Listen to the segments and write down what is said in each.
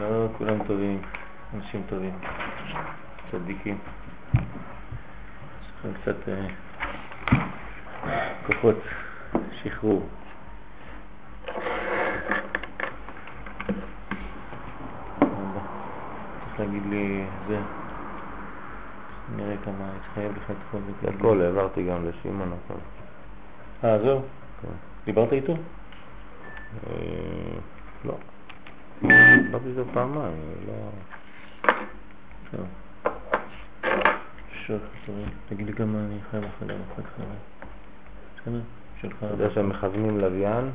לא, כולם טובים, אנשים טובים, צדיקים. צריכים קצת אה, כוחות שחרור. צריך להגיד לי זה, נראה כמה, התחייב לך את כל זה. הכל העברתי גם לשמעון הכל. אה, זהו? כן. דיברת איתו? אה, לא. דיברתי איתו פעמיים, לא... תגיד לי כמה אני חייב לך גם אחר כך. בסדר? שלך. אתה יודע שהם מכוונים לוויין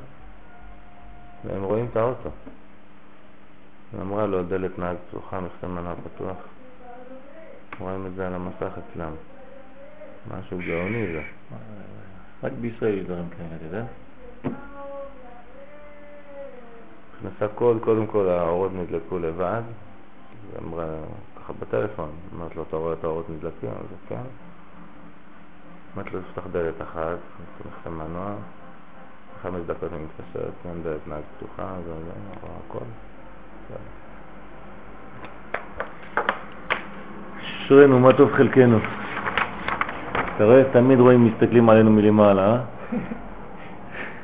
והם רואים את האוטו. היא אמרה לו, דלת נהג פתוחה, מכסה מנוע פתוח. רואים את זה על המסך אצלם. משהו גאוני זה. רק בישראל יש דברים כאלה, אתה יודע? נכנסה קוד, קודם כל האורות נדלקו לבד. היא אמרה, ככה בטלפון, אמרת לו, אתה רואה את האורות נדלקים? אז כן. אמרת לו, תפתח דלת אחת, מכסה מנוע. חמש דקות אני מתקשרת, כן, דלת נהג פתוחה, זה, זה, רואה הכל. אשרינו, מה טוב חלקנו. אתה רואה, תמיד רואים, מסתכלים עלינו מלמעלה, אה?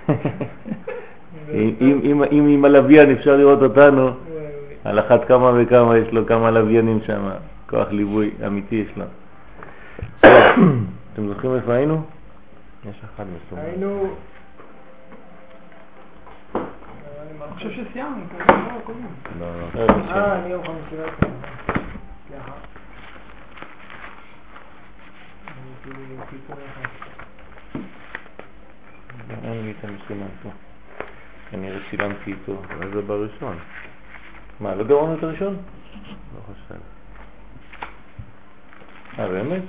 אם- עם הלוויין אפשר לראות אותנו, על אחת כמה וכמה יש לו כמה לוויינים שם, כוח ליווי אמיתי יש לו. אתם זוכרים איפה היינו? יש אחד מסומן. היינו... אני חושב שסיימנו, לא. לא, לא. אה, אני יום חמישי. אין לי את המסומן פה. כנראה צילמתי איתו. אבל זה בראשון. מה, לא את הראשון? לא חושב. אה, באמת?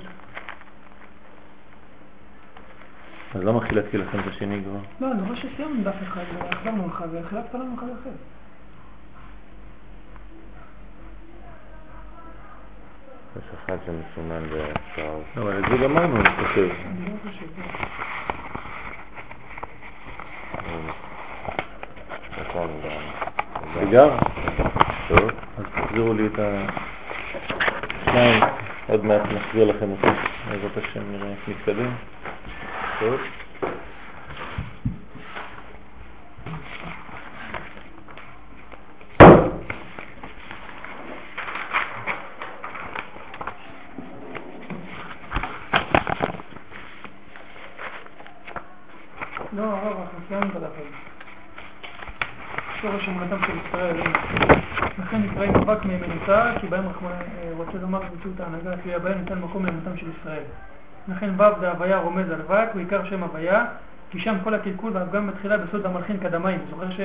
אז למה חילקתי לכם את השני כבר? לא, אני חושב שסיימנו דף אחד, והחזרנו לך, והחלפת לנו אחד אחר. יש אחד שמסומן בצהוב. אבל את זה גמרנו, אני חושב. אני לא חושב. נכון. וגר? טוב. אז תחזירו לי את השניים, עוד מעט נחזיר לכם אותי. בעזרת השם נראה איך נתקדם. טוב. לא, הרב, את הדף הזה. שורש אמונתם של ישראל. לכן ישראל מהם מנוצה, כי בהם רחמנא אה, רוצה לומר באמצעות ההנהגה, כי בהם ניתן מקום לאמונתם של ישראל. לכן ו' דהוויה רומז על ו', ועיקר שם הוויה, כי שם כל הקלקול והפגם בתחילה בסוד המלחין קדמיים. זוכר ש...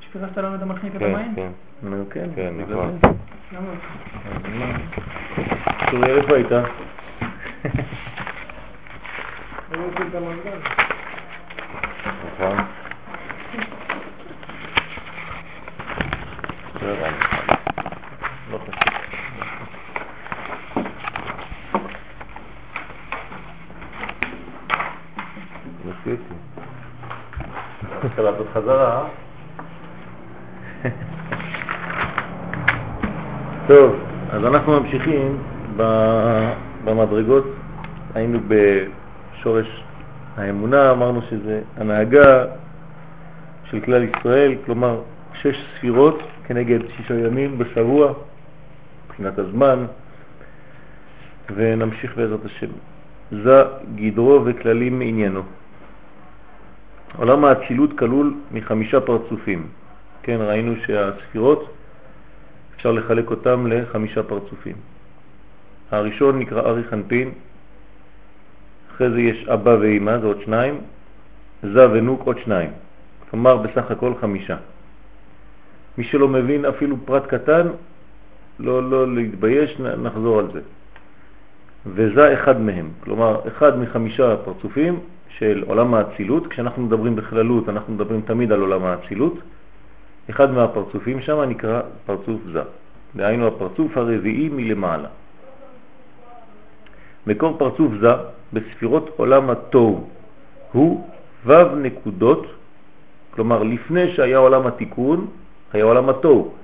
שפירשת לנו את המלחין כן, קדמיים? כן. נו כן, כן, בגלל נכון. זה. צוריאל, איפה היית? אני לא רוצה את המנגל. נכון. לא אה? טוב, אז אנחנו ממשיכים במדרגות, היינו בשורש האמונה, אמרנו שזה הנהגה של כלל ישראל, כלומר שש ספירות כנגד שישה ימים בשבוע, מבחינת הזמן, ונמשיך בעזרת השם. זה גדרו וכללים מעניינו. עולם האצילות כלול מחמישה פרצופים. כן, ראינו שהספירות, אפשר לחלק אותם לחמישה פרצופים. הראשון נקרא ארי חנפין, אחרי זה יש אבא ואמא, זה עוד שניים, זה ונוק עוד שניים. כלומר, בסך הכל חמישה. מי שלא מבין אפילו פרט קטן, לא, לא להתבייש, נחזור על זה. וזה אחד מהם, כלומר, אחד מחמישה פרצופים של עולם האצילות, כשאנחנו מדברים בכללות, אנחנו מדברים תמיד על עולם האצילות, אחד מהפרצופים שם נקרא פרצוף זה, דהיינו הפרצוף הרביעי מלמעלה. מקור פרצוף זה בספירות עולם התוהו הוא ו' נקודות, כלומר לפני שהיה עולם התיקון, היה עולם התוהו.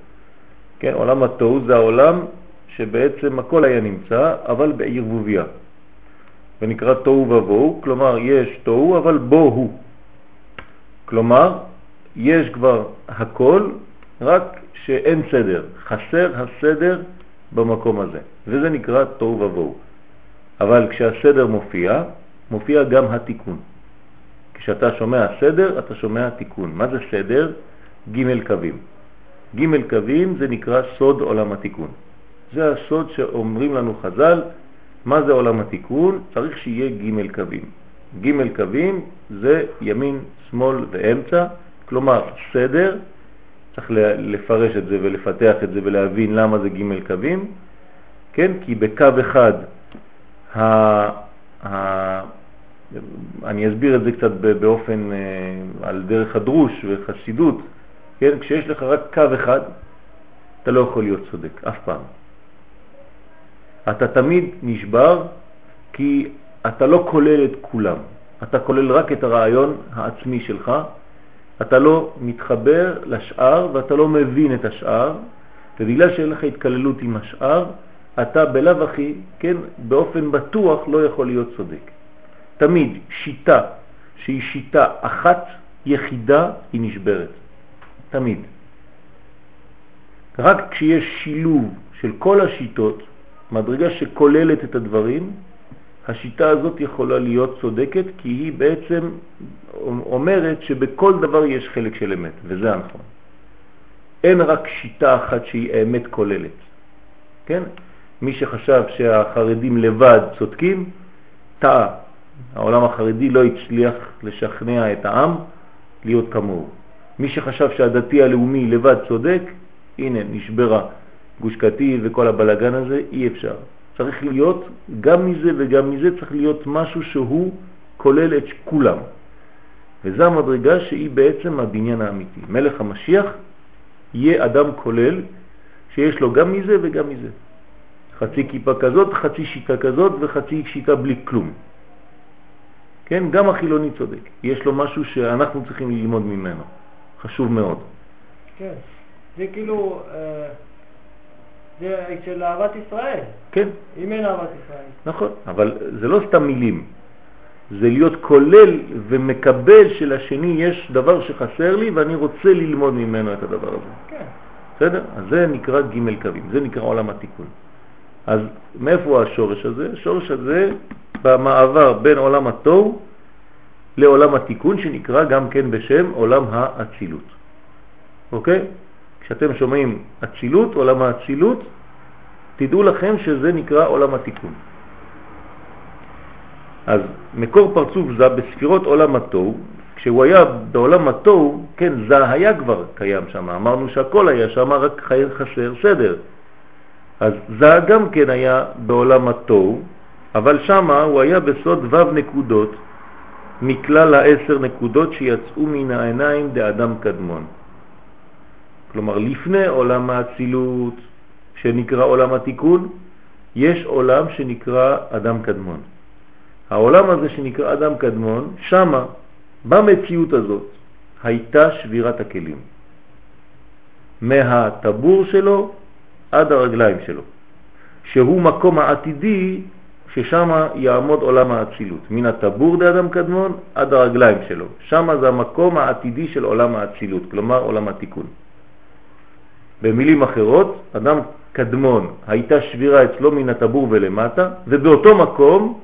כן, עולם התוהו זה העולם שבעצם הכל היה נמצא, אבל בערבוביה. ונקרא תוהו ובוהו, כלומר יש תוהו אבל בו הוא. כלומר, יש כבר הכל, רק שאין סדר, חסר הסדר במקום הזה, וזה נקרא תוהו ובוהו. אבל כשהסדר מופיע, מופיע גם התיקון. כשאתה שומע סדר, אתה שומע תיקון. מה זה סדר? ג' קווים. ג' קווים זה נקרא סוד עולם התיקון. זה הסוד שאומרים לנו חז"ל, מה זה עולם התיקון? צריך שיהיה ג' קווים. ג' קווים זה ימין, שמאל ואמצע, כלומר סדר, צריך לפרש את זה ולפתח את זה ולהבין למה זה ג' קווים, כן? כי בקו אחד, ה, ה, אני אסביר את זה קצת באופן, אה, על דרך הדרוש וחסידות, כן? כשיש לך רק קו אחד, אתה לא יכול להיות צודק, אף פעם. אתה תמיד נשבר כי אתה לא כולל את כולם, אתה כולל רק את הרעיון העצמי שלך, אתה לא מתחבר לשאר ואתה לא מבין את השאר, ובגלל שאין לך התקללות עם השאר, אתה בלב אחי, כן, באופן בטוח לא יכול להיות צודק. תמיד שיטה שהיא שיטה אחת, יחידה, היא נשברת. תמיד. רק כשיש שילוב של כל השיטות, מדרגה שכוללת את הדברים, השיטה הזאת יכולה להיות צודקת כי היא בעצם אומרת שבכל דבר יש חלק של אמת, וזה הנכון. אין רק שיטה אחת שהיא אמת כוללת. כן? מי שחשב שהחרדים לבד צודקים, טעה. העולם החרדי לא הצליח לשכנע את העם להיות כמוהו. מי שחשב שהדתי הלאומי לבד צודק, הנה, נשברה גוש קטיף וכל הבלגן הזה, אי אפשר. צריך להיות, גם מזה וגם מזה צריך להיות משהו שהוא כולל את כולם. וזו המדרגה שהיא בעצם הבניין האמיתי. מלך המשיח יהיה אדם כולל שיש לו גם מזה וגם מזה. חצי כיפה כזאת, חצי שיטה כזאת וחצי שיטה בלי כלום. כן, גם החילוני צודק. יש לו משהו שאנחנו צריכים ללמוד ממנו. חשוב מאוד. כן, זה כאילו... אה... זה של אהבת ישראל. כן. אם אין אהבת ישראל. נכון, אבל זה לא סתם מילים. זה להיות כולל ומקבל שלשני יש דבר שחסר לי ואני רוצה ללמוד ממנו את הדבר הזה. כן. בסדר? אז זה נקרא ג' קווים, זה נקרא עולם התיקון. אז מאיפה השורש הזה? השורש הזה במעבר בין עולם התוהו לעולם התיקון שנקרא גם כן בשם עולם האצילות. אוקיי? כשאתם שומעים אצילות, עולם האצילות, תדעו לכם שזה נקרא עולם התיקון. אז מקור פרצוף זה בספירות עולם התוהו, כשהוא היה בעולם התוהו, כן, זה היה כבר קיים שם, אמרנו שהכל היה שם, רק חסר סדר. אז זה גם כן היה בעולם התוהו, אבל שם הוא היה בסוד ו' נקודות מכלל העשר נקודות שיצאו מן העיניים דאדם קדמון. כלומר, לפני עולם האצילות, שנקרא עולם התיקון, יש עולם שנקרא אדם קדמון. העולם הזה שנקרא אדם קדמון, שמה, במציאות הזאת, הייתה שבירת הכלים. מהטבור שלו עד הרגליים שלו, שהוא מקום העתידי ששם יעמוד עולם האצילות, מן הטבור דאדם קדמון עד הרגליים שלו. שם זה המקום העתידי של עולם האצילות, כלומר עולם התיקון. במילים אחרות, אדם קדמון הייתה שבירה אצלו מן הטבור ולמטה, ובאותו מקום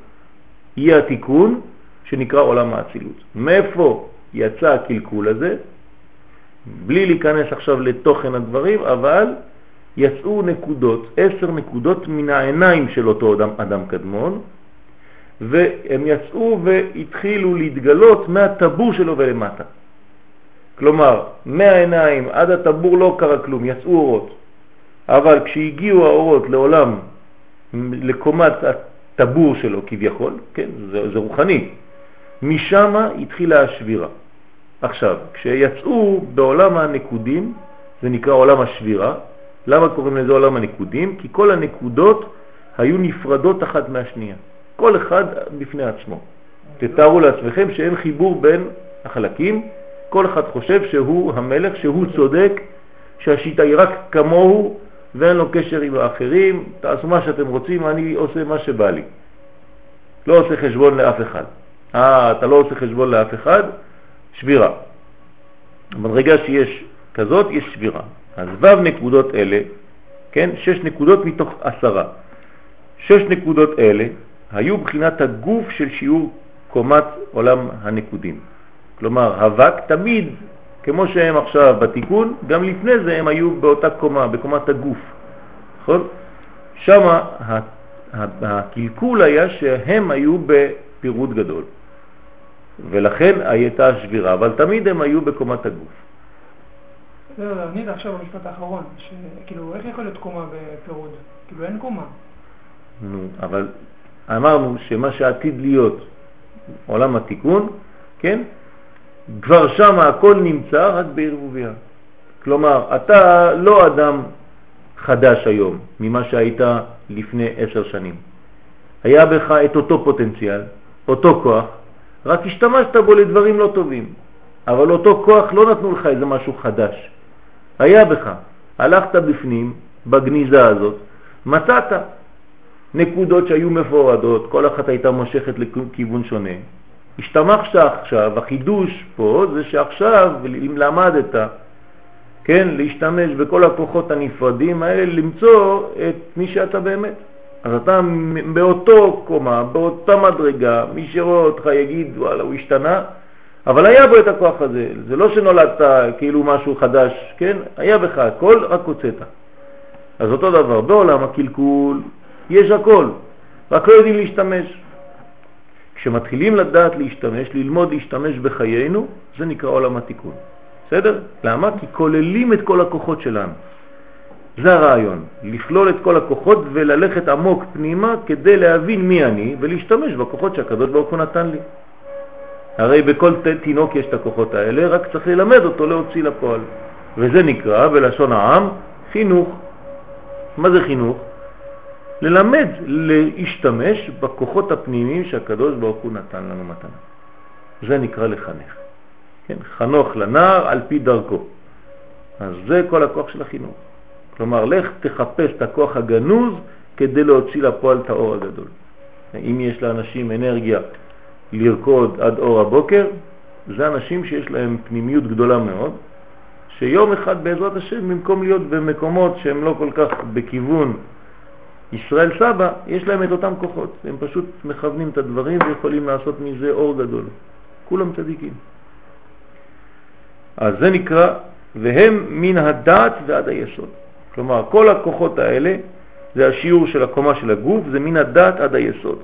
יהיה התיקון שנקרא עולם האצילות. מאיפה יצא הקלקול הזה? בלי להיכנס עכשיו לתוכן הדברים, אבל יצאו נקודות, עשר נקודות מן העיניים של אותו אדם, אדם קדמון, והם יצאו והתחילו להתגלות מהטבור שלו ולמטה. כלומר, מהעיניים עד הטבור לא קרה כלום, יצאו אורות. אבל כשהגיעו האורות לעולם, לקומת הטבור שלו כביכול, כן, זה, זה רוחני, משם התחילה השבירה. עכשיו, כשיצאו בעולם הנקודים, זה נקרא עולם השבירה, למה קוראים לזה עולם הנקודים? כי כל הנקודות היו נפרדות אחת מהשנייה, כל אחד בפני עצמו. תתארו לעצמכם שאין חיבור בין החלקים, כל אחד חושב שהוא המלך, שהוא צודק, שהשיטה היא רק כמוהו ואין לו קשר עם האחרים, תעשו מה שאתם רוצים, אני עושה מה שבא לי. לא עושה חשבון לאף אחד. אה, אתה לא עושה חשבון לאף אחד, שבירה. ברגע שיש כזאת, יש שבירה. אז ו' נקודות אלה, כן, שש נקודות מתוך עשרה. שש נקודות אלה היו בחינת הגוף של שיעור קומת עולם הנקודים. כלומר, הווק תמיד, כמו שהם עכשיו בתיקון, גם לפני זה הם היו באותה קומה, בקומת הגוף. נכון? שם הקלקול היה שהם היו בפירוט גדול, ולכן הייתה שבירה, אבל תמיד הם היו בקומת הגוף. לא, לא, אני עכשיו במשפט האחרון, שכאילו, איך יכול להיות קומה בפירוד? כאילו, אין קומה. נו, אבל אמרנו שמה שעתיד להיות עולם התיקון, כן? כבר שם הכל נמצא רק בערבוביה. כלומר, אתה לא אדם חדש היום ממה שהיית לפני עשר שנים. היה בך את אותו פוטנציאל, אותו כוח, רק השתמשת בו לדברים לא טובים. אבל אותו כוח לא נתנו לך איזה משהו חדש. היה בך. הלכת בפנים, בגניזה הזאת, מצאת נקודות שהיו מפורדות, כל אחת הייתה מושכת לכיוון שונה. השתמשת עכשיו, החידוש פה זה שעכשיו, אם למדת, כן, להשתמש בכל הכוחות הנפרדים האלה, למצוא את מי שאתה באמת. אז אתה באותו קומה, באותה מדרגה, מי שרואה אותך יגיד, וואלה, הוא השתנה, אבל היה בו את הכוח הזה. זה לא שנולדת כאילו משהו חדש, כן? היה בך הכל, רק הוצאת. אז אותו דבר, בעולם הקלקול יש הכל, רק לא יודעים להשתמש. כשמתחילים לדעת להשתמש, ללמוד להשתמש בחיינו, זה נקרא עולם התיקון. בסדר? למה? כי כוללים את כל הכוחות שלנו. זה הרעיון, לכלול את כל הכוחות וללכת עמוק פנימה כדי להבין מי אני ולהשתמש בכוחות שהקדוש ברוך הוא נתן לי. הרי בכל תינוק יש את הכוחות האלה, רק צריך ללמד אותו להוציא לפועל. וזה נקרא בלשון העם חינוך. מה זה חינוך? ללמד, להשתמש בכוחות הפנימיים שהקדוש ברוך הוא נתן לנו מתנה. זה נקרא לחנך. כן, חנוך לנער על פי דרכו. אז זה כל הכוח של החינוך. כלומר, לך תחפש את הכוח הגנוז כדי להוציא לפועל את האור הגדול. אם יש לאנשים אנרגיה לרקוד עד אור הבוקר, זה אנשים שיש להם פנימיות גדולה מאוד, שיום אחד בעזרת השם, במקום להיות במקומות שהם לא כל כך בכיוון ישראל סבא, יש להם את אותם כוחות. הם פשוט מכוונים את הדברים ויכולים לעשות מזה אור גדול. כולם צדיקים. אז זה נקרא, והם מן הדעת ועד היסוד. כלומר, כל הכוחות האלה, זה השיעור של הקומה של הגוף, זה מן הדעת עד היסוד.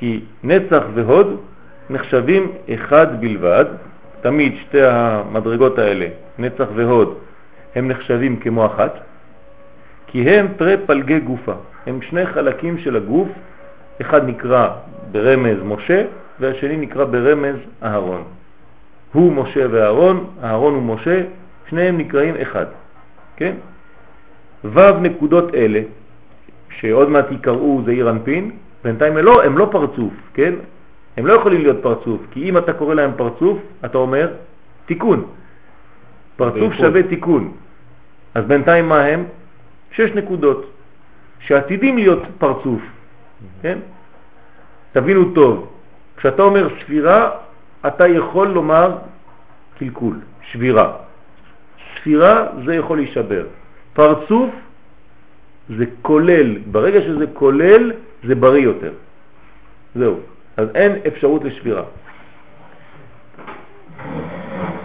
כי נצח והוד נחשבים אחד בלבד, תמיד שתי המדרגות האלה, נצח והוד, הם נחשבים כמו אחת, כי הם פרי פלגי גופה, הם שני חלקים של הגוף, אחד נקרא ברמז משה והשני נקרא ברמז אהרון. הוא משה ואהרון, אהרון ומשה, שניהם נקראים אחד, כן? ו' נקודות אלה, שעוד מעט יקראו זעיר אנפין, בינתיים הם לא, הם לא פרצוף, כן? הם לא יכולים להיות פרצוף, כי אם אתה קורא להם פרצוף, אתה אומר תיקון. פרצוף שווה תיקון. אז בינתיים מה הם? שש נקודות שעתידים להיות פרצוף, כן? תבינו טוב, כשאתה אומר ספירה, אתה יכול לומר קלקול, שבירה. ספירה זה יכול להישבר. פרצוף זה כולל, ברגע שזה כולל זה בריא יותר. זהו. אז אין אפשרות לשבירה.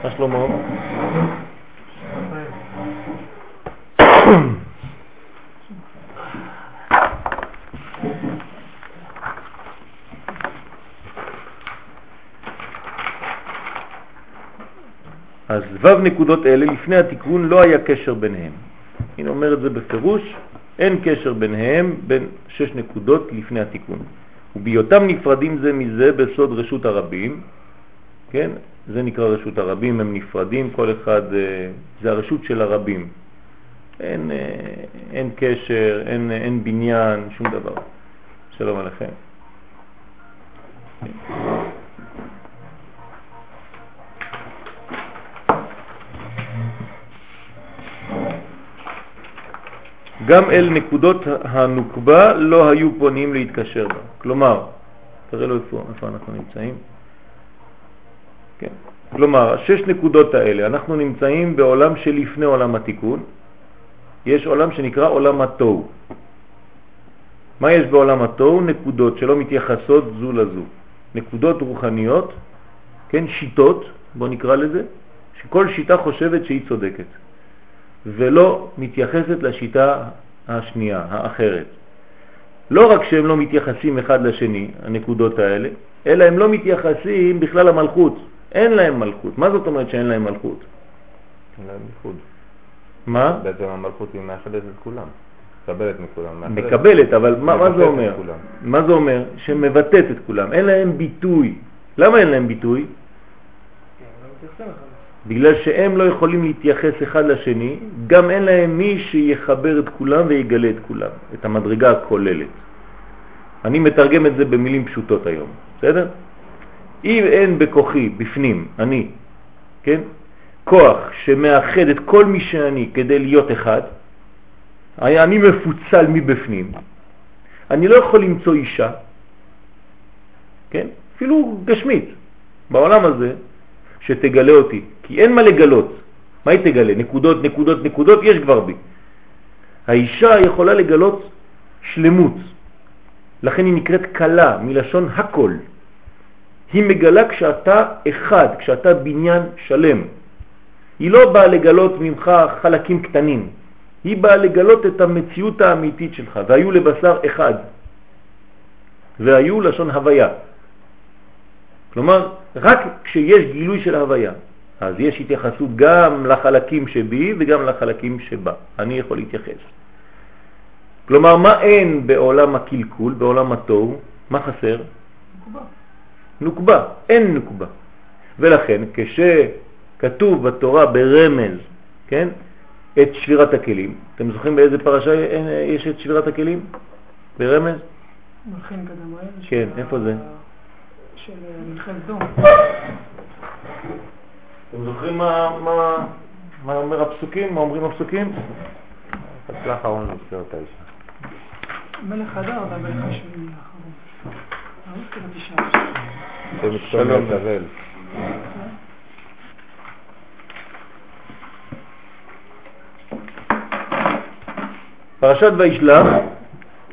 מה שלמה? אז ו' נקודות אלה, לפני התיקון לא היה קשר ביניהם. הנה אומר את זה בפירוש, אין קשר ביניהם בין שש נקודות לפני התיקון. ובהיותם נפרדים זה מזה בסוד רשות הרבים, כן? זה נקרא רשות הרבים, הם נפרדים, כל אחד, אה, זה הרשות של הרבים. אין, אה, אין קשר, אין, אין בניין, שום דבר. שלום עליכם. גם אל נקודות הנוקבה לא היו פונים להתקשר בה. כלומר, תראה לו איפה, איפה אנחנו נמצאים. כן. כלומר, השש נקודות האלה, אנחנו נמצאים בעולם שלפני עולם התיקון, יש עולם שנקרא עולם התוהו. מה יש בעולם התוהו? נקודות שלא מתייחסות זו לזו. נקודות רוחניות, כן, שיטות, בוא נקרא לזה, שכל שיטה חושבת שהיא צודקת, ולא מתייחסת לשיטה השנייה, האחרת. לא רק שהם לא מתייחסים אחד לשני, הנקודות האלה, אלא הם לא מתייחסים בכלל למלכות. אין להם מלכות. מה זאת אומרת שאין להם מלכות? אין להם ייחוד. מה? בעצם המלכות היא מאחדת את כולם. מקבלת מכולם. מאחדת. מקבלת, אבל מה, מה זה אומר? את כולם. מה זה אומר? שמבטאת את כולם. אין להם ביטוי. למה אין להם ביטוי? בגלל שהם לא יכולים להתייחס אחד לשני, גם אין להם מי שיחבר את כולם ויגלה את כולם, את המדרגה הכוללת. אני מתרגם את זה במילים פשוטות היום, בסדר? אם אין בכוחי, בפנים, אני, כן? כוח שמאחד את כל מי שאני כדי להיות אחד, אני מפוצל מבפנים, אני לא יכול למצוא אישה, כן? אפילו גשמית, בעולם הזה, שתגלה אותי, כי אין מה לגלות. מה היא תגלה? נקודות, נקודות, נקודות, יש כבר בי. האישה יכולה לגלות שלמות, לכן היא נקראת קלה, מלשון הכל. היא מגלה כשאתה אחד, כשאתה בניין שלם. היא לא באה לגלות ממך חלקים קטנים, היא באה לגלות את המציאות האמיתית שלך, והיו לבשר אחד, והיו לשון הוויה. כלומר, רק כשיש גילוי של הוויה, אז יש התייחסות גם לחלקים שבי וגם לחלקים שבה. אני יכול להתייחס. כלומר, מה אין בעולם הקלקול, בעולם התוהו? מה חסר? מקובל. נוקבה, אין נוקבה. ולכן כשכתוב בתורה ברמז, כן, את שבירת הכלים, אתם זוכרים באיזה פרשה יש את שבירת הכלים? ברמז? מלחין קדמאל. כן, איפה זה? של אה, מלחמת סדום. אתם זוכרים מה, אומר הפסוקים? מה אומרים הפסוקים? הפסוק האחרון מזכיר את האישה. מלך הדר והמלך השמיני האחרון. שלום. יתבל. פרשת וישלח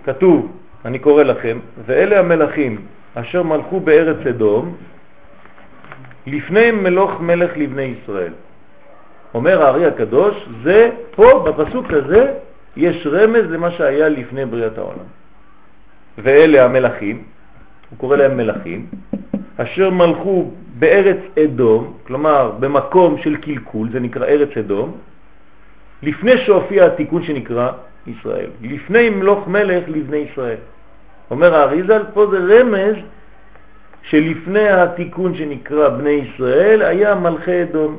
כתוב, אני קורא לכם, ואלה המלכים אשר מלכו בארץ אדום לפני מלוך מלך לבני ישראל. אומר הארי הקדוש, זה פה בפסוק הזה יש רמז למה שהיה לפני בריאת העולם. ואלה המלכים, הוא קורא להם מלכים, אשר מלכו בארץ אדום, כלומר במקום של קלקול, זה נקרא ארץ אדום, לפני שהופיע התיקון שנקרא ישראל, לפני מלוך מלך לבני ישראל. אומר האריזל, פה זה רמז שלפני התיקון שנקרא בני ישראל היה מלכי אדום.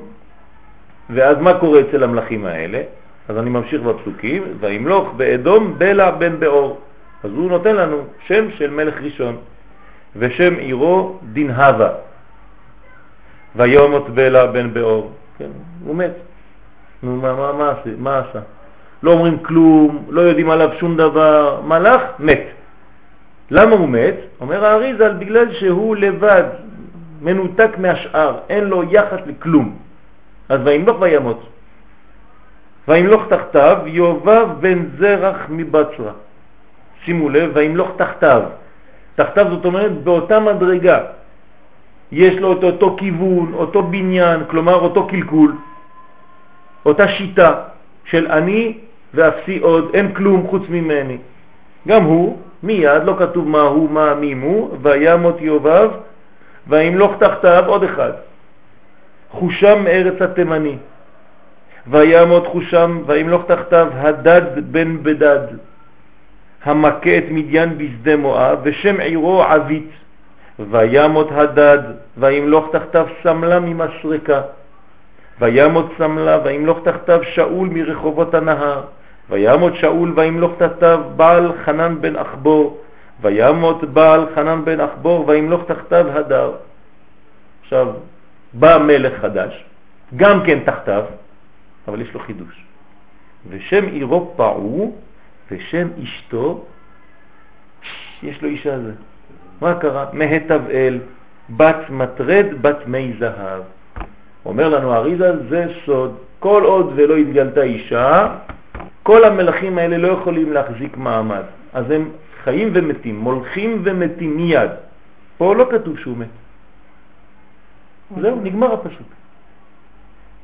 ואז מה קורה אצל המלכים האלה? אז אני ממשיך בפסוקים, וימלוך באדום בלע בן באור. אז הוא נותן לנו שם של מלך ראשון, ושם עירו דנהבה. ויומות בלע בן באור. כן, הוא מת. נו, מה, מה, מה? מה עשה? לא אומרים כלום, לא יודעים עליו שום דבר, מלאך מת. למה הוא מת? אומר האריזל, בגלל שהוא לבד, מנותק מהשאר, אין לו יחס לכלום. אז וימלוך וימות. וימלוך תחתיו יובב בן זרח מבצרה. שימו לב, וימלוך תחתיו. תחתיו זאת אומרת באותה מדרגה. יש לו את אותו כיוון, אותו בניין, כלומר אותו קלקול, אותה שיטה של אני ואפסי עוד, אין כלום חוץ ממני. גם הוא, מיד, לא כתוב מה הוא, מה, מי הוא, וימות יובב, וימלוך תחתיו עוד אחד. חושם מארץ התימני. וימות חושם, וימלוך תחתיו הדד בן בדד, המכה את מדיין בשדה מואב, ושם עירו עבית. וימות הדד, וימלוך תחתיו סמלה ממסרקה. וימות סמלה, וימלוך תחתיו שאול מרחובות הנהר. וימות שאול, וימלוך תחתיו בעל חנן בן אחבור. וימות בעל חנן בן אחבור, וימלוך תחתיו הדר. עכשיו, בא מלך חדש, גם כן תחתיו, אבל יש לו חידוש. ושם עירו פעו, ושם אשתו, יש לו אישה זה. מה קרה? מהתבאל, בת מטרד, בת מי זהב. אומר לנו אריזה, זה סוד. כל עוד ולא התגלתה אישה, כל המלאכים האלה לא יכולים להחזיק מעמד. אז הם חיים ומתים, מולכים ומתים מיד. פה לא כתוב שהוא מת. זהו, נגמר הפסוק.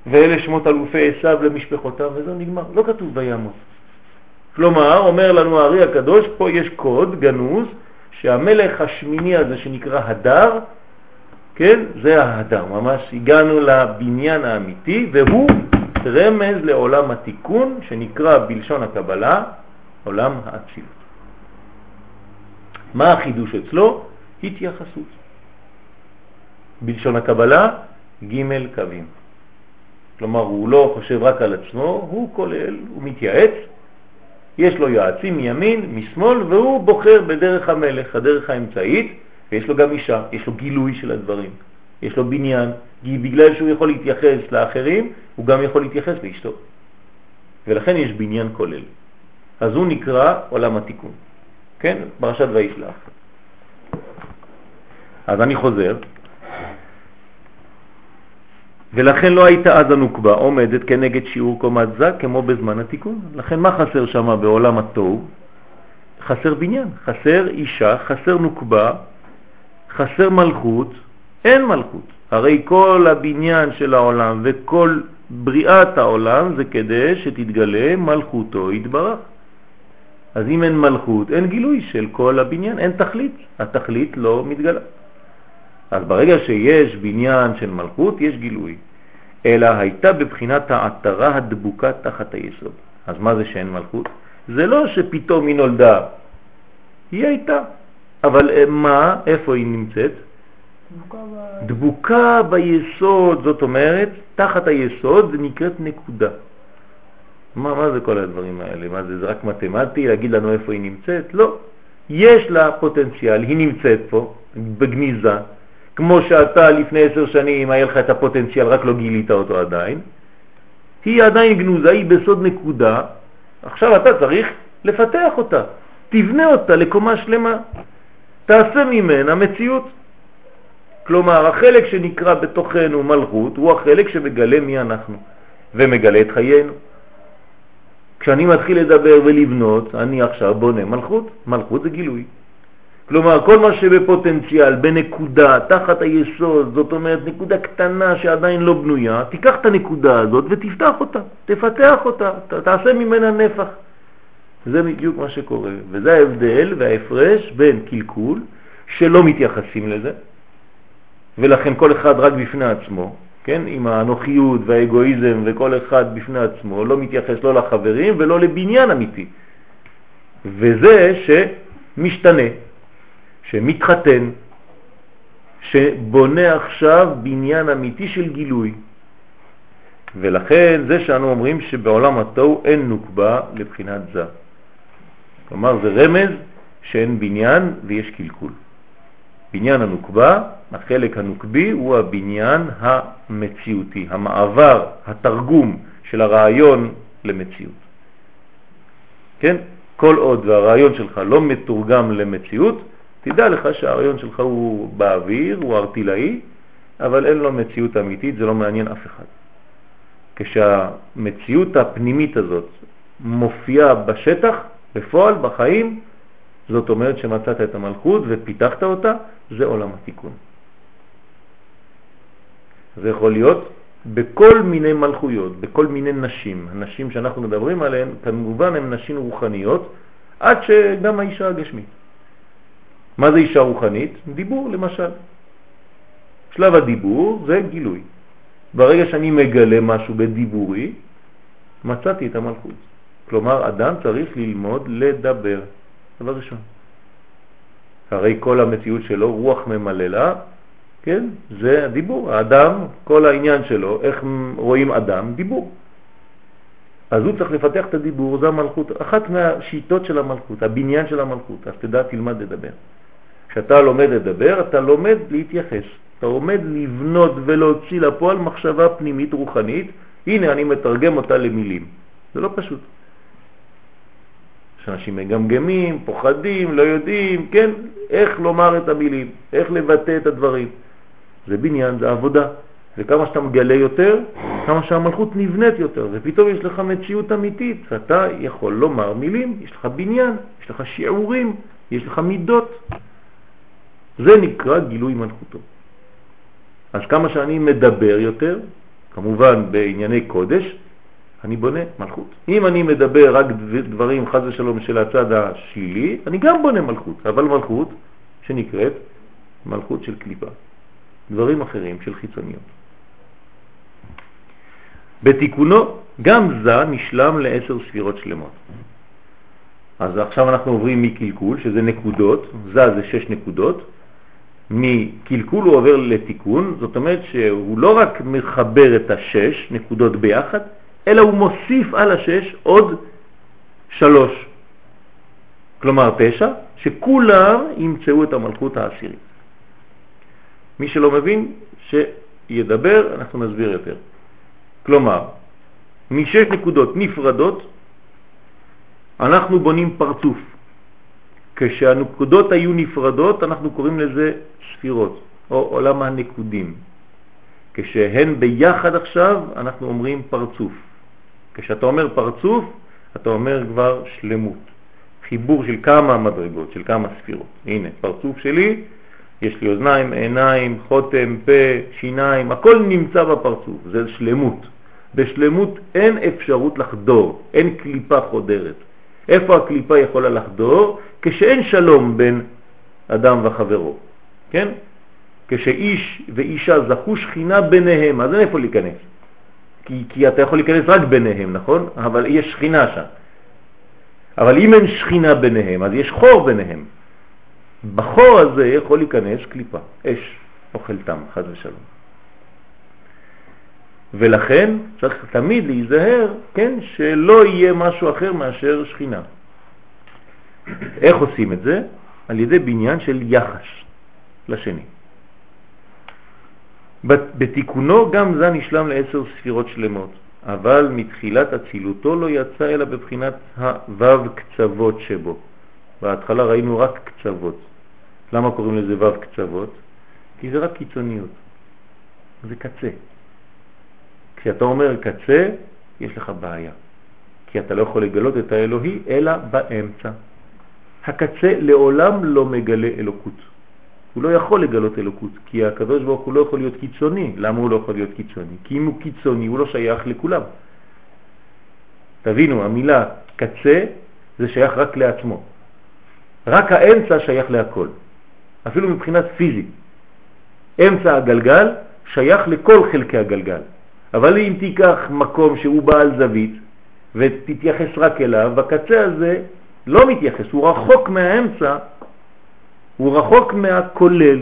ואלה שמות אלופי עשיו למשפחותיו, וזהו נגמר. לא כתוב וימות. כלומר, אומר לנו הארי הקדוש, פה יש קוד גנוז, שהמלך השמיני הזה שנקרא הדר, כן, זה ההדר, ממש הגענו לבניין האמיתי, והוא רמז לעולם התיקון, שנקרא בלשון הקבלה עולם האצילות. מה החידוש אצלו? התייחסות. בלשון הקבלה, ג' קווים. כלומר, הוא לא חושב רק על עצמו, הוא כולל, הוא מתייעץ, יש לו יועצים מימין, משמאל, והוא בוחר בדרך המלך, הדרך האמצעית, ויש לו גם אישה, יש לו גילוי של הדברים, יש לו בניין, בגלל שהוא יכול להתייחס לאחרים, הוא גם יכול להתייחס לאשתו. ולכן יש בניין כולל. אז הוא נקרא עולם התיקון. כן? פרשת וישלח. אז אני חוזר. ולכן לא הייתה אז הנוקבה עומדת כנגד שיעור קומת זה כמו בזמן התיקון. לכן מה חסר שם בעולם התוהו? חסר בניין, חסר אישה, חסר נוקבה, חסר מלכות, אין מלכות. הרי כל הבניין של העולם וכל בריאת העולם זה כדי שתתגלה מלכותו יתברך. אז אם אין מלכות, אין גילוי של כל הבניין, אין תכלית, התכלית לא מתגלה. אז ברגע שיש בניין של מלכות, יש גילוי. אלא הייתה בבחינת העטרה הדבוקה תחת היסוד. אז מה זה שאין מלכות? זה לא שפתאום היא נולדה, היא הייתה. אבל אה, מה, איפה היא נמצאת? דבוקה, ביסוד, זאת אומרת, תחת היסוד זה נקראת נקודה. מה, מה זה כל הדברים האלה? מה זה, זה רק מתמטי להגיד לנו איפה היא נמצאת? לא. יש לה פוטנציאל, היא נמצאת פה, בגניזה, כמו שאתה לפני עשר שנים היה לך את הפוטנציאל, רק לא גילית אותו עדיין. היא עדיין גנוזה, היא בסוד נקודה, עכשיו אתה צריך לפתח אותה, תבנה אותה לקומה שלמה, תעשה ממנה מציאות. כלומר, החלק שנקרא בתוכנו מלכות הוא החלק שמגלה מי אנחנו ומגלה את חיינו. כשאני מתחיל לדבר ולבנות, אני עכשיו בונה מלכות. מלכות זה גילוי. כלומר, כל מה שבפוטנציאל, בנקודה, תחת היסוד, זאת אומרת נקודה קטנה שעדיין לא בנויה, תיקח את הנקודה הזאת ותפתח אותה, תפתח אותה, ת, תעשה ממנה נפח. זה בדיוק מה שקורה, וזה ההבדל וההפרש בין קלקול, שלא מתייחסים לזה, ולכן כל אחד רק בפני עצמו, כן, עם האנוכיות והאגואיזם וכל אחד בפני עצמו, לא מתייחס לא לחברים ולא לבניין אמיתי. וזה שמשתנה, שמתחתן, שבונה עכשיו בניין אמיתי של גילוי. ולכן זה שאנו אומרים שבעולם התוהו אין נוקבה לבחינת זה. כלומר זה רמז שאין בניין ויש קלקול. בניין הנוקבה, החלק הנוקבי, הוא הבניין המציאותי, המעבר, התרגום של הרעיון למציאות. כן? כל עוד והרעיון שלך לא מתורגם למציאות, תדע לך שהרעיון שלך הוא באוויר, הוא ארטילאי, אבל אין לו מציאות אמיתית, זה לא מעניין אף אחד. כשהמציאות הפנימית הזאת מופיעה בשטח, בפועל, בחיים, זאת אומרת שמצאת את המלכות ופיתחת אותה, זה עולם התיקון. זה יכול להיות בכל מיני מלכויות, בכל מיני נשים. הנשים שאנחנו מדברים עליהן, כמובן הן נשים רוחניות, עד שגם האישה הגשמית. מה זה אישה רוחנית? דיבור למשל. שלב הדיבור זה גילוי. ברגע שאני מגלה משהו בדיבורי, מצאתי את המלכות. כלומר, אדם צריך ללמוד לדבר. דבר ראשון. הרי כל המציאות שלו, רוח ממללה, כן? זה הדיבור. האדם, כל העניין שלו, איך רואים אדם? דיבור. אז הוא צריך לפתח את הדיבור, זה המלכות, אחת מהשיטות של המלכות, הבניין של המלכות, אז תדע, תלמד לדבר. כשאתה לומד לדבר, אתה לומד להתייחס, אתה לומד לבנות ולהוציא לפועל מחשבה פנימית רוחנית, הנה אני מתרגם אותה למילים. זה לא פשוט. שאנשים מגמגמים, פוחדים, לא יודעים, כן, איך לומר את המילים, איך לבטא את הדברים. זה בניין, זה עבודה. וכמה שאתה מגלה יותר, כמה שהמלכות נבנית יותר, ופתאום יש לך מציאות אמיתית, אתה יכול לומר מילים, יש לך בניין, יש לך שיעורים, יש לך מידות. זה נקרא גילוי מלכותו. אז כמה שאני מדבר יותר, כמובן בענייני קודש, אני בונה מלכות. אם אני מדבר רק דברים חז ושלום של הצד השלילי, אני גם בונה מלכות, אבל מלכות שנקראת מלכות של קליפה. דברים אחרים של חיצוניות. בתיקונו גם זה נשלם לעשר ספירות שלמות. אז עכשיו אנחנו עוברים מקלקול, שזה נקודות, זה זה שש נקודות, מקלקול הוא עובר לתיקון, זאת אומרת שהוא לא רק מחבר את השש נקודות ביחד, אלא הוא מוסיף על השש עוד שלוש, כלומר תשע, שכולם ימצאו את המלכות העשירית. מי שלא מבין, שידבר, אנחנו נסביר יותר. כלומר, משש נקודות נפרדות אנחנו בונים פרצוף. כשהנקודות היו נפרדות אנחנו קוראים לזה ספירות, או עולם הנקודים. כשהן ביחד עכשיו אנחנו אומרים פרצוף. כשאתה אומר פרצוף, אתה אומר כבר שלמות, חיבור של כמה מדרגות, של כמה ספירות. הנה, פרצוף שלי, יש לי אוזניים, עיניים, חותם, פה, שיניים, הכל נמצא בפרצוף, זה שלמות. בשלמות אין אפשרות לחדור, אין קליפה חודרת. איפה הקליפה יכולה לחדור? כשאין שלום בין אדם וחברו, כן? כשאיש ואישה זכו שכינה ביניהם, אז אין איפה להיכנס. כי, כי אתה יכול להיכנס רק ביניהם, נכון? אבל יש שכינה שם. אבל אם אין שכינה ביניהם, אז יש חור ביניהם. בחור הזה יכול להיכנס קליפה, אש, אוכל תם, חד ושלום. ולכן צריך תמיד להיזהר, כן, שלא יהיה משהו אחר מאשר שכינה. איך עושים את זה? על ידי בניין של יחס לשני. בתיקונו גם זה נשלם לעשר ספירות שלמות, אבל מתחילת אצילותו לא יצא אלא בבחינת הוו קצוות שבו. בהתחלה ראינו רק קצוות. למה קוראים לזה וו קצוות? כי זה רק קיצוניות, זה קצה. כשאתה אומר קצה, יש לך בעיה, כי אתה לא יכול לגלות את האלוהי אלא באמצע. הקצה לעולם לא מגלה אלוקות. הוא לא יכול לגלות אלוקות, כי הקדוש ברוך הוא לא יכול להיות קיצוני. למה הוא לא יכול להיות קיצוני? כי אם הוא קיצוני הוא לא שייך לכולם. תבינו, המילה קצה זה שייך רק לעצמו. רק האמצע שייך להכל, אפילו מבחינת פיזית. אמצע הגלגל שייך לכל חלקי הגלגל. אבל אם תיקח מקום שהוא בעל זווית ותתייחס רק אליו, בקצה הזה לא מתייחס, הוא רחוק מהאמצע, הוא רחוק מהכולל,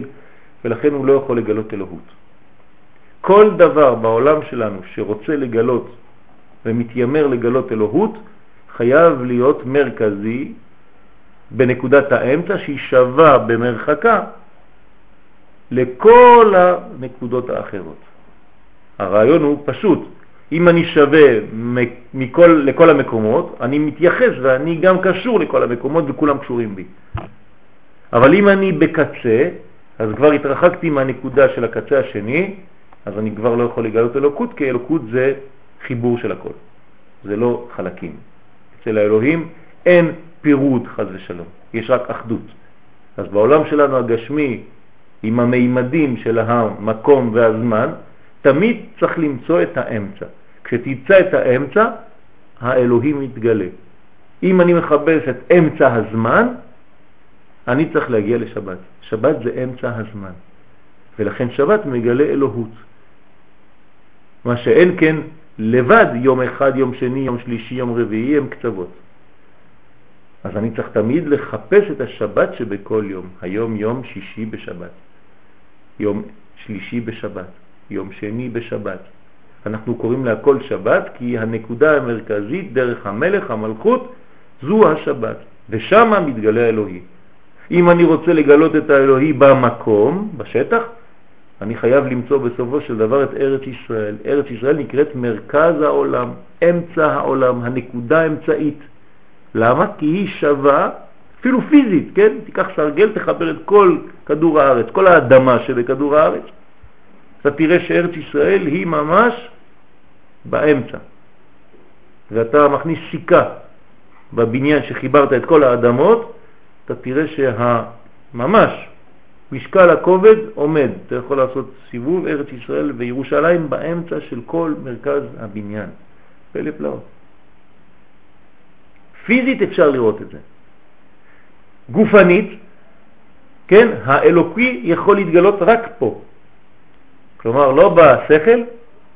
ולכן הוא לא יכול לגלות אלוהות. כל דבר בעולם שלנו שרוצה לגלות ומתיימר לגלות אלוהות, חייב להיות מרכזי בנקודת האמצע שהיא שווה במרחקה לכל הנקודות האחרות. הרעיון הוא פשוט, אם אני שווה מכל, לכל המקומות, אני מתייחס ואני גם קשור לכל המקומות וכולם קשורים בי. אבל אם אני בקצה, אז כבר התרחקתי מהנקודה של הקצה השני, אז אני כבר לא יכול לגלות אלוקות, כי אלוקות זה חיבור של הכל, זה לא חלקים. אצל האלוהים אין פירוד חז ושלום, יש רק אחדות. אז בעולם שלנו הגשמי, עם המימדים של המקום והזמן, תמיד צריך למצוא את האמצע. כשתמצא את האמצע, האלוהים מתגלה. אם אני מחפש את אמצע הזמן, אני צריך להגיע לשבת. שבת זה אמצע הזמן, ולכן שבת מגלה אלוהות. מה שאין כן לבד יום אחד, יום שני, יום שלישי, יום רביעי הם קצוות. אז אני צריך תמיד לחפש את השבת שבכל יום. היום יום שישי בשבת, יום שלישי בשבת, יום שני בשבת. אנחנו קוראים להכל שבת כי הנקודה המרכזית דרך המלך, המלכות, זו השבת, ושם מתגלה האלוהי. אם אני רוצה לגלות את האלוהי במקום, בשטח, אני חייב למצוא בסופו של דבר את ארץ ישראל. ארץ ישראל נקראת מרכז העולם, אמצע העולם, הנקודה האמצעית. למה? כי היא שווה, אפילו פיזית, כן? תיקח סרגל, תחבר את כל כדור הארץ, כל האדמה שבכדור הארץ. אתה תראה שארץ ישראל היא ממש באמצע. ואתה מכניס סיכה בבניין שחיברת את כל האדמות, אתה תראה שממש משקל הכובד עומד. אתה יכול לעשות סיבוב ארץ ישראל וירושלים באמצע של כל מרכז הבניין. פלא פלאות. פיזית אפשר לראות את זה. גופנית, כן, האלוקי יכול להתגלות רק פה. כלומר, לא בשכל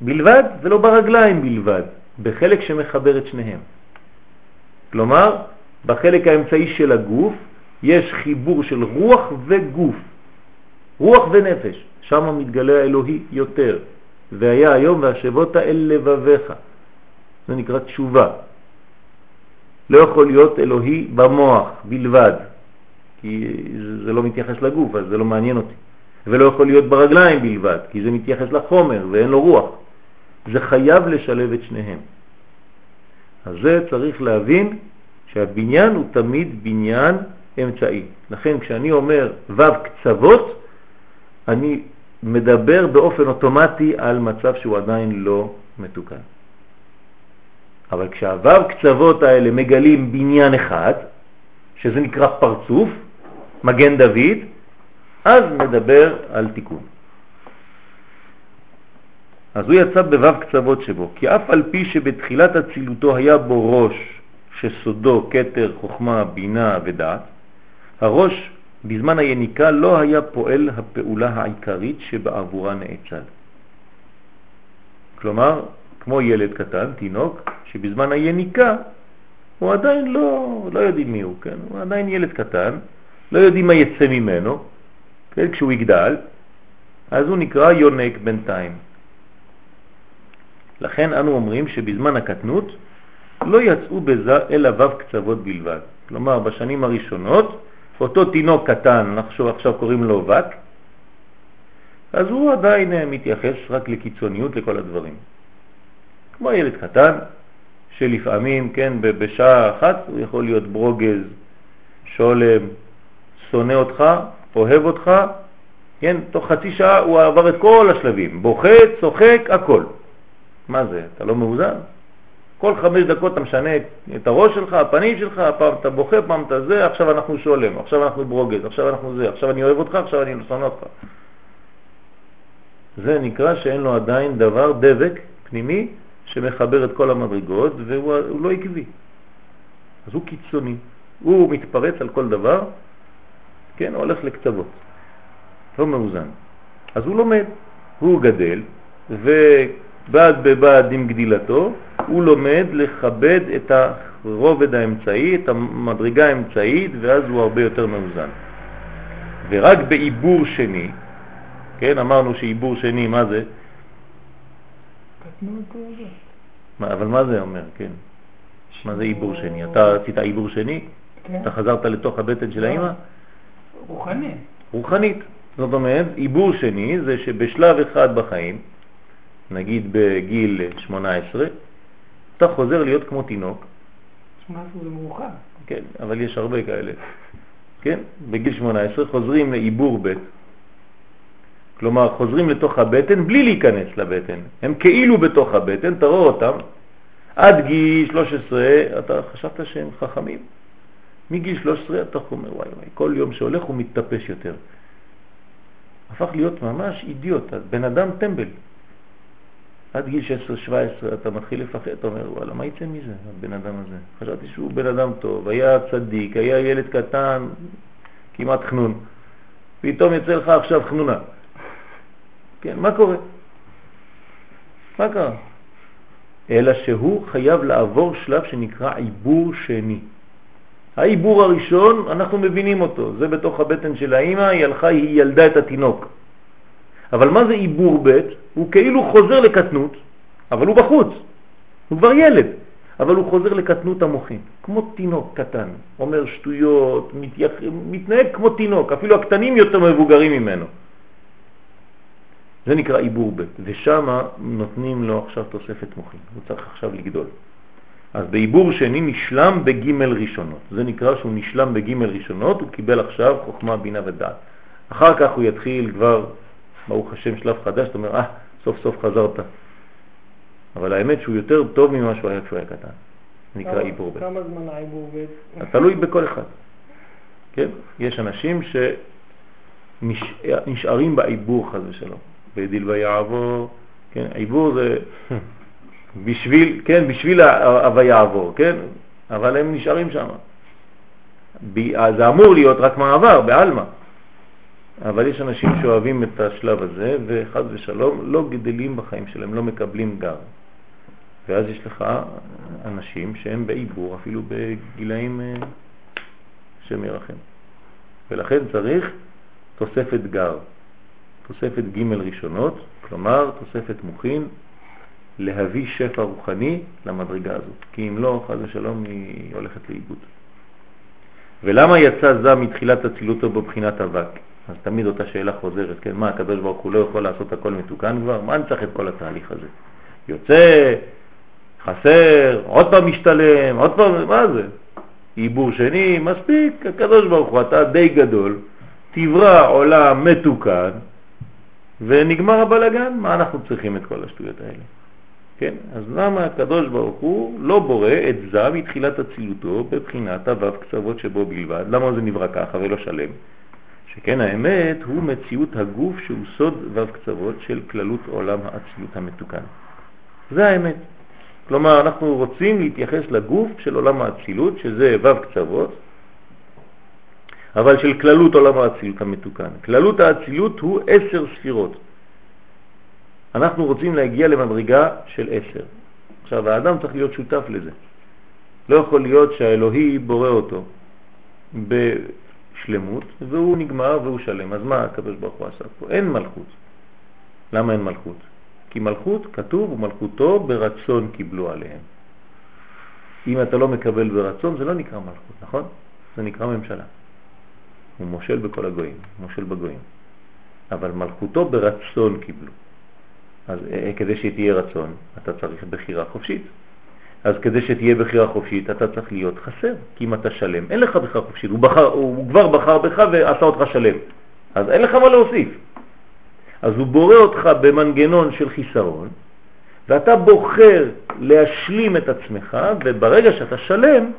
בלבד ולא ברגליים בלבד, בחלק שמחבר את שניהם. כלומר, בחלק האמצעי של הגוף יש חיבור של רוח וגוף, רוח ונפש, שם מתגלה האלוהי יותר. והיה היום והשבות אל לבביך. זה נקרא תשובה. לא יכול להיות אלוהי במוח בלבד, כי זה לא מתייחס לגוף, אז זה לא מעניין אותי. ולא יכול להיות ברגליים בלבד, כי זה מתייחס לחומר ואין לו רוח. זה חייב לשלב את שניהם. אז זה צריך להבין שהבניין הוא תמיד בניין אמצעי. לכן כשאני אומר ו' קצוות, אני מדבר באופן אוטומטי על מצב שהוא עדיין לא מתוקן. אבל כשהו' קצוות האלה מגלים בניין אחד, שזה נקרא פרצוף, מגן דוד, אז מדבר על תיקון. אז הוא יצא בו' קצוות שבו, כי אף על פי שבתחילת הצילותו היה בו ראש שסודו קטר, חוכמה, בינה ודעת, הראש בזמן היניקה לא היה פועל הפעולה העיקרית שבעבורה נאצל. כלומר, כמו ילד קטן, תינוק, שבזמן היניקה הוא עדיין לא, לא יודעים מי הוא, כן? הוא עדיין ילד קטן, לא יודעים מה יצא ממנו, כן? כשהוא יגדל, אז הוא נקרא יונק בינתיים. לכן אנו אומרים שבזמן הקטנות לא יצאו בזה אלא ו' קצוות בלבד. כלומר, בשנים הראשונות, אותו תינוק קטן, נחשוב עכשיו קוראים לו וק, אז הוא עדיין אה, מתייחס רק לקיצוניות לכל הדברים. כמו ילד קטן, שלפעמים, כן, בשעה אחת הוא יכול להיות ברוגז, שולם, שונא אותך, אוהב אותך, כן, תוך חצי שעה הוא עבר את כל השלבים, בוכה, צוחק, הכל. מה זה, אתה לא מאוזן? כל חמש דקות אתה משנה את הראש שלך, הפנים שלך, פעם אתה בוכה, פעם אתה זה, עכשיו אנחנו שולם, עכשיו אנחנו ברוגז, עכשיו אנחנו זה, עכשיו אני אוהב אותך, עכשיו אני שונא אותך. זה נקרא שאין לו עדיין דבר, דבק פנימי, שמחבר את כל המדרגות, והוא לא עקבי. אז הוא קיצוני. הוא מתפרץ על כל דבר, כן, הולך לקצוות. לא מאוזן. אז הוא לומד, הוא גדל, ובד בבד עם גדילתו, הוא לומד לכבד את הרובד האמצעי, את המדרגה האמצעית, ואז הוא הרבה יותר מאוזן. ורק בעיבור שני, כן, אמרנו שעיבור שני, מה זה? מה, אבל מה זה אומר, כן? מה זה עיבור שני? אתה עשית עיבור שני? כן. אתה חזרת לתוך הבטן של האמא? רוחני. רוחנית. זאת אומרת, עיבור שני זה שבשלב אחד בחיים, נגיד בגיל 18, אתה חוזר להיות כמו תינוק. 18 זה מאוחר. כן, אבל יש הרבה כאלה. כן, בגיל 18 חוזרים לעיבור ב', כלומר חוזרים לתוך הבטן בלי להיכנס לבטן. הם כאילו בתוך הבטן, תראו אותם. עד גיל 13 אתה חשבת שהם חכמים. מגיל 13 אתה אומר, וואי וואי, כל יום שהולך הוא מתטפש יותר. הפך להיות ממש אידיוט, בן אדם טמבל. עד גיל 16-17 אתה מתחיל לפחד, אתה אומר, וואלה, מה יצא מזה, הבן אדם הזה? חשבתי שהוא בן אדם טוב, היה צדיק, היה ילד קטן, כמעט חנון. פתאום יצא לך עכשיו חנונה. כן, מה קורה? מה קרה? אלא שהוא חייב לעבור שלב שנקרא עיבור שני. העיבור הראשון, אנחנו מבינים אותו, זה בתוך הבטן של האימא, היא הלכה, היא ילדה את התינוק. אבל מה זה עיבור ב'? הוא כאילו חוזר לקטנות, אבל הוא בחוץ, הוא כבר ילד, אבל הוא חוזר לקטנות המוחין, כמו תינוק קטן, אומר שטויות, מתייח... מתנהג כמו תינוק, אפילו הקטנים יותר מבוגרים ממנו. זה נקרא עיבור ב', ושם נותנים לו עכשיו תוספת מוחין, הוא צריך עכשיו לגדול. אז בעיבור שני נשלם בג' ראשונות. זה נקרא שהוא נשלם בג' ראשונות, הוא קיבל עכשיו חוכמה, בינה ודעת. אחר כך הוא יתחיל כבר, ברוך השם, שלב חדש, אתה אומר, אה, סוף סוף חזרת. אבל האמת שהוא יותר טוב ממה שהוא היה כשהוא היה קטן. נקרא עיבור ב'. כמה זמן העיבור ב'? תלוי בכל אחד. כן? יש אנשים שנשארים בעיבור חז ושלום. בדיל ויעבור, כן? עיבור זה בשביל, כן, בשביל הויעבור, כן? אבל הם נשארים שם. זה אמור להיות רק מעבר, בעלמא. אבל יש אנשים שאוהבים את השלב הזה, וחד ושלום לא גדלים בחיים שלהם, לא מקבלים גר. ואז יש לך אנשים שהם בעיבור, אפילו בגילאים אה, שם ירחם. ולכן צריך תוספת גר, תוספת ג' ראשונות, כלומר תוספת מוכין, להביא שפע רוחני למדרגה הזאת, כי אם לא, חז ושלום, היא הולכת לאיבוד. ולמה יצא זה מתחילת אצילותו בבחינת אבק? אז תמיד אותה שאלה חוזרת, כן, מה, הקדוש ברוך הוא לא יכול לעשות הכל מתוקן כבר? מה אני צריך את כל התהליך הזה? יוצא, חסר, עוד פעם משתלם, עוד פעם, מה זה? עיבור שני, מספיק, הקדוש ברוך הוא, אתה די גדול, תברא עולם מתוקן, ונגמר הבלגן, מה אנחנו צריכים את כל השטויות האלה? כן? אז למה הקדוש ברוך הוא לא בורא את זה מתחילת אצילותו בבחינת הוו קצוות שבו בלבד? למה זה נברא ככה ולא שלם? שכן האמת הוא מציאות הגוף שהוא סוד וו קצוות של כללות עולם האצילות המתוקן. זה האמת. כלומר, אנחנו רוצים להתייחס לגוף של עולם האצילות, שזה וו קצוות, אבל של כללות עולם האצילות המתוקן. כללות האצילות הוא עשר ספירות. אנחנו רוצים להגיע למדרגה של עשר. עכשיו, האדם צריך להיות שותף לזה. לא יכול להיות שהאלוהי בורא אותו בשלמות, והוא נגמר והוא שלם. אז מה הקדוש ברוך הוא עשה פה? אין מלכות. למה אין מלכות? כי מלכות, כתוב, ומלכותו ברצון קיבלו עליהם. אם אתה לא מקבל ברצון, זה לא נקרא מלכות, נכון? זה נקרא ממשלה. הוא מושל בכל הגויים, מושל בגויים. אבל מלכותו ברצון קיבלו. אז אה, כדי שתהיה רצון, אתה צריך בחירה חופשית. אז כדי שתהיה בחירה חופשית, אתה צריך להיות חסר, כי אם אתה שלם, אין לך בחירה חופשית, הוא, בחר, הוא כבר בחר בך ועשה אותך שלם, אז אין לך מה להוסיף. אז הוא בורא אותך במנגנון של חיסרון, ואתה בוחר להשלים את עצמך, וברגע שאתה שלם,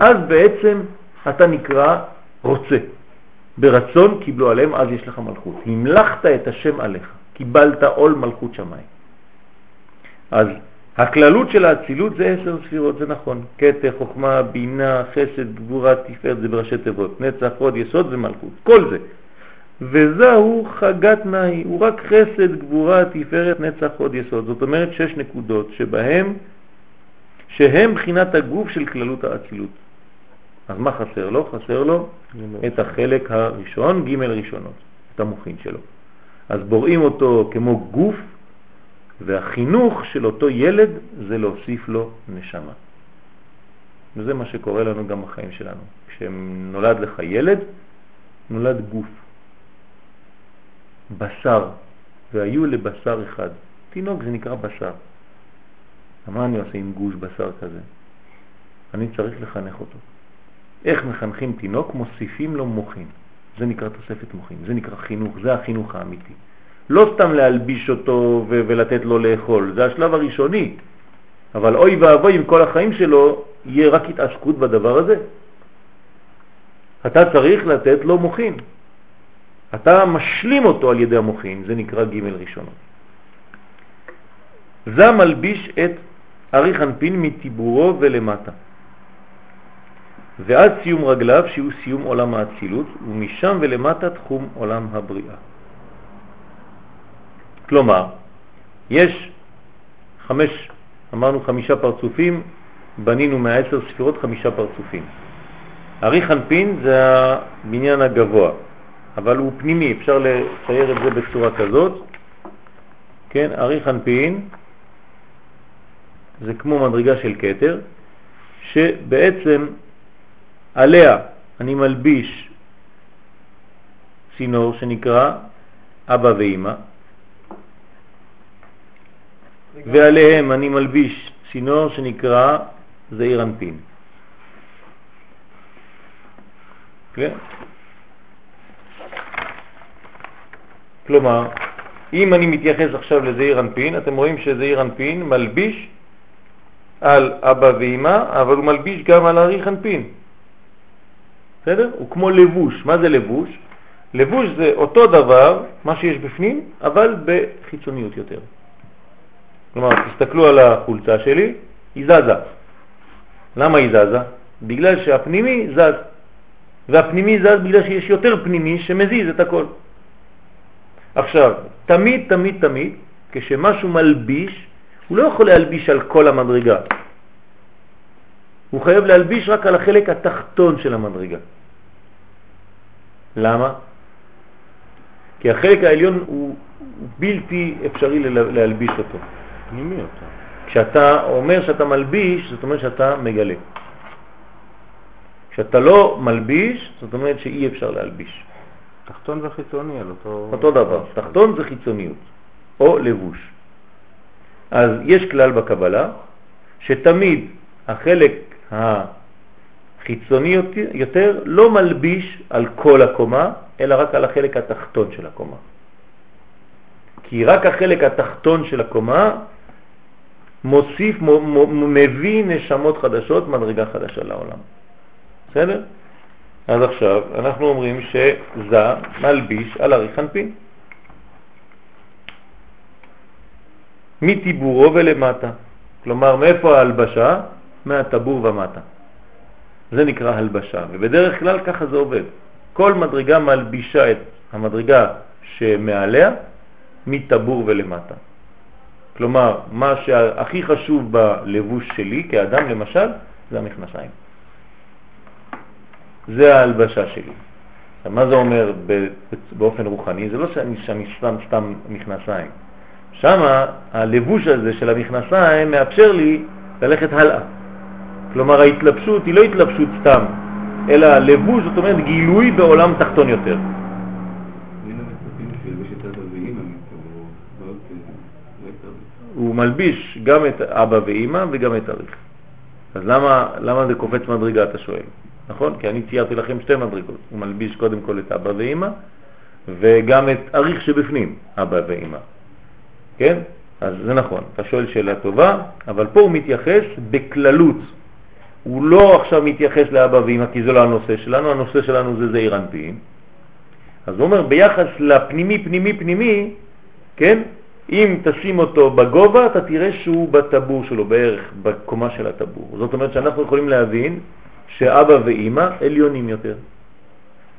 אז בעצם אתה נקרא רוצה. ברצון קיבלו עליהם, אז יש לך מלכות. המלכת את השם עליך. קיבלת עול מלכות שמיים. אז הכללות של האצילות זה עשר ספירות, זה נכון. קטע, חוכמה, בינה, חסד, גבורה, תפארת, זה בראשי תיבות. נצח, עוד יסוד ומלכות. כל זה. וזהו חגת נאי, הוא רק חסד, גבורה, תפארת, נצח, עוד יסוד. זאת אומרת שש נקודות שבהם, שהם בחינת הגוף של כללות האצילות. אז מה חסר לו? חסר לו את החלק הראשון, ג' ראשונות, את המוחין שלו. אז בוראים אותו כמו גוף, והחינוך של אותו ילד זה להוסיף לו נשמה. וזה מה שקורה לנו גם בחיים שלנו. כשנולד לך ילד, נולד גוף, בשר, והיו לבשר אחד. תינוק זה נקרא בשר. מה אני עושה עם גוש בשר כזה? אני צריך לחנך אותו. איך מחנכים תינוק? מוסיפים לו מוחין. זה נקרא תוספת מוחין, זה נקרא חינוך, זה החינוך האמיתי. לא סתם להלביש אותו ולתת לו לאכול, זה השלב הראשוני. אבל אוי ואבוי אם כל החיים שלו יהיה רק התעסקות בדבר הזה. אתה צריך לתת לו מוחין. אתה משלים אותו על ידי המוחין, זה נקרא ג' ראשונות. זה מלביש את ארי חנפין מטיבורו ולמטה. ועד סיום רגליו שהוא סיום עולם האצילות, ומשם ולמטה תחום עולם הבריאה. כלומר, יש חמש, אמרנו חמישה פרצופים, בנינו מהעשר ספירות חמישה פרצופים. ארי חנפין זה הבניין הגבוה, אבל הוא פנימי, אפשר לצייר את זה בצורה כזאת. כן, ארי חנפין זה כמו מדרגה של קטר, שבעצם עליה אני מלביש צינור שנקרא אבא ואימא, ועליהם אני מלביש צינור שנקרא זעיר אנפין. כן? כלומר, אם אני מתייחס עכשיו לזעיר אנפין, אתם רואים שזעיר אנפין מלביש על אבא ואמא, אבל הוא מלביש גם על אריך אנפין. בסדר? הוא כמו לבוש. מה זה לבוש? לבוש זה אותו דבר, מה שיש בפנים, אבל בחיצוניות יותר. כלומר, תסתכלו על החולצה שלי, היא זזה. למה היא זזה? בגלל שהפנימי זז. והפנימי זז בגלל שיש יותר פנימי שמזיז את הכל. עכשיו, תמיד, תמיד, תמיד, כשמשהו מלביש, הוא לא יכול להלביש על כל המדרגה. הוא חייב להלביש רק על החלק התחתון של המדרגה. למה? כי החלק העליון הוא בלתי אפשרי להלביש אותו. פנימי אותו. כשאתה אומר שאתה מלביש, זאת אומרת שאתה מגלה. כשאתה לא מלביש, זאת אומרת שאי אפשר להלביש. תחתון וחיצוני על אותו... אותו דבר, תחתון זה חיצוניות, או לבוש. אז יש כלל בקבלה, שתמיד החלק החיצוני יותר לא מלביש על כל הקומה, אלא רק על החלק התחתון של הקומה. כי רק החלק התחתון של הקומה מוסיף, מביא נשמות חדשות, מדרגה חדשה לעולם. בסדר? אז עכשיו אנחנו אומרים שזה מלביש על אריך אנפין. מטיבורו ולמטה. כלומר, מאיפה ההלבשה? מהטבור ומטה. זה נקרא הלבשה, ובדרך כלל ככה זה עובד. כל מדרגה מלבישה את המדרגה שמעליה מטבור ולמטה. כלומר, מה שהכי חשוב בלבוש שלי כאדם למשל, זה המכנסיים. זה ההלבשה שלי. מה זה אומר באופן רוחני? זה לא שאני, שאני סתם, סתם מכנסיים. שם הלבוש הזה של המכנסיים מאפשר לי ללכת הלאה. כלומר ההתלבשות היא לא התלבשות סתם, אלא לבוש, זאת אומרת גילוי בעולם תחתון יותר. הוא מלביש גם את אבא ואימא וגם את אריך. אז למה, למה זה קופץ מדרגה, אתה שואל? נכון? כי אני ציירתי לכם שתי מדרגות. הוא מלביש קודם כל את אבא ואימא, וגם את אריך שבפנים, אבא ואימא. כן? אז זה נכון, אתה שואל שאלה טובה, אבל פה הוא מתייחס בכללות. הוא לא עכשיו מתייחס לאבא ואמא כי זה לא הנושא שלנו, הנושא שלנו זה זעיר אנפין. אז הוא אומר ביחס לפנימי, פנימי, פנימי, כן? אם תשים אותו בגובה, אתה תראה שהוא בטבור שלו, בערך בקומה של הטבור. זאת אומרת שאנחנו יכולים להבין שאבא ואימא עליונים יותר.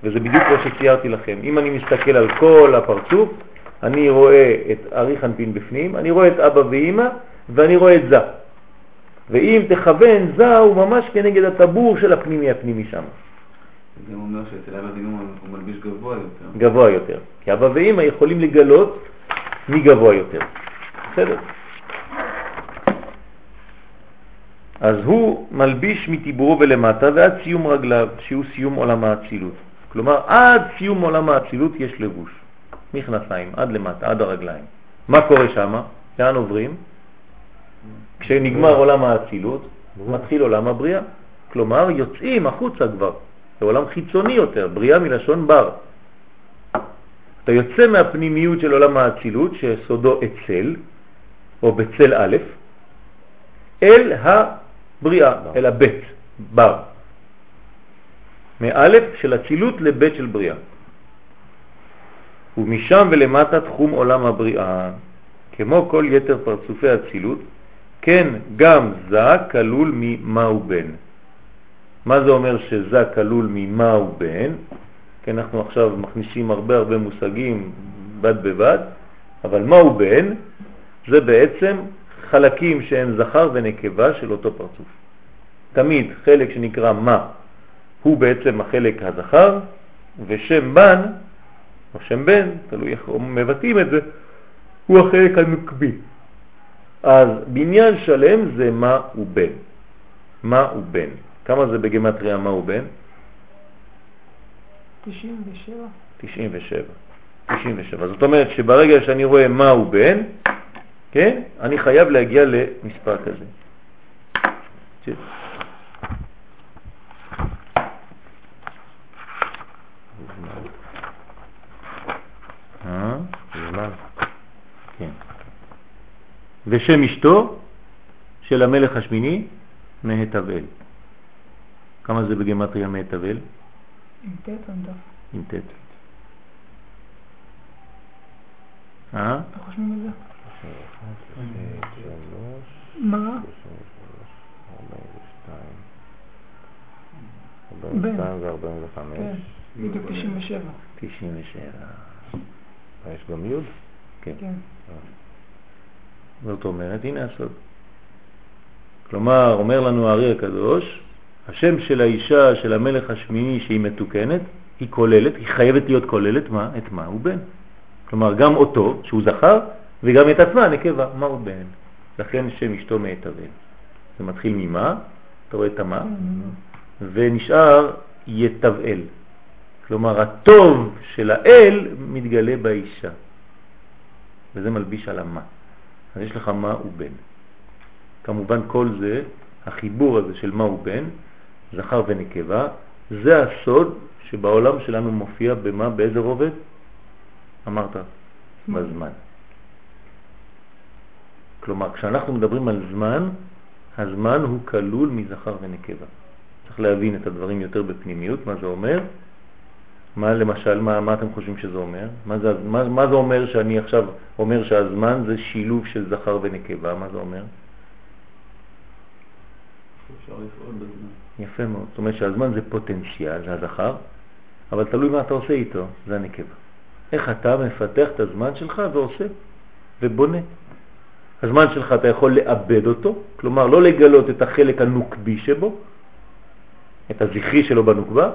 וזה בדיוק מה שציירתי לכם. אם אני מסתכל על כל הפרצוף, אני רואה את אריך אנפין בפנים, אני רואה את אבא ואימא, ואני רואה את זה. ואם תכוון, זה הוא ממש כנגד הטבור של הפנימי הפנימי שם. זה אומר שאצל אבא ואמא הוא מלביש גבוה יותר. גבוה יותר. כי אבא ואמא יכולים לגלות מי גבוה יותר. בסדר? אז הוא מלביש מטיבורו ולמטה ועד סיום רגליו, שהוא סיום עולם האצילות. כלומר, עד סיום עולם האצילות יש לבוש. מכנסיים, עד למטה, עד הרגליים. מה קורה שם? לאן עוברים? כשנגמר עולם האצילות, מתחיל עולם הבריאה. כלומר, יוצאים החוצה כבר, זה עולם חיצוני יותר, בריאה מלשון בר. אתה יוצא מהפנימיות של עולם האצילות, שסודו אצל, או בצל א', אל הבריאה, אל הבית, בר. מאלף של אצילות לבית של בריאה. ומשם ולמטה תחום עולם הבריאה. כמו כל יתר פרצופי אצילות, כן, גם זה כלול ממה הוא בן. מה זה אומר שזה כלול ממה הוא בן? כי אנחנו עכשיו מכניסים הרבה הרבה מושגים בד בבד, אבל מה הוא בן? זה בעצם חלקים שהם זכר ונקבה של אותו פרצוף. תמיד חלק שנקרא מה הוא בעצם החלק הזכר, ושם בן, או שם בן, תלוי איך מבטאים את זה, הוא החלק הנקבי. אז בניין שלם זה מה הוא בן. מה הוא בן. כמה זה בגמטריה מה הוא בן? 97. 97. 97. זאת אומרת שברגע שאני רואה מה הוא בן, כן, אני חייב להגיע למספר כזה. אה? זמן. כן. ושם אשתו של המלך השמיני, מהתבל. כמה זה בגמטריה מהתבל? עם ט' או עם דף? עם ט'. אה? איך חושבים על זה? מה? ארבעים וחמש. כן, בדיוק 97. 97. יש גם י'? כן. כן. זאת אומרת, הנה הסוד. כלומר, אומר לנו הארי הקדוש, השם של האישה, של המלך השמיני שהיא מתוקנת, היא כוללת, היא חייבת להיות כוללת, מה? את מה הוא בן. כלומר, גם אותו, שהוא זכר, וגם את עצמה, נקבה, מה הוא בן. לכן שם אשתו מהתבל. זה מתחיל ממה? אתה רואה את המה? ונשאר יתבל. כלומר, הטוב של האל מתגלה באישה. וזה מלביש על המה. אז יש לך מה הוא בן. כמובן כל זה, החיבור הזה של מה הוא בן, זכר ונקבה, זה הסוד שבעולם שלנו מופיע במה, באיזה רובד? אמרת, בזמן. כלומר, כשאנחנו מדברים על זמן, הזמן הוא כלול מזכר ונקבה. צריך להבין את הדברים יותר בפנימיות, מה זה אומר. מה למשל, מה, מה אתם חושבים שזה אומר? מה זה, מה, מה זה אומר שאני עכשיו אומר שהזמן זה שילוב של זכר ונקבה? מה זה אומר? אפשר לפעול בזמן. יפה מאוד. זאת אומרת שהזמן זה פוטנציאל, זה הזכר, אבל תלוי מה אתה עושה איתו, זה הנקבה. איך אתה מפתח את הזמן שלך ועושה ובונה. הזמן שלך אתה יכול לאבד אותו, כלומר לא לגלות את החלק הנוקבי שבו, את הזכרי שלו בנוקבה,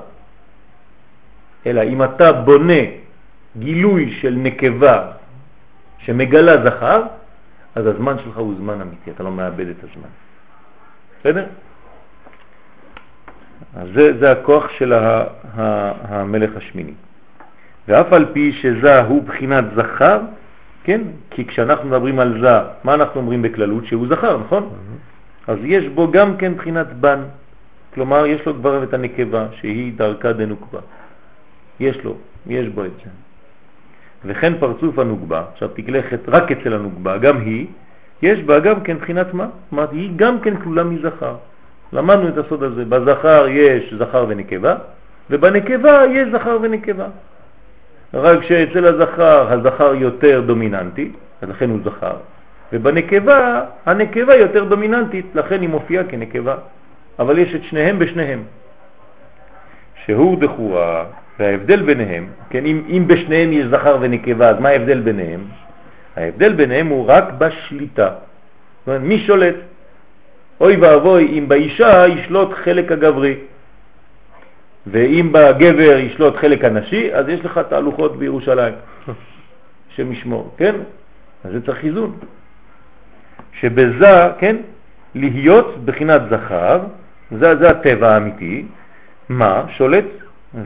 אלא אם אתה בונה גילוי של נקבה שמגלה זכר, אז הזמן שלך הוא זמן אמיתי, אתה לא מאבד את הזמן. בסדר? אז זה, זה הכוח של ה, ה, המלך השמיני. ואף על פי שזה הוא בחינת זכר, כן? כי כשאנחנו מדברים על זה, מה אנחנו אומרים בכללות? שהוא זכר, נכון? אז יש בו גם כן בחינת בן. כלומר, יש לו כבר את הנקבה, שהיא דרכה דנוקבה. יש לו, יש בו את זה. וכן פרצוף הנוגבה, עכשיו תקלחת רק אצל הנוגבה, גם היא, יש בה גם כן בחינת מה? מה היא גם כן כלולה מזכר. למדנו את הסוד הזה, בזכר יש זכר ונקבה, ובנקבה יש זכר ונקבה. רק שאצל הזכר, הזכר יותר דומיננטי, אז לכן הוא זכר, ובנקבה, הנקבה יותר דומיננטית, לכן היא מופיעה כנקבה. אבל יש את שניהם בשניהם. שהוא דחורה, וההבדל ביניהם, כן, אם, אם בשניהם יש זכר ונקבה, אז מה ההבדל ביניהם? ההבדל ביניהם הוא רק בשליטה. זאת אומרת, מי שולט? אוי ואבוי אם באישה ישלוט חלק הגברי, ואם בגבר ישלוט חלק הנשי, אז יש לך תהלוכות בירושלים, שמשמור, כן? אז זה צריך איזון. שבזה, כן, להיות בחינת זכר, זה, זה הטבע האמיתי, מה? שולט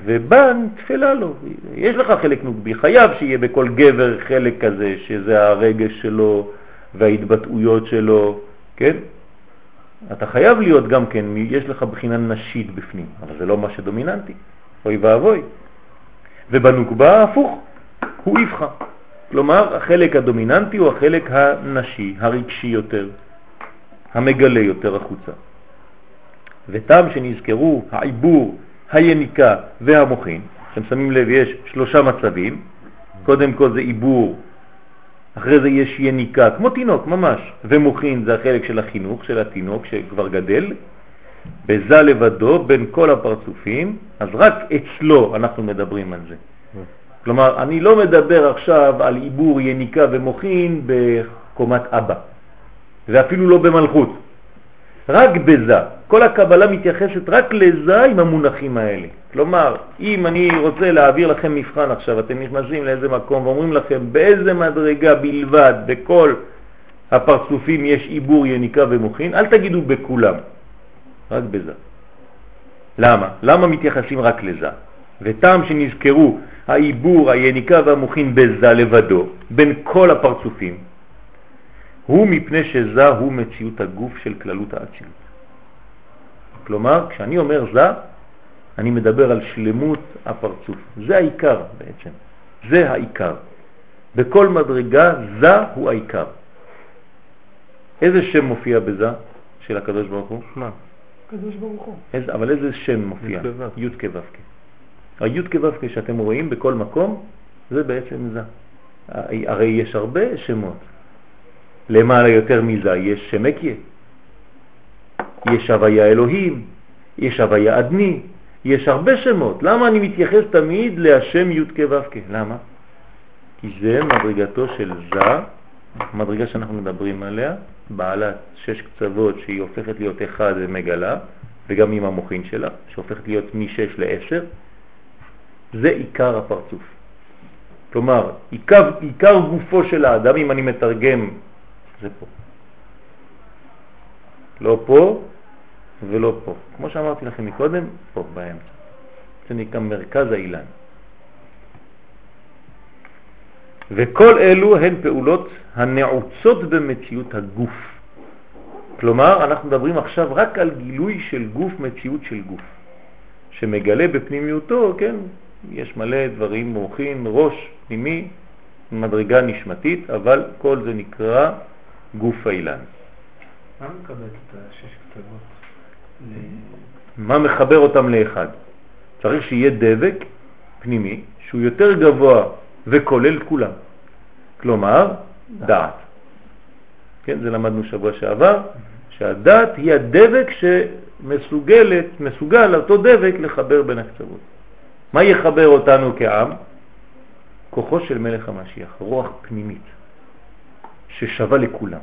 ובן תפלה לו. יש לך חלק נוגבי, חייב שיהיה בכל גבר חלק כזה, שזה הרגש שלו וההתבטאויות שלו, כן? אתה חייב להיות גם כן, יש לך בחינה נשית בפנים, אבל זה לא מה שדומיננטי, אוי ואבוי. ובנוגבה הפוך, הוא יבחה. כלומר, החלק הדומיננטי הוא החלק הנשי, הרגשי יותר, המגלה יותר החוצה. וטעם שנזכרו העיבור, היניקה והמוחין, אתם שמים לב, יש שלושה מצבים, קודם כל זה עיבור, אחרי זה יש יניקה, כמו תינוק ממש, ומוחין זה החלק של החינוך של התינוק שכבר גדל, בזה לבדו בין כל הפרצופים, אז רק אצלו אנחנו מדברים על זה. כלומר, אני לא מדבר עכשיו על עיבור יניקה ומוחין בקומת אבא, ואפילו לא במלכות. רק בזה. כל הקבלה מתייחסת רק לזה עם המונחים האלה. כלומר, אם אני רוצה להעביר לכם מבחן עכשיו, אתם נכנסים לאיזה מקום ואומרים לכם באיזה מדרגה בלבד בכל הפרצופים יש עיבור, יניקה ומוחין, אל תגידו בכולם, רק בזה. למה? למה מתייחסים רק לזה? וטעם שנזכרו העיבור, היניקה והמוחין בזה לבדו, בין כל הפרצופים, הוא מפני שזה הוא מציאות הגוף של כללות האצילות. כלומר, כשאני אומר זה, אני מדבר על שלמות הפרצוף. זה העיקר בעצם. זה העיקר. בכל מדרגה זה הוא העיקר. איזה שם מופיע בזה של הקדוש ברוך הוא? מה? קדוש ברוך הוא. איזה, אבל איזה שם מופיע? י' כו'. י' כו'. הי' כו' שאתם רואים בכל מקום, זה בעצם זה. הרי יש הרבה שמות. למעלה יותר מזה יש שם אקיה. יש הוויה אלוהים, יש הוויה אדני, יש הרבה שמות. למה אני מתייחס תמיד להשם י' כו' למה? כי זה מדרגתו של זה, מדרגה שאנחנו מדברים עליה, בעלת שש קצוות שהיא הופכת להיות אחד ומגלה, וגם עם המוחין שלה, שהופכת להיות מ-6 ל-10, זה עיקר הפרצוף. כלומר, עיקר, עיקר גופו של האדם, אם אני מתרגם, זה פה. לא פה ולא פה. כמו שאמרתי לכם מקודם, פה באמצע. זה נקרא מרכז האילן. וכל אלו הן פעולות הנעוצות במציאות הגוף. כלומר, אנחנו מדברים עכשיו רק על גילוי של גוף, מציאות של גוף, שמגלה בפנימיותו, כן, יש מלא דברים מוחין, ראש פנימי, מדרגה נשמתית, אבל כל זה נקרא גוף האילן. מה מקבל את השש כתבות? מה מחבר אותם לאחד? צריך שיהיה דבק פנימי שהוא יותר גבוה וכולל כולם. כלומר, דעת. כן, זה למדנו שבוע שעבר, שהדעת היא הדבק שמסוגלת, מסוגל אותו דבק לחבר בין הקצוות. מה יחבר אותנו כעם? כוחו של מלך המשיח, רוח פנימית, ששווה לכולם.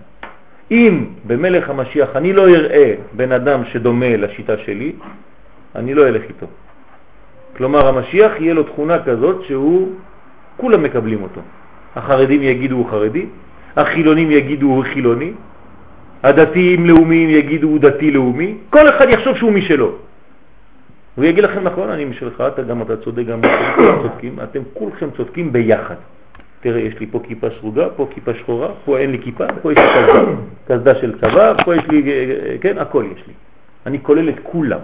אם במלך המשיח אני לא אראה בן אדם שדומה לשיטה שלי, אני לא אלך איתו. כלומר, המשיח יהיה לו תכונה כזאת שהוא, כולם מקבלים אותו. החרדים יגידו הוא חרדי, החילונים יגידו הוא חילוני, הדתיים לאומיים יגידו הוא דתי לאומי, כל אחד יחשוב שהוא משלו. הוא יגיד לכם נכון, אני משלך, אתה גם אתה צודק, גם כולם צודקים, אתם כולכם צודקים ביחד. תראה, יש לי פה כיפה שרוגה, פה כיפה שחורה, פה אין לי כיפה, פה יש לי קסדה, קסדה של צבא, פה יש לי, כן, הכל יש לי. אני כולל את כולם.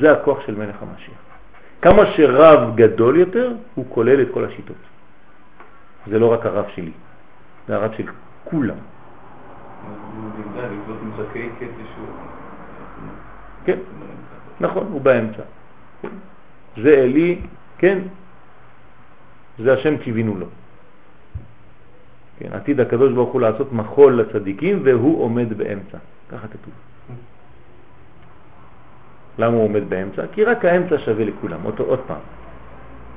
זה הכוח של מלך המשיח. כמה שרב גדול יותר, הוא כולל את כל השיטות. זה לא רק הרב שלי, זה הרב של כולם. כן, נכון, הוא באמצע. זה אלי, כן, זה השם קיווינו לו. כן, עתיד הקדוש ברוך הוא לעשות מחול לצדיקים והוא עומד באמצע, ככה כתוב. למה הוא עומד באמצע? כי רק האמצע שווה לכולם, אותו עוד פעם.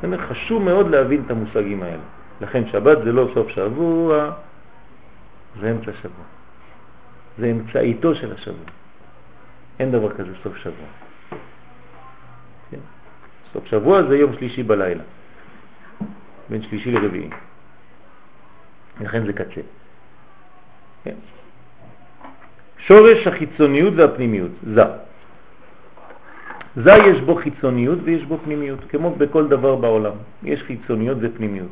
זה חשוב מאוד להבין את המושגים האלה. לכן שבת זה לא סוף שבוע, זה אמצע שבוע. זה אמצעיתו של השבוע. אין דבר כזה סוף שבוע. כן? סוף שבוע זה יום שלישי בלילה, בין שלישי לרביעי. לכן זה קצה. כן? שורש החיצוניות והפנימיות, זה. זה יש בו חיצוניות ויש בו פנימיות, כמו בכל דבר בעולם. יש חיצוניות ופנימיות.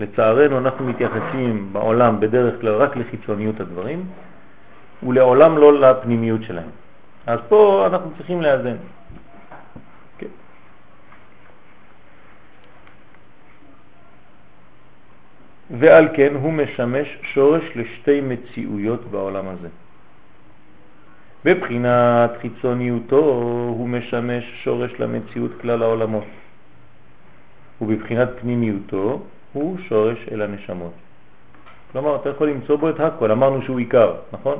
לצערנו אנחנו מתייחסים בעולם בדרך כלל רק לחיצוניות הדברים, ולעולם לא לפנימיות שלהם. אז פה אנחנו צריכים לאזן. כן. ועל כן הוא משמש שורש לשתי מציאויות בעולם הזה. בבחינת חיצוניותו הוא משמש שורש למציאות כלל העולמות, ובבחינת פנימיותו הוא שורש אל הנשמות. כלומר, אתה יכול למצוא בו את הכל, אמרנו שהוא עיקר, נכון?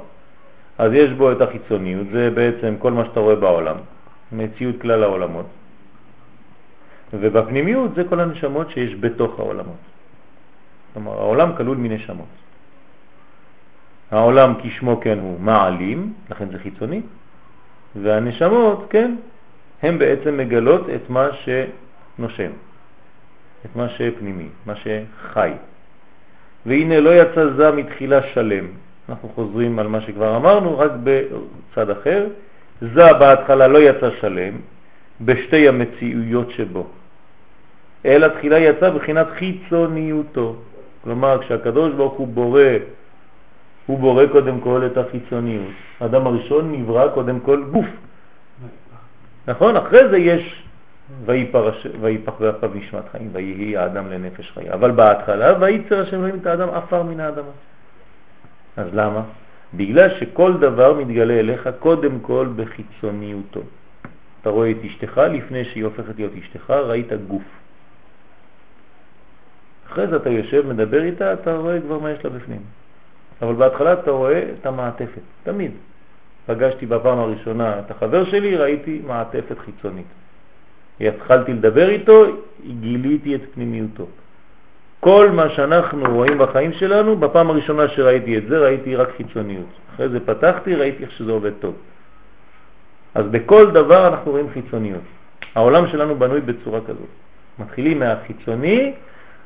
אז יש בו את החיצוניות, זה בעצם כל מה שאתה רואה בעולם, מציאות כלל העולמות. ובפנימיות זה כל הנשמות שיש בתוך העולמות. כלומר, העולם כלול מנשמות. העולם כשמו כן הוא מעלים, לכן זה חיצוני, והנשמות, כן, הן בעצם מגלות את מה שנושם, את מה שפנימי, מה שחי. והנה לא יצא זה מתחילה שלם. אנחנו חוזרים על מה שכבר אמרנו, רק בצד אחר. זה בהתחלה לא יצא שלם בשתי המציאויות שבו, אלא תחילה יצא בחינת חיצוניותו. כלומר, כשהקדוש ברוך הוא בורא הוא בורא קודם כל את החיצוניות. האדם הראשון נברא קודם כל גוף. נכון? אחרי זה יש ויפח ואפיו נשמת חיים, ויהי האדם לנפש חיה. אבל בהתחלה, וייצר השם אלוהים את האדם עפר מן האדמה. אז למה? בגלל שכל דבר מתגלה אליך קודם כל בחיצוניותו. אתה רואה את אשתך, לפני שהיא הופכת להיות אשתך, ראית גוף. אחרי זה אתה יושב, מדבר איתה, אתה רואה כבר מה יש לה בפנים. אבל בהתחלה אתה רואה את המעטפת, תמיד. פגשתי בפעם הראשונה את החבר שלי, ראיתי מעטפת חיצונית. התחלתי לדבר איתו, גיליתי את פנימיותו. כל מה שאנחנו רואים בחיים שלנו, בפעם הראשונה שראיתי את זה, ראיתי רק חיצוניות. אחרי זה פתחתי, ראיתי איך שזה עובד טוב. אז בכל דבר אנחנו רואים חיצוניות. העולם שלנו בנוי בצורה כזאת. מתחילים מהחיצוני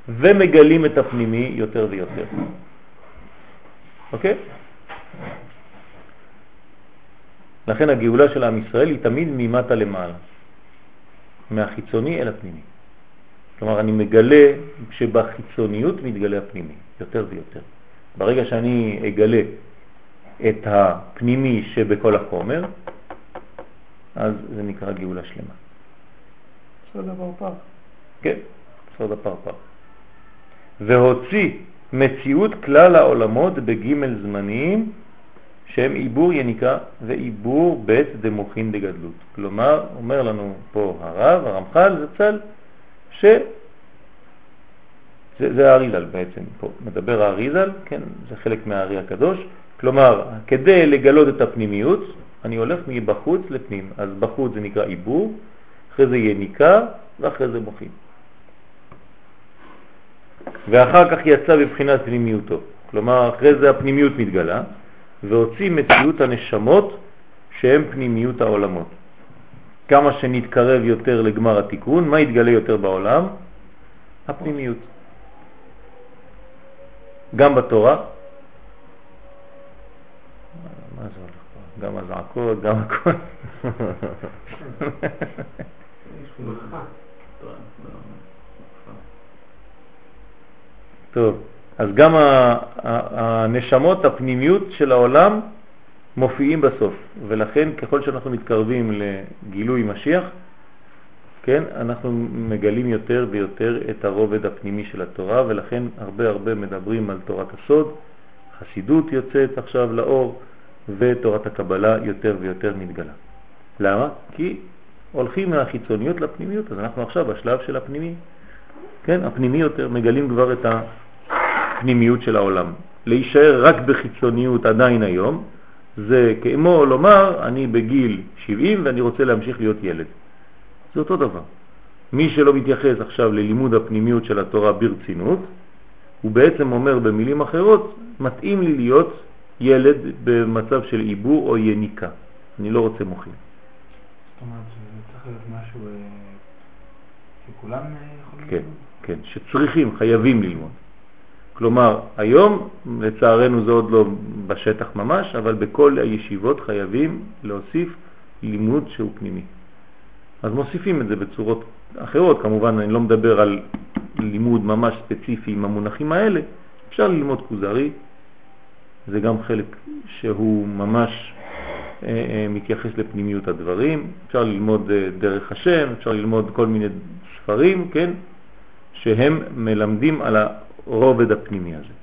ומגלים את הפנימי יותר ויותר. אוקיי? לכן הגאולה של עם ישראל היא תמיד ממטה למעלה, מהחיצוני אל הפנימי. כלומר, אני מגלה שבחיצוניות מתגלה הפנימי, יותר ויותר. ברגע שאני אגלה את הפנימי שבכל החומר, אז זה נקרא גאולה שלמה. סוד הפרפר. כן, סוד הפרפר. והוציא מציאות כלל העולמות בג' זמניים שהם עיבור יניקה ועיבור בית דמוכין דגדלות. כלומר, אומר לנו פה הרב, הרמח"ל זצ"ל, ש... זה, זה האריזל בעצם, פה מדבר האריזל, כן, זה חלק מהארי הקדוש, כלומר, כדי לגלות את הפנימיות, אני הולך מבחוץ לפנים, אז בחוץ זה נקרא עיבור, אחרי זה יניקה ואחרי זה מוכין. ואחר כך יצא בבחינת פנימיותו, כלומר אחרי זה הפנימיות מתגלה, והוציא מציאות הנשמות שהם פנימיות העולמות. כמה שנתקרב יותר לגמר התיקון, מה יתגלה יותר בעולם? הפנימיות. גם בתורה, מה זה הולך פה? גם הזעקות, גם הכל. טוב, אז גם הנשמות, הפנימיות של העולם מופיעים בסוף, ולכן ככל שאנחנו מתקרבים לגילוי משיח, כן, אנחנו מגלים יותר ויותר את הרובד הפנימי של התורה, ולכן הרבה הרבה מדברים על תורת הסוד, חסידות יוצאת עכשיו לאור, ותורת הקבלה יותר ויותר מתגלה. למה? כי הולכים מהחיצוניות לפנימיות, אז אנחנו עכשיו בשלב של הפנימי, כן, הפנימי יותר, מגלים כבר את הפנימיות של העולם. להישאר רק בחיצוניות עדיין היום, זה כמו לומר, אני בגיל 70 ואני רוצה להמשיך להיות ילד. זה אותו דבר. מי שלא מתייחס עכשיו ללימוד הפנימיות של התורה ברצינות, הוא בעצם אומר במילים אחרות, מתאים לי להיות ילד במצב של עיבור או יניקה. אני לא רוצה מוחים. זאת אומרת, זה צריך להיות משהו אה, שכולם אה, יכולים כן, כן, שצריכים, חייבים ללמוד. כלומר, היום, לצערנו זה עוד לא בשטח ממש, אבל בכל הישיבות חייבים להוסיף לימוד שהוא פנימי. אז מוסיפים את זה בצורות אחרות, כמובן אני לא מדבר על לימוד ממש ספציפי עם המונחים האלה, אפשר ללמוד כוזרי, זה גם חלק שהוא ממש אה, אה, מתייחס לפנימיות הדברים, אפשר ללמוד אה, דרך השם, אפשר ללמוד כל מיני ספרים, כן, שהם מלמדים על הרובד הפנימי הזה.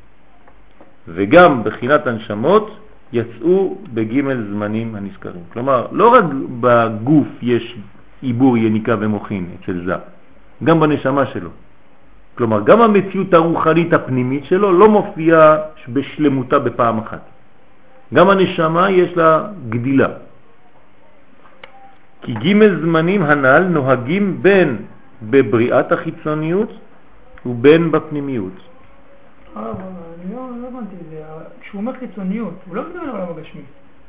וגם בחינת הנשמות יצאו בג' זמנים הנזכרים. כלומר, לא רק בגוף יש עיבור, יניקה ומוחין אצל זה, גם בנשמה שלו. כלומר, גם המציאות הרוחנית הפנימית שלו לא מופיעה בשלמותה בפעם אחת. גם הנשמה יש לה גדילה. כי ג' זמנים הנ"ל נוהגים בין בבריאת החיצוניות ובין בפנימיות. אה, אני לא, לא הבנתי את זה. כשהוא אומר חיצוניות, הוא לא מדבר על העולם הגשמי.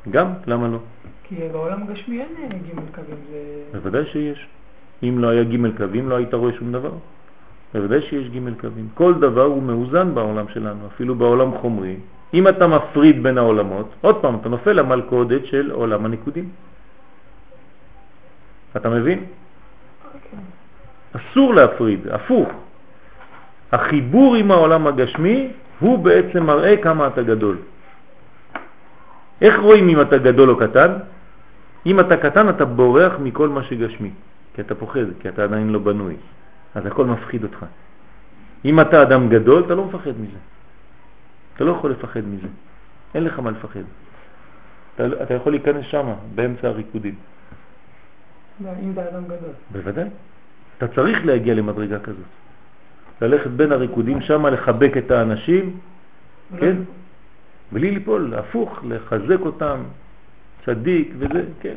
גם, למה לא? כי בעולם הגשמי אין אה, ג' קווים, זה... בוודאי שיש. אם לא היה ג' קווים לא היית רואה שום דבר. בוודאי שיש ג' קווים. כל דבר הוא מאוזן בעולם שלנו, אפילו בעולם חומרי. אם אתה מפריד בין העולמות, עוד פעם, אתה נופל למלכודת של עולם הניקודים. אתה מבין? אוקיי. אסור להפריד, הפוך. החיבור עם העולם הגשמי הוא בעצם מראה כמה אתה גדול. איך רואים אם אתה גדול או קטן? אם אתה קטן אתה בורח מכל מה שגשמי, כי אתה פוחד, כי אתה עדיין לא בנוי, אז הכל מפחיד אותך. אם אתה אדם גדול, אתה לא מפחד מזה. אתה לא יכול לפחד מזה. אין לך מה לפחד. אתה, אתה יכול להיכנס שם, באמצע הריקודים. אם אתה אדם גדול. בוודאי. אתה צריך להגיע למדרגה כזאת. ללכת בין הריקודים שם, לחבק את האנשים, כן? בלי ליפול, הפוך, לחזק אותם, צדיק וזה, כן.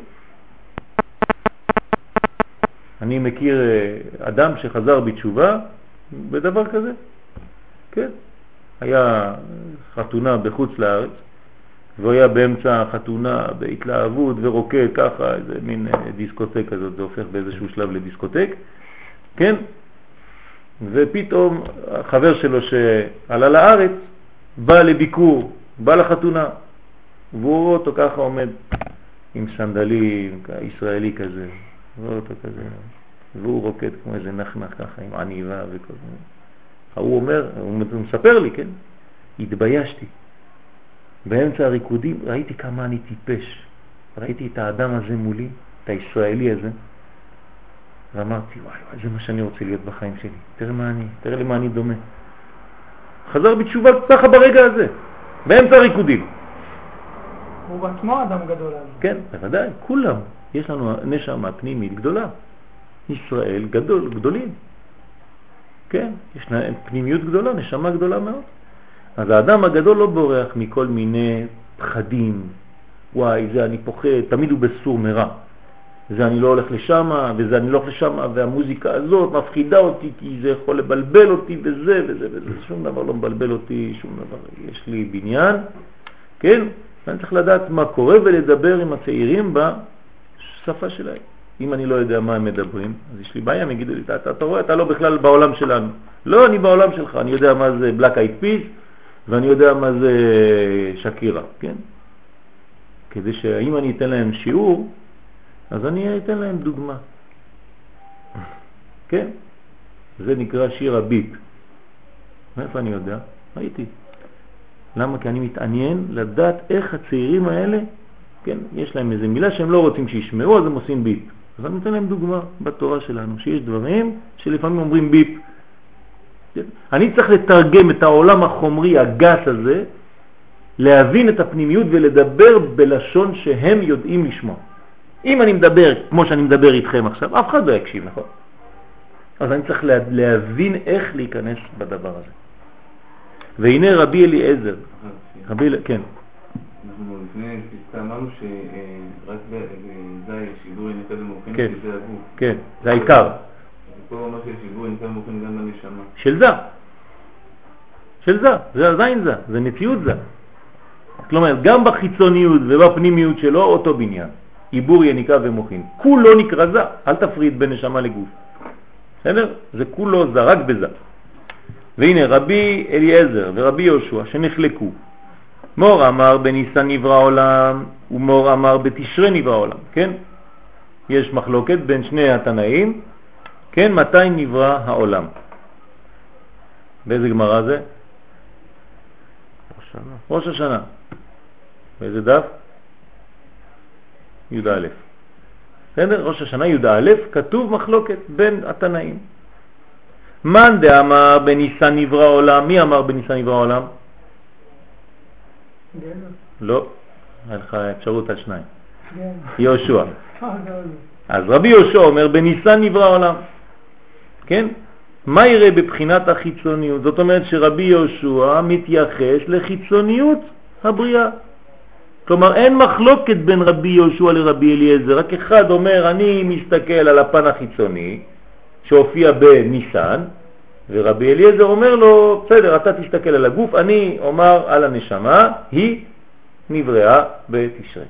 אני מכיר אה, אדם שחזר בתשובה בדבר כזה, כן. היה חתונה בחוץ לארץ, והוא היה באמצע החתונה בהתלהבות ורוקד ככה, איזה מין אה, דיסקוטק כזאת, זה הופך באיזשהו שלב לדיסקוטק, כן? ופתאום החבר שלו שעלה לארץ בא לביקור, בא לחתונה, והוא רואה אותו ככה עומד עם סנדלים, ישראלי כזה, רואה אותו כזה, והוא רוקד כמו איזה נחנך ככה עם עניבה וכל מיני. הוא אומר, הוא מספר לי, כן? התביישתי. באמצע הריקודים ראיתי כמה אני טיפש. ראיתי את האדם הזה מולי, את הישראלי הזה, ואמרתי, וואי, וואי, זה מה שאני רוצה להיות בחיים שלי. תראה מה אני, תראה למה אני דומה. חזר בתשובה ככה ברגע הזה, באמצע הריקודים. הוא בעצמו אדם גדול. כן, בוודאי, כולם. יש לנו נשמה פנימית גדולה. ישראל גדול, גדולים. כן, יש להם פנימיות גדולה, נשמה גדולה מאוד. אז האדם הגדול לא בורח מכל מיני פחדים, וואי, זה אני פוחד, תמיד הוא בסור מרע. זה אני לא הולך לשם, וזה אני לא הולך לשם, והמוזיקה הזאת מפחידה אותי כי זה יכול לבלבל אותי וזה וזה וזה, שום דבר לא מבלבל אותי, שום דבר. יש לי בניין, כן? ואני צריך לדעת מה קורה ולדבר עם הצעירים בשפה שלהם. אם אני לא יודע מה הם מדברים, אז יש לי בעיה, הם יגידו לי, אתה, אתה רואה, אתה לא בכלל בעולם שלנו. לא, אני בעולם שלך, אני יודע מה זה Black Eyed Peas, ואני יודע מה זה שקירה, כן? כדי שאם אני אתן להם שיעור, אז אני אתן להם דוגמה. כן? זה נקרא שיר הביפ. מאיפה אני יודע? הייתי. למה? כי אני מתעניין לדעת איך הצעירים האלה, כן, יש להם איזו מילה שהם לא רוצים שישמעו, אז הם עושים ביפ. אז אני אתן להם דוגמה בתורה שלנו, שיש דברים שלפעמים אומרים ביפ. אני צריך לתרגם את העולם החומרי הגס הזה, להבין את הפנימיות ולדבר בלשון שהם יודעים לשמוע. אם אני מדבר כמו שאני מדבר איתכם עכשיו, אף אחד לא יקשיב, נכון? אז אני צריך להבין איך להיכנס בדבר הזה. והנה רבי אליעזר, רבי, כן. אנחנו לפני פסקה אמרנו שרק בזי שידור ינקה במאופן כן, שזה הגוף. כן, זה העיקר. ופה הוא אומר שהשידור ינקה במאופן גם בנשמה. של זה. של זה, זה הזין זה, זה נציות זה. כלומר, גם בחיצוניות ובפנימיות שלו אותו בניין. עיבור יניקה ומוכין. כולו נקרא זה, אל תפריד בין נשמה לגוף. בסדר? זה כולו זה, רק בזה. והנה רבי אליעזר ורבי יהושע שנחלקו. מור אמר בניסן נברא עולם ומור אמר בתשרה נברא עולם, כן? יש מחלוקת בין שני התנאים, כן? מתי נברא העולם? באיזה גמרא זה? ראש השנה. ראש השנה. באיזה דף? י"א. בסדר? ראש השנה י"א, כתוב מחלוקת בין התנאים. מאן דאמר בניסן נברא עולם, מי אמר בניסן נברא עולם? לא, היה לך אפשרות על שניים. יהושע. אז רבי יהושע אומר בניסן נברא עולם. כן? מה יראה בבחינת החיצוניות? זאת אומרת שרבי יהושע מתייחס לחיצוניות הבריאה. כלומר אין מחלוקת בין רבי יהושע לרבי אליעזר, רק אחד אומר אני מסתכל על הפן החיצוני שהופיע בניסן, ורבי אליעזר אומר לו, בסדר, אתה תסתכל על הגוף, אני אומר על הנשמה, היא נבראה בתשרי.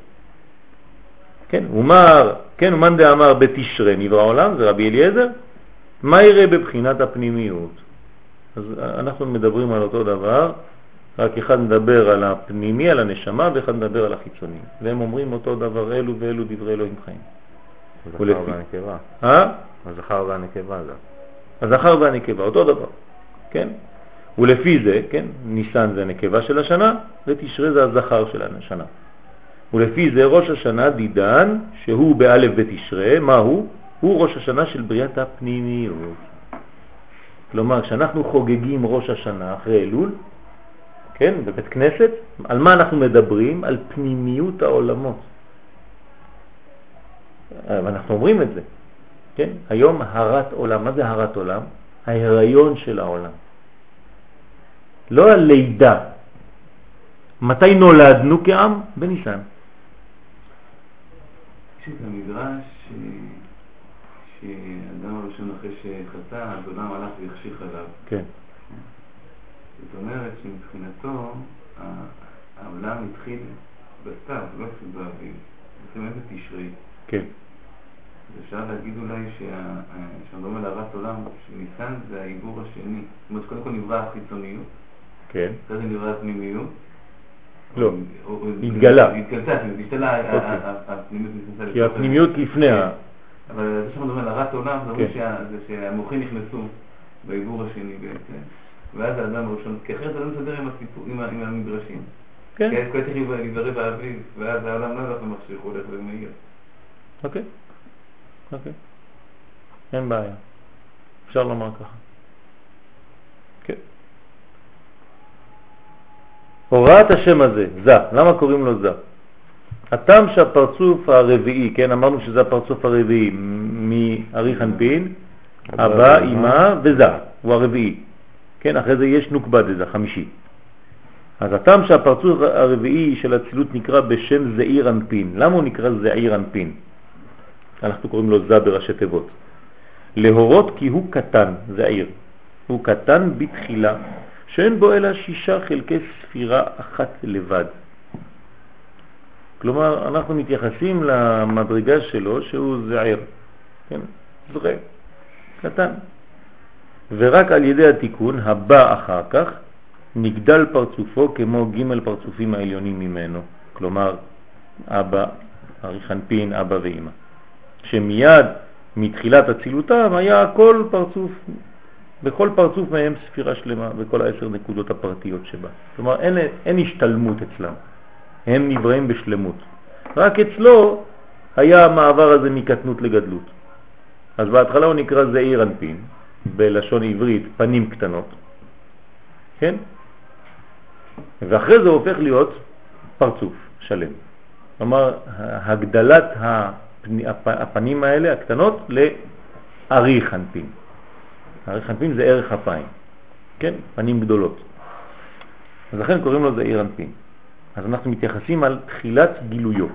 כן, אומר, כן, ומאן דאמר בתשרי נברא עולם, זה רבי אליעזר, מה יראה בבחינת הפנימיות? אז אנחנו מדברים על אותו דבר, רק אחד מדבר על הפנימי, על הנשמה, ואחד מדבר על החיצוני. והם אומרים אותו דבר, אלו ואלו דברי אלוהים חיים. הזכר והנקבה. אה? הזכר והנקבה גם. הזכר והנקבה, אותו דבר, כן? ולפי זה, כן, ניסן זה הנקבה של השנה, ותשרה זה הזכר של השנה. ולפי זה ראש השנה דידן, שהוא באלף בתשרה, מה הוא? הוא ראש השנה של בריאת הפנימיות. כלומר, כשאנחנו חוגגים ראש השנה אחרי אלול, כן, בבית כנסת, על מה אנחנו מדברים? על פנימיות העולמות. ואנחנו אומרים את זה, כן? היום הרת עולם, מה זה הרת עולם? ההיריון של העולם. לא הלידה. מתי נולדנו כעם? בניסן. יש את המדרש שאדם הראשון אחרי שחטא, אז עולם הלך והחשיך עליו. כן. זאת אומרת שמבחינתו העולם התחיל בסתיו, לא התחיל באביב. בעצם איזה תשרי. כן. אפשר להגיד אולי כשאנחנו מדברים על הרת עולם, שניסן זה העיבור השני. זאת אומרת, קודם כל נברא החיצוניות, כן. אחרי זה נברא הפנימיות. לא, התגלה. התגלתה, השתלה אוקיי. הפנימיות נכנסה כי הפנימיות לפני ה... אבל זה שאנחנו מדברים על הרת עולם, זה כן. זה שהמוחים נכנסו בעיבור השני בעצם, ואז האדם הראשון, כי אחרת זה לא מסתדר עם הסיפור, עם המדרשים. כן, כי כל צריך להיברא באביב, ואז העולם לא הולך ומחשיך, הוא הולך ומאיר. אוקיי. אוקיי. אין בעיה. אפשר לומר ככה. כן. הוראת השם הזה, זה, למה קוראים לו זה? הטעם שהפרצוף הרביעי, כן, אמרנו שזה הפרצוף הרביעי מארי חנפין, אבא, אמא וזה, הוא הרביעי. כן, אחרי זה יש נוקבה דזה, חמישי. אז הטעם שהפרצוף הרביעי של הצילות נקרא בשם זעיר אנפין. למה הוא נקרא זעיר אנפין? אנחנו קוראים לו זה בראשי תיבות. להורות כי הוא קטן, זעיר. הוא קטן בתחילה, שאין בו אלא שישה חלקי ספירה אחת לבד. כלומר, אנחנו מתייחסים למדרגה שלו שהוא זעיר, כן, זרע, קטן. ורק על ידי התיקון הבא אחר כך נגדל פרצופו כמו ג' פרצופים העליונים ממנו, כלומר אבא, אריכנפין, אבא ואמא. שמיד מתחילת אצילותם היה כל פרצוף, בכל פרצוף מהם ספירה שלמה בכל העשר נקודות הפרטיות שבה. כלומר אין, אין השתלמות אצלם, הם נבראים בשלמות. רק אצלו היה המעבר הזה מקטנות לגדלות. אז בהתחלה הוא נקרא זעיר אנפין, בלשון עברית פנים קטנות, כן? ואחרי זה הופך להיות פרצוף שלם. כלומר, הגדלת הפני, הפ, הפנים האלה, הקטנות, לארי חנפין. ארי חנפין זה ערך אפיים, כן? פנים גדולות. אז לכן קוראים לו זעיר אנפין. אז אנחנו מתייחסים על תחילת גילויו.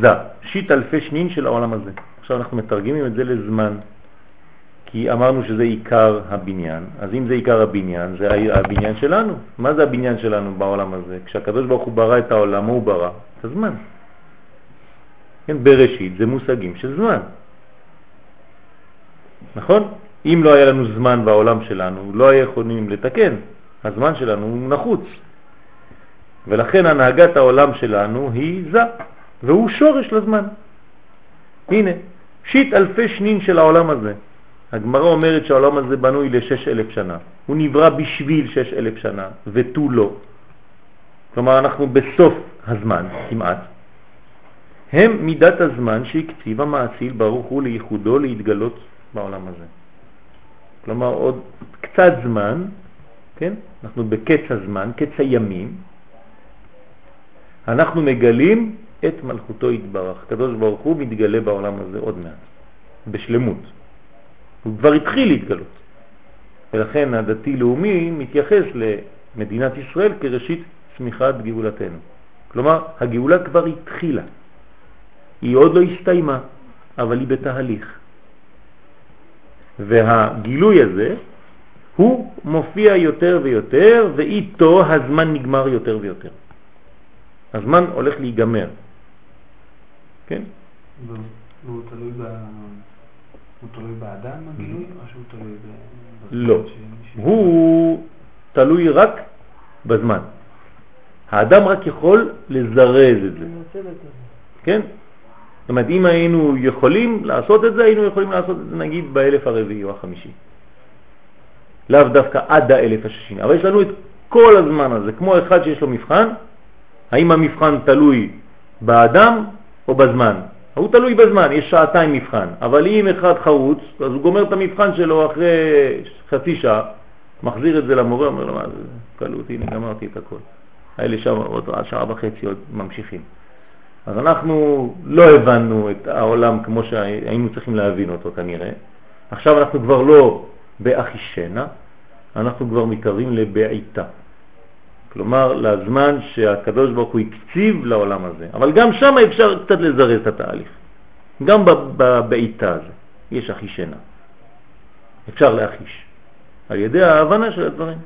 זה, שיט אלפי שנין של העולם הזה. עכשיו אנחנו מתרגמים את זה לזמן, כי אמרנו שזה עיקר הבניין, אז אם זה עיקר הבניין, זה הבניין שלנו. מה זה הבניין שלנו בעולם הזה? כשהקדוש ברוך הוא ברא את העולם, הוא ברא? את הזמן. כן, בראשית זה מושגים של זמן. נכון? אם לא היה לנו זמן בעולם שלנו, לא היה יכולים לתקן. הזמן שלנו הוא נחוץ. ולכן הנהגת העולם שלנו היא זה, והוא שורש לזמן. הנה, שיט אלפי שנין של העולם הזה. הגמרא אומרת שהעולם הזה בנוי לשש אלף שנה. הוא נברא בשביל שש אלף שנה, ותו לא. כלומר, אנחנו בסוף הזמן, כמעט. הם מידת הזמן שהקציב המעציל ברוך הוא לייחודו להתגלות בעולם הזה. כלומר, עוד קצת זמן, כן? אנחנו בקץ הזמן, קץ הימים, אנחנו מגלים את מלכותו יתברך. הקדוש ברוך הוא מתגלה בעולם הזה עוד מעט, בשלמות. הוא כבר התחיל להתגלות. ולכן הדתי-לאומי מתייחס למדינת ישראל כראשית צמיחת גאולתנו. כלומר, הגאולה כבר התחילה. היא עוד לא הסתיימה, אבל היא בתהליך. והגילוי הזה הוא מופיע יותר ויותר, ואיתו הזמן נגמר יותר ויותר. הזמן הולך להיגמר. כן? והוא תלוי. הוא תלוי באדם הגילוי, או שהוא תלוי ב... לא. הוא תלוי רק בזמן. האדם רק יכול לזרז את זה. כן? זאת אומרת, אם היינו יכולים לעשות את זה, היינו יכולים לעשות את זה נגיד באלף הרביעי או החמישי. לאו דווקא עד האלף השישי. אבל יש לנו את כל הזמן הזה, כמו אחד שיש לו מבחן, האם המבחן תלוי באדם או בזמן? הוא תלוי בזמן, יש שעתיים מבחן, אבל אם אחד חרוץ, אז הוא גומר את המבחן שלו אחרי חצי שעה, מחזיר את זה למורה, אומר לו, מה זה, קלות, הנה גמרתי את הכל. האלה שם עוד שעה וחצי עוד ממשיכים. אז אנחנו לא הבנו את העולם כמו שהיינו צריכים להבין אותו כנראה. עכשיו אנחנו כבר לא באחישנה, אנחנו כבר מתקרבים לבעיטה. כלומר, לזמן שהקדוש ברוך הוא הקציב לעולם הזה. אבל גם שם אפשר קצת לזרז את התהליך. גם בבעיטה הזה יש אחישנה. אפשר להחיש על ידי ההבנה של הדברים.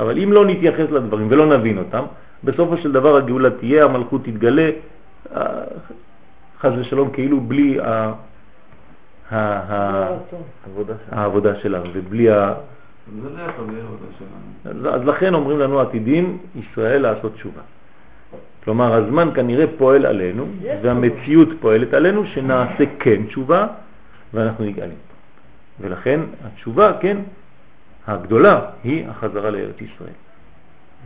אבל אם לא נתייחס לדברים ולא נבין אותם, בסופו של דבר הגאולה תהיה, המלכות תתגלה, אה, חז ושלום, כאילו בלי העבודה שלנו ובלי. אז לכן אומרים לנו עתידים ישראל לעשות תשובה. כלומר, הזמן כנראה פועל עלינו, והמציאות פועלת עלינו, שנעשה כן תשובה, ואנחנו נגאלים. ולכן התשובה, כן, הגדולה, היא החזרה לארץ ישראל.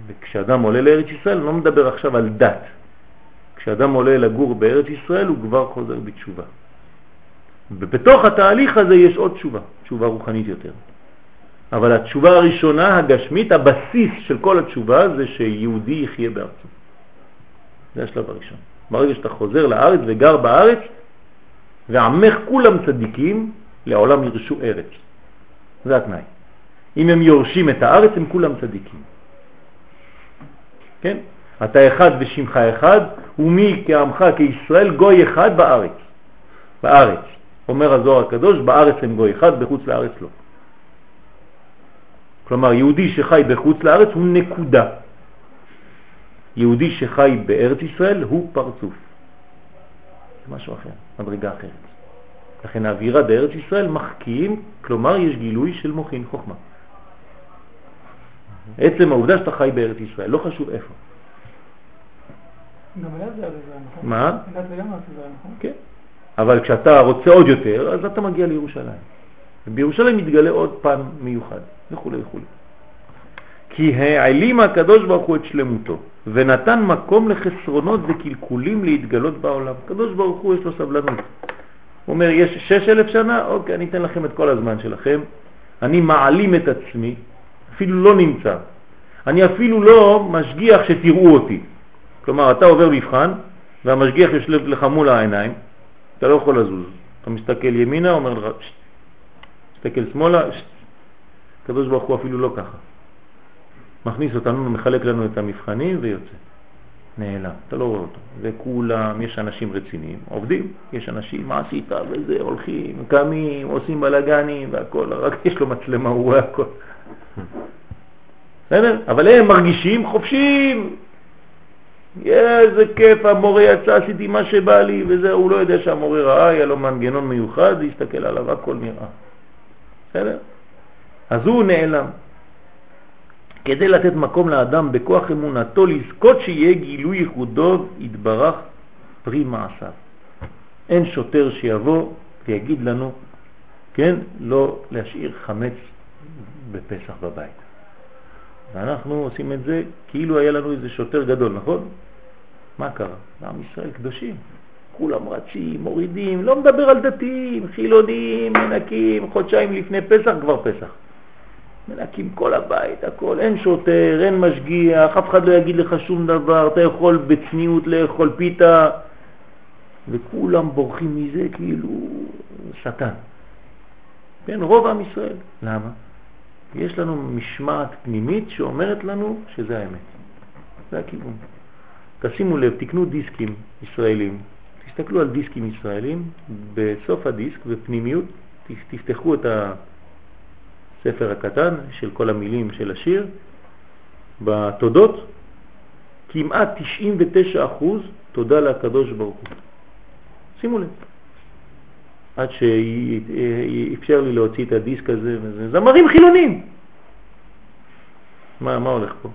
וכשאדם עולה לארץ ישראל, אני לא מדבר עכשיו על דת. כשאדם עולה לגור בארץ ישראל, הוא כבר חוזר בתשובה. ובתוך התהליך הזה יש עוד תשובה, תשובה רוחנית יותר. אבל התשובה הראשונה, הגשמית, הבסיס של כל התשובה זה שיהודי יחיה בארצו. זה השלב הראשון. ברגע שאתה חוזר לארץ וגר בארץ, ועמך כולם צדיקים, לעולם ירשו ארץ. זה התנאי. אם הם יורשים את הארץ, הם כולם צדיקים. כן? אתה אחד ושמך אחד, ומי כעמך כישראל גוי אחד בארץ. בארץ. אומר הזוהר הקדוש, בארץ הם גוי אחד, בחוץ לארץ לא. כלומר, יהודי שחי בחוץ לארץ הוא נקודה. יהודי שחי בארץ ישראל הוא פרצוף. זה משהו אחר, מדרגה אחרת. לכן האווירה בארץ ישראל מחכים, כלומר יש גילוי של מוכין חוכמה. עצם העובדה שאתה חי בארץ ישראל, לא חשוב איפה. גם היה זה נכון? מה? זה גם היה נכון? כן. אבל כשאתה רוצה עוד יותר, אז אתה מגיע לירושלים. ובירושלים מתגלה עוד פן מיוחד, וכו' וכו'. כי העלים הקדוש ברוך הוא את שלמותו, ונתן מקום לחסרונות וקלקולים להתגלות בעולם. הקדוש ברוך הוא יש לו סבלנות. הוא אומר, יש שש אלף שנה, אוקיי, אני אתן לכם את כל הזמן שלכם. אני מעלים את עצמי, אפילו לא נמצא. אני אפילו לא משגיח שתראו אותי. כלומר, אתה עובר מבחן, והמשגיח יושב לך מול העיניים, אתה לא יכול לזוז. אתה מסתכל ימינה, אומר לך, שט. מסתכל שמאלה. הקדוש ברוך הוא אפילו לא ככה. מכניס אותנו, מחלק לנו את המבחנים ויוצא. נעלם, אתה לא רואה אותו. וכולם, יש אנשים רציניים, עובדים, יש אנשים, מה עשית וזה, הולכים, קמים, עושים בלגנים והכל, רק יש לו מצלמה, הוא רואה הכל. בסדר? אבל הם מרגישים חופשיים. איזה כיף, המורה יצא, עשיתי מה שבא לי, וזה, הוא לא יודע שהמורה ראה, היה לו מנגנון מיוחד, להסתכל עליו, הכל נראה. בסדר? אז הוא נעלם. כדי לתת מקום לאדם בכוח אמונתו לזכות שיהיה גילוי ייחודו יתברך פרי מעשיו. אין שוטר שיבוא ויגיד לנו, כן, לא להשאיר חמץ בפסח בבית. ואנחנו עושים את זה כאילו היה לנו איזה שוטר גדול, נכון? מה קרה? עם ישראל קדושים. כולם רצים, מורידים, לא מדבר על דתיים, חילונים, מנקים, חודשיים לפני פסח כבר פסח. מנקים כל הבית, הכל, אין שוטר, אין משגיח, אף אחד לא יגיד לך שום דבר, אתה יכול בצניעות לאכול פיתה, וכולם בורחים מזה כאילו שטן. כן, רוב עם ישראל. למה? יש לנו משמעת פנימית שאומרת לנו שזה האמת. זה הכיוון. תשימו לב, תקנו דיסקים ישראלים, תסתכלו על דיסקים ישראלים, בסוף הדיסק, בפנימיות, תפתחו את הספר הקטן של כל המילים של השיר, בתודות, כמעט 99% תודה לקדוש ברוך הוא. שימו לב. עד שאפשר לי להוציא את הדיסק הזה, וזה זמרים חילונים. מה, מה הולך פה?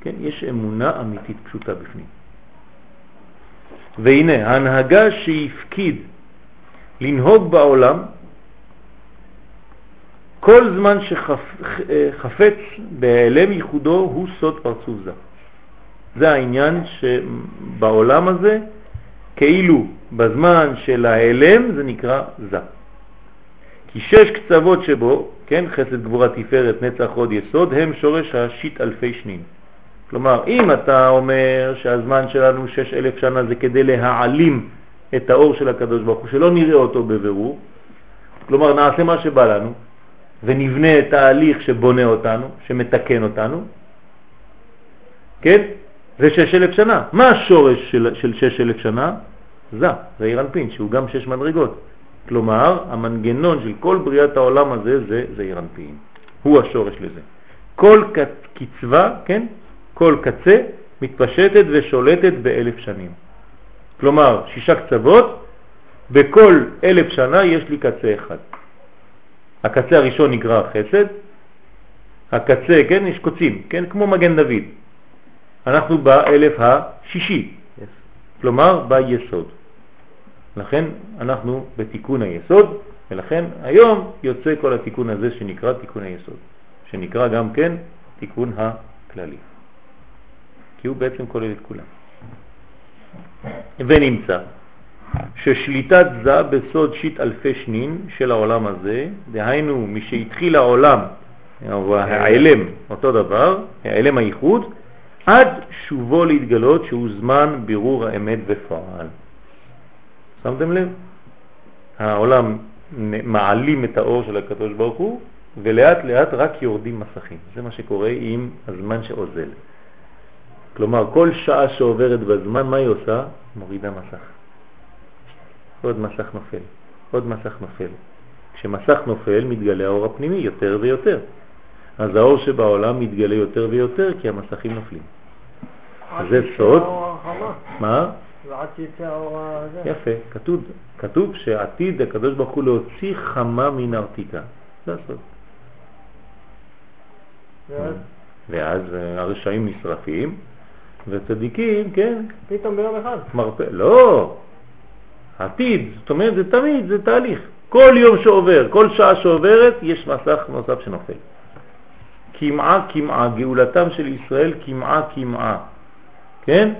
כן, יש אמונה אמיתית פשוטה בפנים. והנה, ההנהגה שהפקיד לנהוג בעולם, כל זמן שחפץ בהיעלם ייחודו הוא סוד פרצוף זה. זה העניין שבעולם הזה, כאילו בזמן של ההלם זה נקרא זה. כי שש קצוות שבו, כן, חסד גבורה תפארת נצח עוד יסוד, הם שורש השיט אלפי שנים. כלומר, אם אתה אומר שהזמן שלנו שש אלף שנה זה כדי להעלים את האור של הקדוש ברוך הוא, שלא נראה אותו בבירור, כלומר נעשה מה שבא לנו ונבנה את ההליך שבונה אותנו, שמתקן אותנו, כן? זה שש אלף שנה. מה השורש של, של שש אלף שנה? זה, זה אירנפין, שהוא גם שש מדרגות. כלומר, המנגנון של כל בריאת העולם הזה זה, זה אירנפין. הוא השורש לזה. כל קצבה, כן? כל קצה מתפשטת ושולטת באלף שנים. כלומר, שישה קצוות, בכל אלף שנה יש לי קצה אחד. הקצה הראשון נקרא חסד, הקצה, כן, יש קוצים, כן, כמו מגן דוד. אנחנו באלף השישי, yes. כלומר ביסוד. לכן אנחנו בתיקון היסוד, ולכן היום יוצא כל התיקון הזה שנקרא תיקון היסוד, שנקרא גם כן תיקון הכללי. כי הוא בעצם כולל את כולם. ונמצא ששליטת זה בסוד שיט אלפי שנין של העולם הזה, דהיינו משהתחיל העולם, העלם, אותו דבר, העלם הייחוד, עד שובו להתגלות שהוא זמן בירור האמת בפועל. שמתם לב? העולם מעלים את האור של הקדוש ברוך הוא, ולאט לאט רק יורדים מסכים. זה מה שקורה עם הזמן שאוזל. כלומר, כל שעה שעוברת בזמן, מה היא עושה? מורידה מסך. עוד מסך נופל, עוד מסך נופל. כשמסך נופל מתגלה האור הפנימי יותר ויותר. אז האור שבעולם מתגלה יותר ויותר כי המסכים נופלים. זה סוד. מה? יפה, כתוב, כתוב שעתיד הקדוש ברוך הוא להוציא חמה מן ארתיקה. זה הסוד. ואז? ואז אה, הרשעים נשרפים, וצדיקים, כן, פתאום ביום אחד. מרפא, לא, עתיד, זאת אומרת זה תמיד, זה תהליך. כל יום שעובר, כל שעה שעוברת, יש מסך נוסף שנופל. כמעה כמעה, גאולתם של ישראל כמעה כמעה, כן?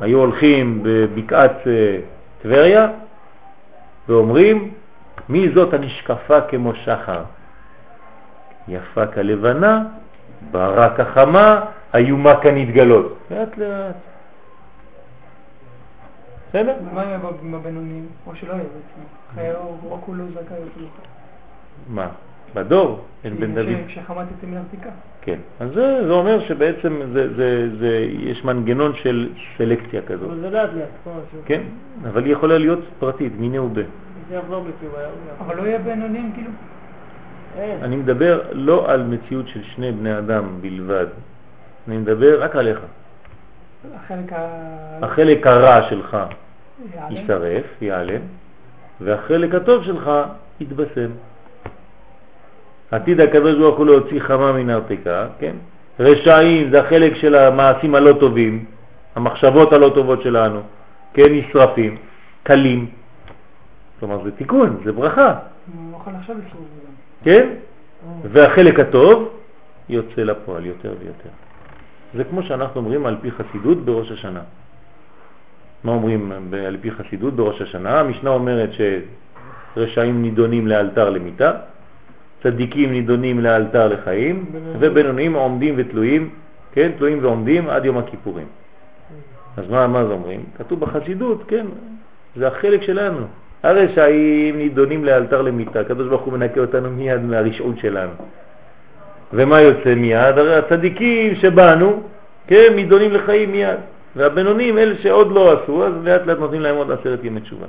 היו הולכים בבקעת אה, טבריה ואומרים, מי זאת הנשקפה כמו שחר? יפה כלבנה, ברה כחמה, איומה כנתגלות. לאט לאט. בסדר? מה יהיה עם הבינוניים? או שלא יהיה בעצם? אור, רק הוא לא זכאי יותר. מה? בדור, אין בן דוד. כשחמדתי מן הבדיקה. כן, אז זה, זה אומר שבעצם זה, זה, זה, יש מנגנון של סלקציה כזאת. אבל זה לאט לאט. כן, אבל היא יכולה להיות פרטית, מיני ובה. זה יחזור בקיום. אבל לא יהיה בינוניים כאילו? אין. אני מדבר לא על מציאות של שני בני אדם בלבד, אני מדבר רק עליך. החלק. החלק הרע שלך יעלם? יישרף, ייעלם, והחלק הטוב שלך יתבשם. עתיד הקדוש ברוך הוא להוציא חמה מן הרתיקה, כן? רשעים זה החלק של המעשים הלא טובים, המחשבות הלא טובות שלנו, כן, נשרפים, קלים. כלומר זה תיקון, זה ברכה. כן? והחלק הטוב יוצא לפועל יותר ויותר. זה כמו שאנחנו אומרים על פי חסידות בראש השנה. מה אומרים על פי חסידות בראש השנה? המשנה אומרת שרשעים נידונים לאלתר למיטה, צדיקים נידונים לאלתר לחיים, ובינוניים עומדים ותלויים, כן, תלויים ועומדים עד יום הכיפורים. אז מה, מה זה אומרים? כתוב בחסידות, כן, זה החלק שלנו. הרשעים נידונים לאלתר למיטה, הקדוש ברוך הוא מנקה אותנו מיד מהרשעות שלנו. ומה יוצא מיד? הרי הצדיקים שבאנו, כן, נידונים לחיים מיד. והבינונים, אלה שעוד לא עשו, אז לאט לאט נותנים להם עוד עשרת ימי תשובה.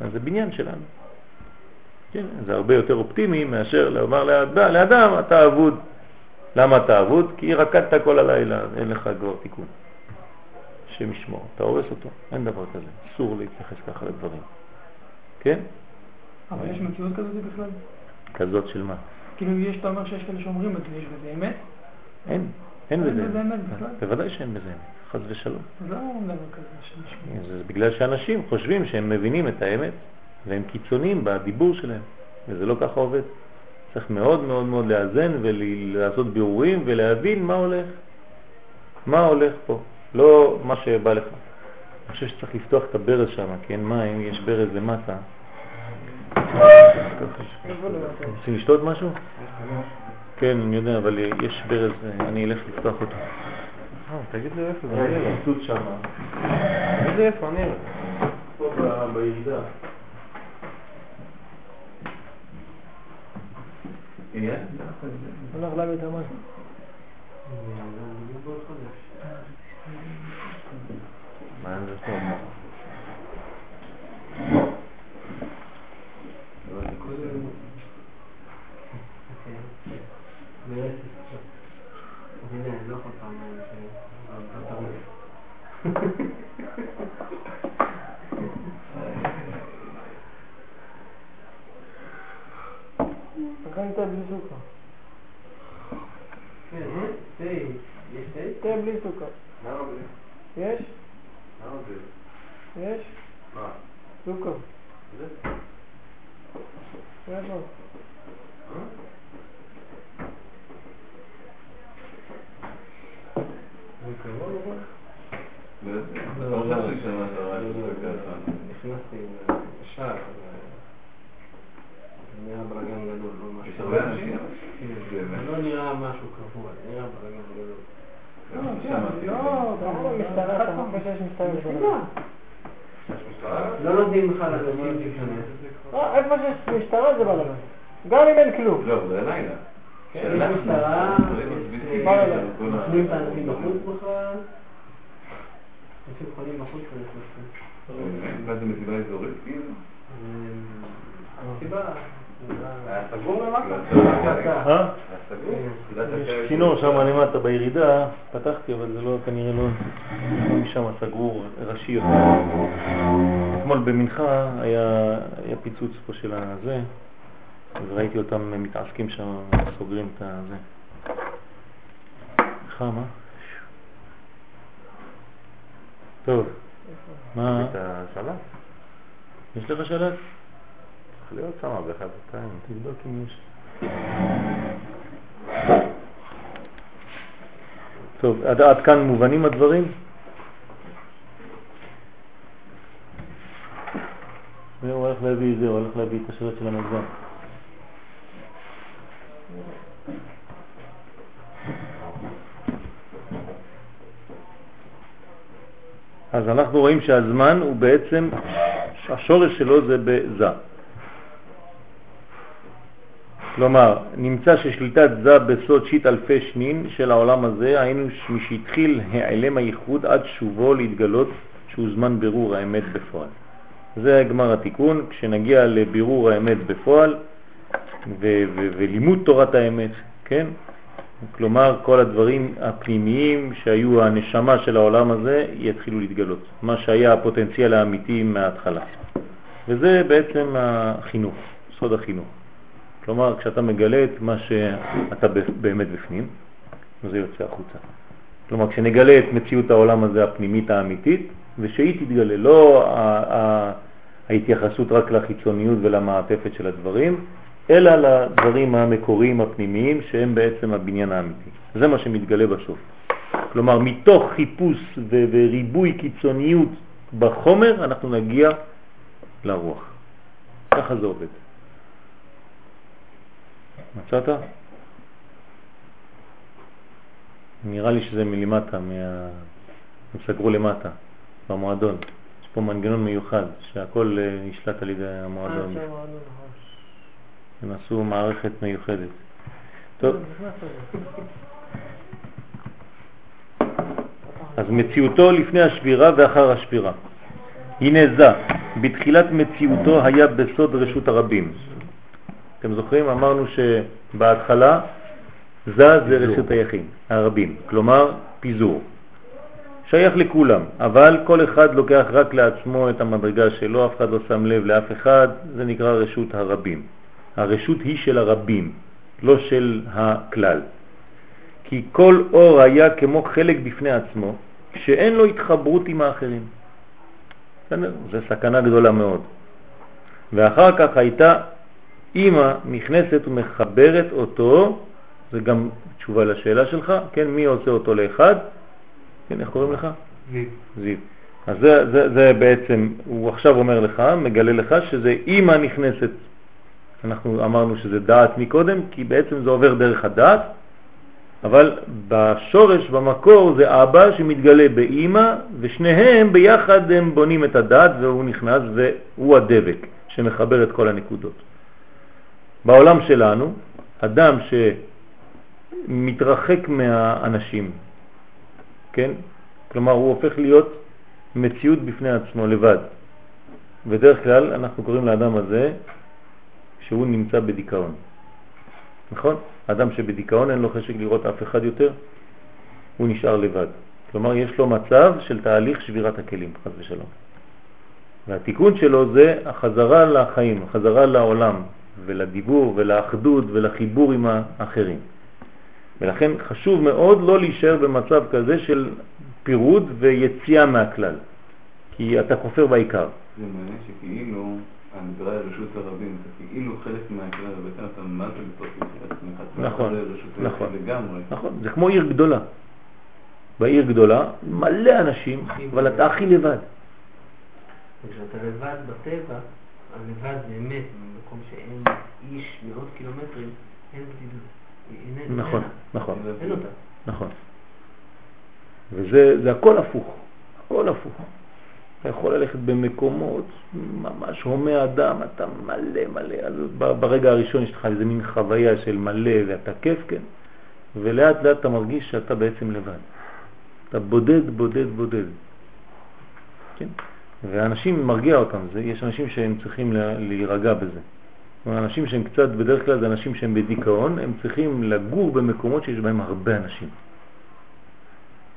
אז זה בניין שלנו. כן, זה הרבה יותר אופטימי מאשר לומר לאדם, לאדם אתה אבוד. למה אתה אבוד? כי רקדת כל הלילה, אין לך כבר תיקון. השם ישמור, אתה הורס אותו, אין דבר כזה, אסור להתייחס ככה לדברים. כן? אבל יש מציאות כזאת בכלל? כזאת של מה? כאילו יש, אתה אומר שיש כאלה שאומרים את זה, יש בזה אמת? אין, אין בזה אמת. בכלל? בוודאי שאין בזה אמת, חס ושלום. אז למה אומרים דבר כזה? שנשמע? זה בגלל שאנשים חושבים שהם מבינים את האמת והם קיצוניים בדיבור שלהם, וזה לא ככה עובד. צריך מאוד מאוד מאוד לאזן ולעשות בירורים ולהבין מה הולך. מה הולך פה, לא מה שבא לך. אני חושב שצריך לפתוח את הברז שם, כי אין מים, יש ברז למטה. רוצים לשתות משהו? כן, אני יודע, אבל יש ברז, אני אלך לפתוח אותו. אה, תגיד לי איפה, אני אראה. תגיד לי איפה, אני אראה. פה בירידה. הולך להביא את המים. מה אין זה פה? לכן תה בלי סוכר. תה בלי סוכר. יש? יש? סוכר. איפה? נכנסתי לשער, נראה בלאגן גדול, לא משהו. כן, לא נראה משהו קבוע, נראה בלאגן גדול. לא, כמובן משטרה, אתה חושב שיש משטרה גדולה. לא נותנים לך לאנשים להיכנס. אה, איפה שיש משטרה זה בלגן. גם אם אין כלום. לא, זה לילה. כן, יש משטרה, מה? נותנים את האנשים בחוץ בכלל. אנשים חולים בחוץ ונכנסים. מה זה מסיבה אזורית? כאילו? הסיבה, אה? יש. צינור שם למטה בירידה, פתחתי, אבל זה לא, כנראה לא, לא משם סגור ראשי יותר. אתמול במנחה היה, פיצוץ פה של הזה, אז ראיתי אותם מתעסקים שם, סוגרים את הזה. חם, אה? טוב, מה? יש לך שלט? להיות שם באחד התאים. תבדוק אם יש. טוב, עד, עד כאן מובנים הדברים? והוא הולך להביא את זה, הוא הולך להביא את השלט של המגזר. אז אנחנו רואים שהזמן הוא בעצם, השורש שלו זה בזה. כלומר, נמצא ששליטת זה בסוד שיט אלפי שנין של העולם הזה, היינו משהתחיל העלם הייחוד עד שובו להתגלות שהוא זמן בירור האמת בפועל. זה גמר התיקון, כשנגיע לבירור האמת בפועל ולימוד תורת האמת, כן? כלומר, כל הדברים הפנימיים שהיו הנשמה של העולם הזה יתחילו להתגלות, מה שהיה הפוטנציאל האמיתי מההתחלה. וזה בעצם החינוך, סוד החינוך. כלומר, כשאתה מגלה את מה שאתה באמת בפנים, זה יוצא החוצה. כלומר, כשנגלה את מציאות העולם הזה הפנימית האמיתית, ושהיא תתגלה, לא ההתייחסות רק לחיצוניות ולמעטפת של הדברים, אלא לדברים המקוריים הפנימיים שהם בעצם הבניין האמיתי. זה מה שמתגלה בסוף. כלומר, מתוך חיפוש וריבוי קיצוניות בחומר, אנחנו נגיע לרוח. ככה זה עובד. מצאת? נראה לי שזה מלמטה, מה... הם סגרו למטה, במועדון. יש פה מנגנון מיוחד, שהכל אה, נשלט על ידי המועדון. הם עשו מערכת מיוחדת. טוב, אז מציאותו לפני השבירה ואחר השבירה. הנה זה, בתחילת מציאותו היה בסוד רשות הרבים. אתם זוכרים? אמרנו שבהתחלה זה זה רשות היחיד, הרבים, כלומר פיזור. שייך לכולם, אבל כל אחד לוקח רק לעצמו את המדרגה שלו, אף אחד לא שם לב לאף אחד, זה נקרא רשות הרבים. הרשות היא של הרבים, לא של הכלל. כי כל אור היה כמו חלק בפני עצמו, שאין לו התחברות עם האחרים. זה סכנה גדולה מאוד. ואחר כך הייתה אמא נכנסת ומחברת אותו, זה גם תשובה לשאלה שלך, כן, מי עושה אותו לאחד? כן, איך קוראים לך? זיו. זיו. אז זה, זה, זה בעצם, הוא עכשיו אומר לך, מגלה לך שזה אימא נכנסת. אנחנו אמרנו שזה דעת מקודם, כי בעצם זה עובר דרך הדעת, אבל בשורש, במקור, זה אבא שמתגלה באימא, ושניהם ביחד הם בונים את הדעת, והוא נכנס והוא הדבק שמחבר את כל הנקודות. בעולם שלנו, אדם שמתרחק מהאנשים, כן? כלומר, הוא הופך להיות מציאות בפני עצמו לבד. בדרך כלל אנחנו קוראים לאדם הזה שהוא נמצא בדיכאון. נכון? אדם שבדיכאון אין לו חשק לראות אף אחד יותר, הוא נשאר לבד. כלומר, יש לו מצב של תהליך שבירת הכלים, חס ושלום. והתיקון שלו זה החזרה לחיים, החזרה לעולם ולדיבור ולאחדות ולחיבור עם האחרים. ולכן חשוב מאוד לא להישאר במצב כזה של פירוד ויציאה מהכלל, כי אתה כופר בעיקר. זה מעניין שכאילו הנקרא רשות הרבים, זה כאילו חלק מהכלל, וכאן אתה מה זה בתוך עצמך, נכון, נכון, לגמרי. נכון, זה כמו עיר גדולה. בעיר גדולה מלא אנשים, אבל אתה הכי לבד. וכשאתה לבד בטבע, הלבד באמת, במקום שאין איש מאות קילומטרים, אין בדידות. נכון, נכון, אין אותה. נכון. וזה זה הכל הפוך, הכל הפוך. אתה יכול ללכת במקומות ממש הומי אדם, אתה מלא מלא, אז ברגע הראשון יש לך איזה מין חוויה של מלא ואתה כיף, כן? ולאט לאט אתה מרגיש שאתה בעצם לבד. אתה בודד, בודד, בודד. כן? ואנשים מרגיע אותם, זה, יש אנשים שהם צריכים לה- להירגע בזה. אנשים שהם קצת, בדרך כלל זה אנשים שהם בדיכאון, הם צריכים לגור במקומות שיש בהם הרבה אנשים.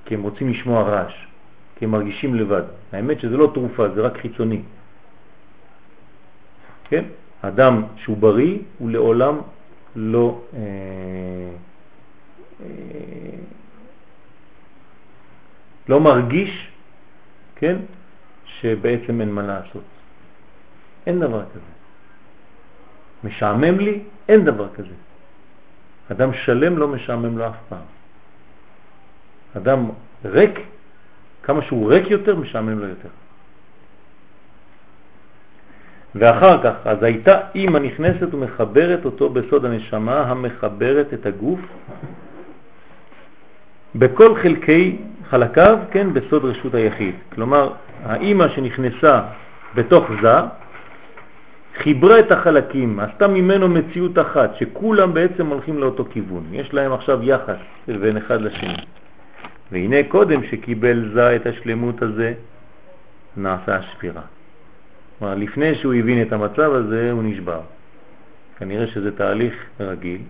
כי הם רוצים לשמוע רעש, כי הם מרגישים לבד. האמת שזה לא תרופה, זה רק חיצוני. כן? אדם שהוא בריא הוא לעולם לא אה, אה, לא מרגיש, כן, שבעצם אין מה לעשות. אין דבר כזה. משעמם לי? אין דבר כזה. אדם שלם לא משעמם לו אף פעם. אדם ריק, כמה שהוא ריק יותר, משעמם לו יותר. ואחר כך, אז הייתה אימא נכנסת ומחברת אותו בסוד הנשמה המחברת את הגוף בכל חלקי חלקיו, כן, בסוד רשות היחיד. כלומר, האימא שנכנסה בתוך זה, חיברה את החלקים, עשתה ממנו מציאות אחת, שכולם בעצם הולכים לאותו כיוון. יש להם עכשיו יחס בין אחד לשני. והנה קודם שקיבל זה את השלמות הזה, נעשה השבירה. כלומר, לפני שהוא הבין את המצב הזה, הוא נשבר. כנראה שזה תהליך רגיל,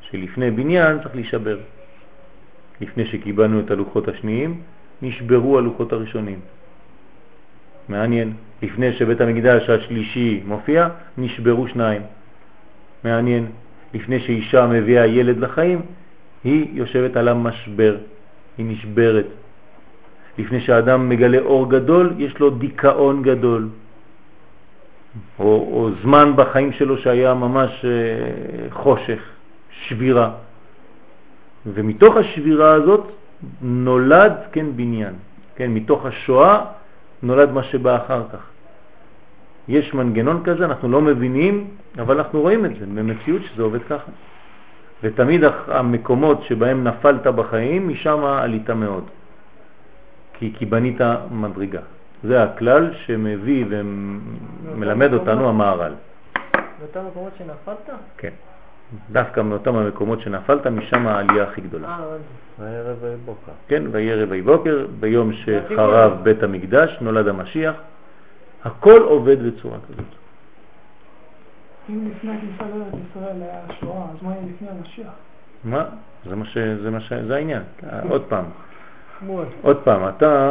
שלפני בניין צריך להישבר. לפני שקיבלנו את הלוחות השניים, נשברו הלוחות הראשונים. מעניין. לפני שבית המקדש השלישי מופיע, נשברו שניים. מעניין. לפני שאישה מביאה ילד לחיים, היא יושבת על המשבר, היא נשברת. לפני שאדם מגלה אור גדול, יש לו דיכאון גדול. או, או זמן בחיים שלו שהיה ממש אה, חושך, שבירה. ומתוך השבירה הזאת נולד, כן, בניין. כן, מתוך השואה נולד מה שבא אחר כך. יש מנגנון כזה, אנחנו לא מבינים, אבל אנחנו רואים את זה במציאות שזה עובד ככה. ותמיד המקומות שבהם נפלת בחיים, משם עלית מאוד. כי, כי בנית מדרגה. זה הכלל שמביא ומלמד אותנו המערל. באותם מקומות שנפלת? כן. דווקא מאותם המקומות שנפלת, משם העלייה הכי גדולה. אה, הבנתי. בערב ובוקר. כן, ויהי רבי בוקר, ביום שחרב בית המקדש, נולד המשיח. הכל עובד בצורה כזאת. אם לפני הכניסה לארץ ישראל היה שואה, אז מה יהיה לפני המשיח? מה? זה מה ש... זה מה ש... זה העניין. עוד פעם. עוד פעם, אתה,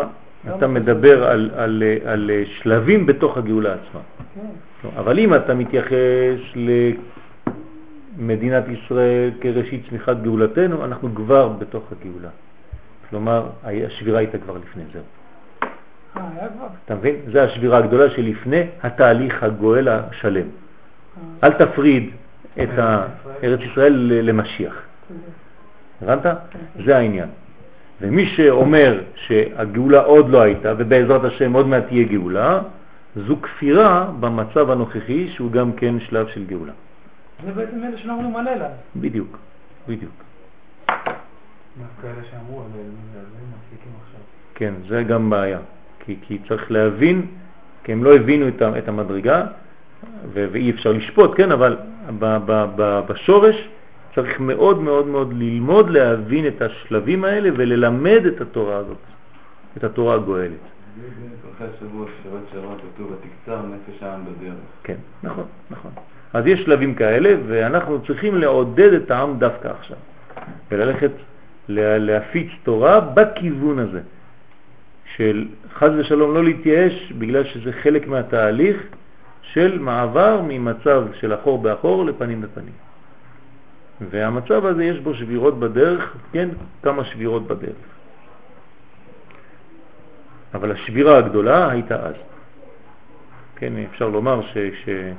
אתה מדבר על, על, על שלבים בתוך הגאולה עצמה. כן. אבל אם אתה מתייחס למדינת ישראל כראשית צמיחת גאולתנו, אנחנו כבר בתוך הגאולה. כלומר, השבירה הייתה כבר לפני זה. אה? אתה מבין? זה השבירה הגדולה שלפני התהליך הגואל השלם. אה, אל תפריד את ה- ארץ ישראל למשיח. כזה. הבנת? זה העניין. ומי שאומר שהגאולה עוד לא הייתה ובעזרת השם עוד מעט תהיה גאולה, זו כפירה במצב הנוכחי שהוא גם כן שלב של גאולה. זה בעצם אלה שלא אומרים הלל אז. בדיוק, בדיוק. כן, זה גם בעיה. כי, כי צריך להבין, כי הם לא הבינו את, את המדרגה, ו, ואי אפשר לשפוט, כן, אבל ב, ב, ב, בשורש צריך מאוד מאוד מאוד ללמוד להבין את השלבים האלה וללמד את התורה הזאת, את התורה הגואלת. אחרי השבוע, שבת שעברה כתוב, ותקצר נפש העם בדרך. כן, נכון, נכון. אז יש שלבים כאלה, ואנחנו צריכים לעודד את העם דווקא עכשיו, וללכת להפיץ תורה בכיוון הזה, של חז ושלום לא להתייאש, בגלל שזה חלק מהתהליך של מעבר ממצב של אחור באחור לפנים בפנים. והמצב הזה יש בו שבירות בדרך, כן, כמה שבירות בדרך. אבל השבירה הגדולה הייתה אז. כן, אפשר לומר שכשאולה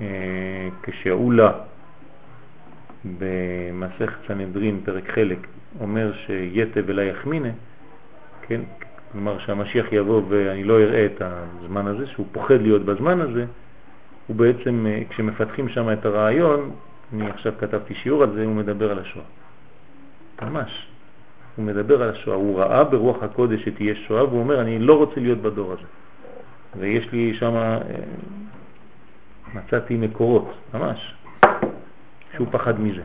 אה, במסכת סנהדרין, פרק חלק, אומר שיתב אלי יחמינה, כן, כלומר שהמשיח יבוא ואני לא אראה את הזמן הזה, שהוא פוחד להיות בזמן הזה, הוא בעצם, אה, כשמפתחים שם את הרעיון, אני עכשיו כתבתי שיעור על זה, הוא מדבר על השואה. ממש. הוא מדבר על השואה. הוא ראה ברוח הקודש שתהיה שואה, והוא אומר, אני לא רוצה להיות בדור הזה. ויש לי שם, מצאתי מקורות, ממש, שהוא פחד מזה.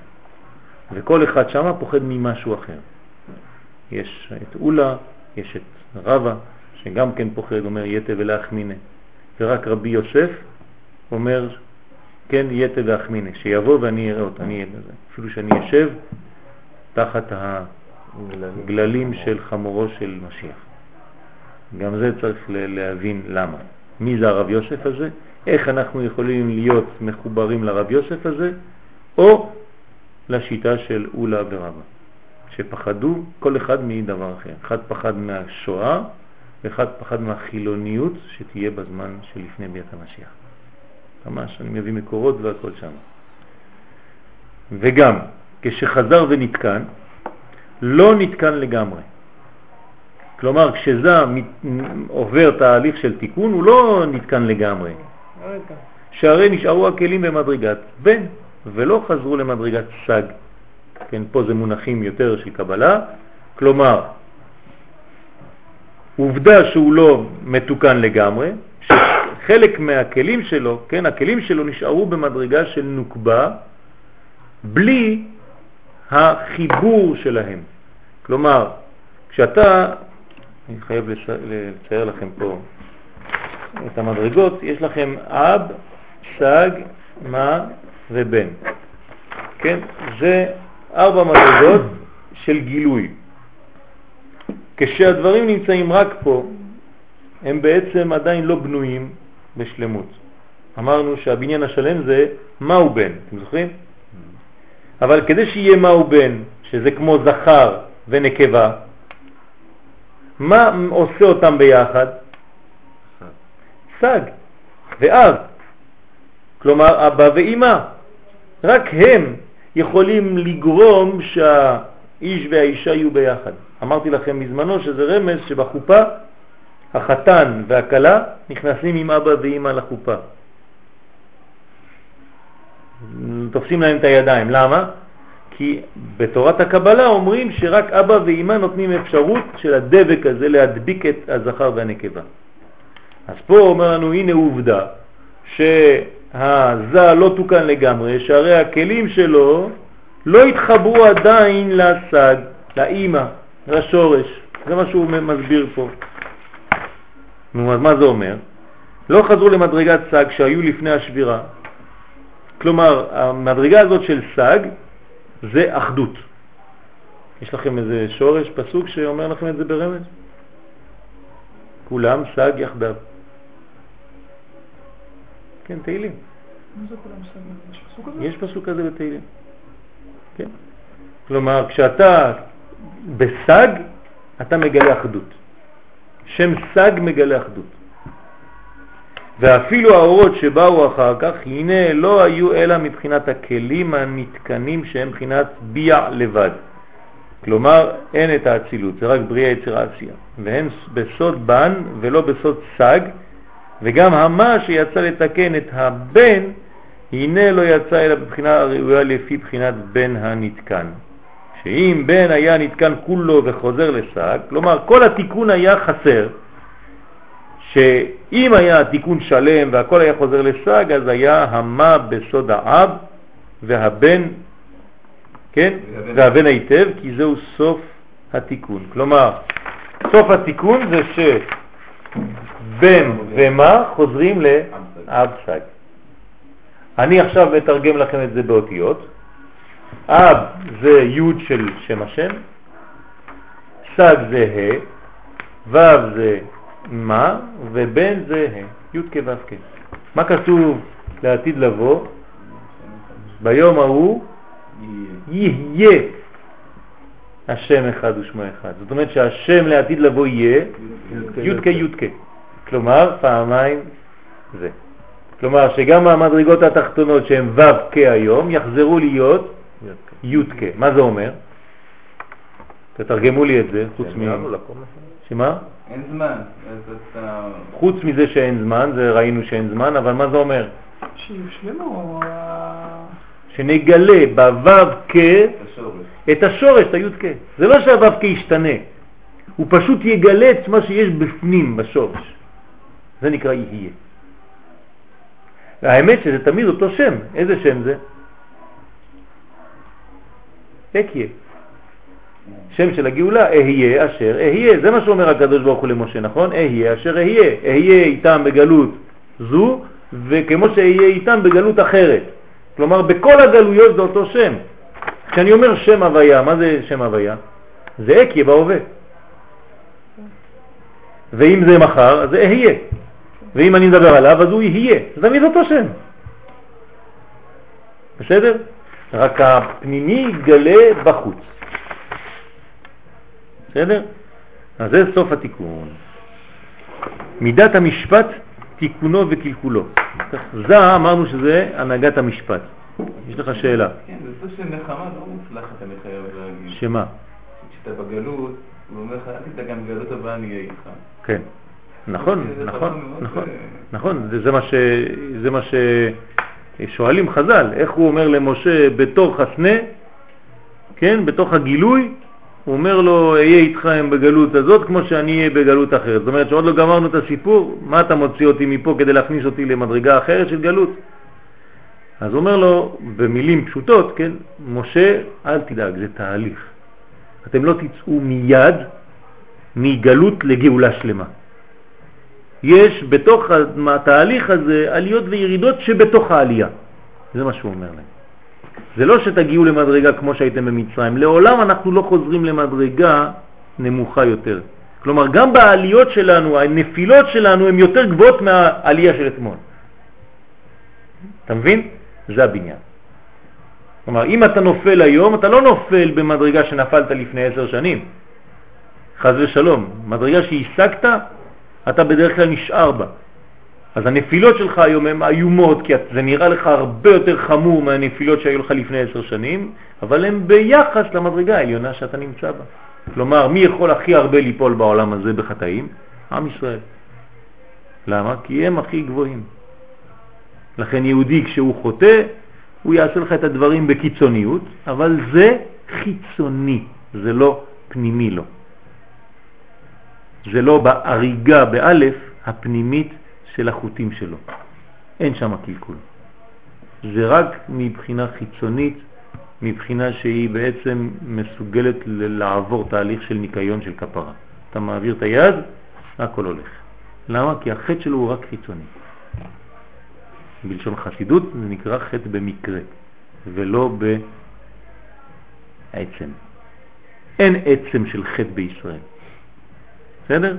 וכל אחד שם פוחד ממשהו אחר. יש את אולה, יש את רבה, שגם כן פוחד, אומר יתה ולאחמינה. ורק רבי יוסף אומר כן, יתה ואחמיני, שיבוא ואני אראה אותה, אני אהיה בזה. אפילו שאני אשב תחת הגללים של חמורו של משיח. גם זה צריך להבין למה. מי זה הרב יוסף הזה? איך אנחנו יכולים להיות מחוברים לרב יוסף הזה, או לשיטה של אולה ורבה, שפחדו כל אחד מדבר אחר. אחד פחד מהשואה, ואחד פחד מהחילוניות שתהיה בזמן שלפני ביאת המשיח. ממש, אני מביא מקורות והכל שם. וגם, כשחזר ונתקן, לא נתקן לגמרי. כלומר, כשזה עובר תהליך של תיקון, הוא לא נתקן לגמרי. שהרי נשארו הכלים במדרגת בן, ולא חזרו למדרגת סג. כן, פה זה מונחים יותר של קבלה, כלומר, עובדה שהוא לא מתוקן לגמרי, חלק מהכלים שלו, כן, הכלים שלו נשארו במדרגה של נוקבה בלי החיבור שלהם. כלומר, כשאתה, אני חייב לצייר לכם פה את המדרגות, יש לכם אב, סג, מה ובן. כן? זה ארבע מדרגות של גילוי. כשהדברים נמצאים רק פה, הם בעצם עדיין לא בנויים בשלמות. אמרנו שהבניין השלם זה מהו בן, אתם זוכרים? אבל כדי שיהיה מהו בן, שזה כמו זכר ונקבה, מה עושה אותם ביחד? סג ואב, כלומר אבא ואימא. רק הם יכולים לגרום שהאיש והאישה יהיו ביחד. אמרתי לכם מזמנו שזה רמז שבחופה החתן והכלה נכנסים עם אבא ואמא לחופה. תופסים להם את הידיים. למה? כי בתורת הקבלה אומרים שרק אבא ואמא נותנים אפשרות של הדבק הזה להדביק את הזכר והנקבה. אז פה אומר לנו, הנה עובדה, שהזה לא תוקן לגמרי, שהרי הכלים שלו לא התחברו עדיין לסג, לאימא, לשורש. זה מה שהוא מסביר פה. נו, אז מה זה אומר? לא חזרו למדרגת סג שהיו לפני השבירה. כלומר, המדרגה הזאת של סג זה אחדות. יש לכם איזה שורש, פסוק שאומר לכם את זה ברמז? כולם סג יחדיו. כן, תהילים. יש פסוק כזה בתהילים. כן. כלומר, כשאתה בסג, אתה מגלה אחדות. שם סג מגלה אחדות. ואפילו האורות שבאו אחר כך, הנה לא היו אלא מבחינת הכלים הנתקנים שהם מבחינת ביע לבד. כלומר אין את האצילות, זה רק בריאה יצירה עשייה, והן בסוד בן ולא בסוד סג, וגם המה שיצא לתקן את הבן, הנה לא יצא אלא בבחינה הראויה לפי בחינת בן הנתקן. שאם בן היה נתקן כולו וחוזר לסג, כלומר כל התיקון היה חסר, שאם היה תיקון שלם והכל היה חוזר לסג, אז היה המה בסוד האב והבן, כן? והבן היטב, כי זהו סוף התיקון. כלומר, סוף התיקון זה שבן ומה חוזרים לאב סג. אני עכשיו מתרגם לכם את זה באותיות. אב זה י' של שם השם, סג זה ה', ו' זה מה, ובן זה ה', י' כ' ו' כ'. מה כתוב לעתיד לבוא? ביום ההוא יהיה השם אחד ושמו אחד. זאת אומרת שהשם לעתיד לבוא יהיה י' כ' י' כ'. כלומר, פעמיים זה. כלומר שגם המדרגות התחתונות שהן ו' היום יחזרו להיות י' כ'. מה זה אומר? תתרגמו לי את זה, חוץ מ... שמה? אין זמן. חוץ מזה שאין זמן, זה ראינו שאין זמן, אבל מה זה אומר? שיושלמו. שנגלה בו' כ' את השורש, את הי' כ'. זה לא שהו' כ' ישתנה, הוא פשוט יגלה את מה שיש בפנים, בשורש. זה נקרא יהיה. האמת שזה תמיד אותו שם. איזה שם זה? אקיה. שם של הגאולה, אהיה אשר אהיה. זה מה שאומר הקדוש ברוך הוא למשה, נכון? אהיה אשר אהיה. אהיה איתם בגלות זו, וכמו שאהיה איתם בגלות אחרת. כלומר, בכל הגלויות זה אותו שם. כשאני אומר שם הוויה, מה זה שם הוויה? זה אקיה בהווה. ואם זה מחר, אז זה אהיה. ואם אני מדבר עליו, אז הוא יהיה. זה תמיד אותו שם. בסדר? רק הפנימי יתגלה בחוץ. בסדר? אז זה סוף התיקון. מידת המשפט, תיקונו וקלקולו. זה אמרנו שזה הנהגת המשפט. יש לך שאלה. כן, זה סוג של נחמה לא מוצלחת, אני חייב להגיד. שמה? כשאתה בגלות, הוא אומר לך, אל תדאג, גם בגלות הבאה אני אהיה איתך. כן. נכון, נכון, נכון, אה, נכון, זה- מה ששואלים חז"ל, איך הוא אומר למשה בתור חסנה, כן, בתוך הגילוי, הוא אומר לו, אהיה איתכם בגלות הזאת כמו שאני אהיה בגלות אחרת. זאת אומרת שעוד לא גמרנו את הסיפור, מה אתה מוציא אותי מפה כדי להכניס אותי למדרגה אחרת של גלות? אז אומר לו, במילים פשוטות, כן, משה, אל תדאג, זה תהליך. אתם לא תצאו מיד מגלות לגאולה שלמה. יש בתוך התהליך הזה עליות וירידות שבתוך העלייה. זה מה שהוא אומר להם. זה לא שתגיעו למדרגה כמו שהייתם במצרים. לעולם אנחנו לא חוזרים למדרגה נמוכה יותר. כלומר, גם בעליות שלנו, הנפילות שלנו הן יותר גבוהות מהעלייה של אתמול. אתה מבין? זה הבניין. כלומר, אם אתה נופל היום, אתה לא נופל במדרגה שנפלת לפני עשר שנים. חז ושלום. מדרגה שהשגת, אתה בדרך כלל נשאר בה. אז הנפילות שלך היום הן איומות, כי זה נראה לך הרבה יותר חמור מהנפילות שהיו לך לפני עשר שנים, אבל הן ביחס למדרגה העליונה שאתה נמצא בה. כלומר, מי יכול הכי הרבה ליפול בעולם הזה בחטאים? עם ישראל. למה? כי הם הכי גבוהים. לכן יהודי כשהוא חוטא, הוא יעשה לך את הדברים בקיצוניות, אבל זה חיצוני, זה לא פנימי לו. זה לא בהריגה באלף הפנימית של החוטים שלו. אין שם קלקול. זה רק מבחינה חיצונית, מבחינה שהיא בעצם מסוגלת לעבור תהליך של ניקיון של כפרה. אתה מעביר את היד, הכל הולך. למה? כי החטא שלו הוא רק חיצוני. בלשון חסידות זה נקרא חטא במקרה, ולא בעצם. אין עצם של חטא בישראל. בסדר?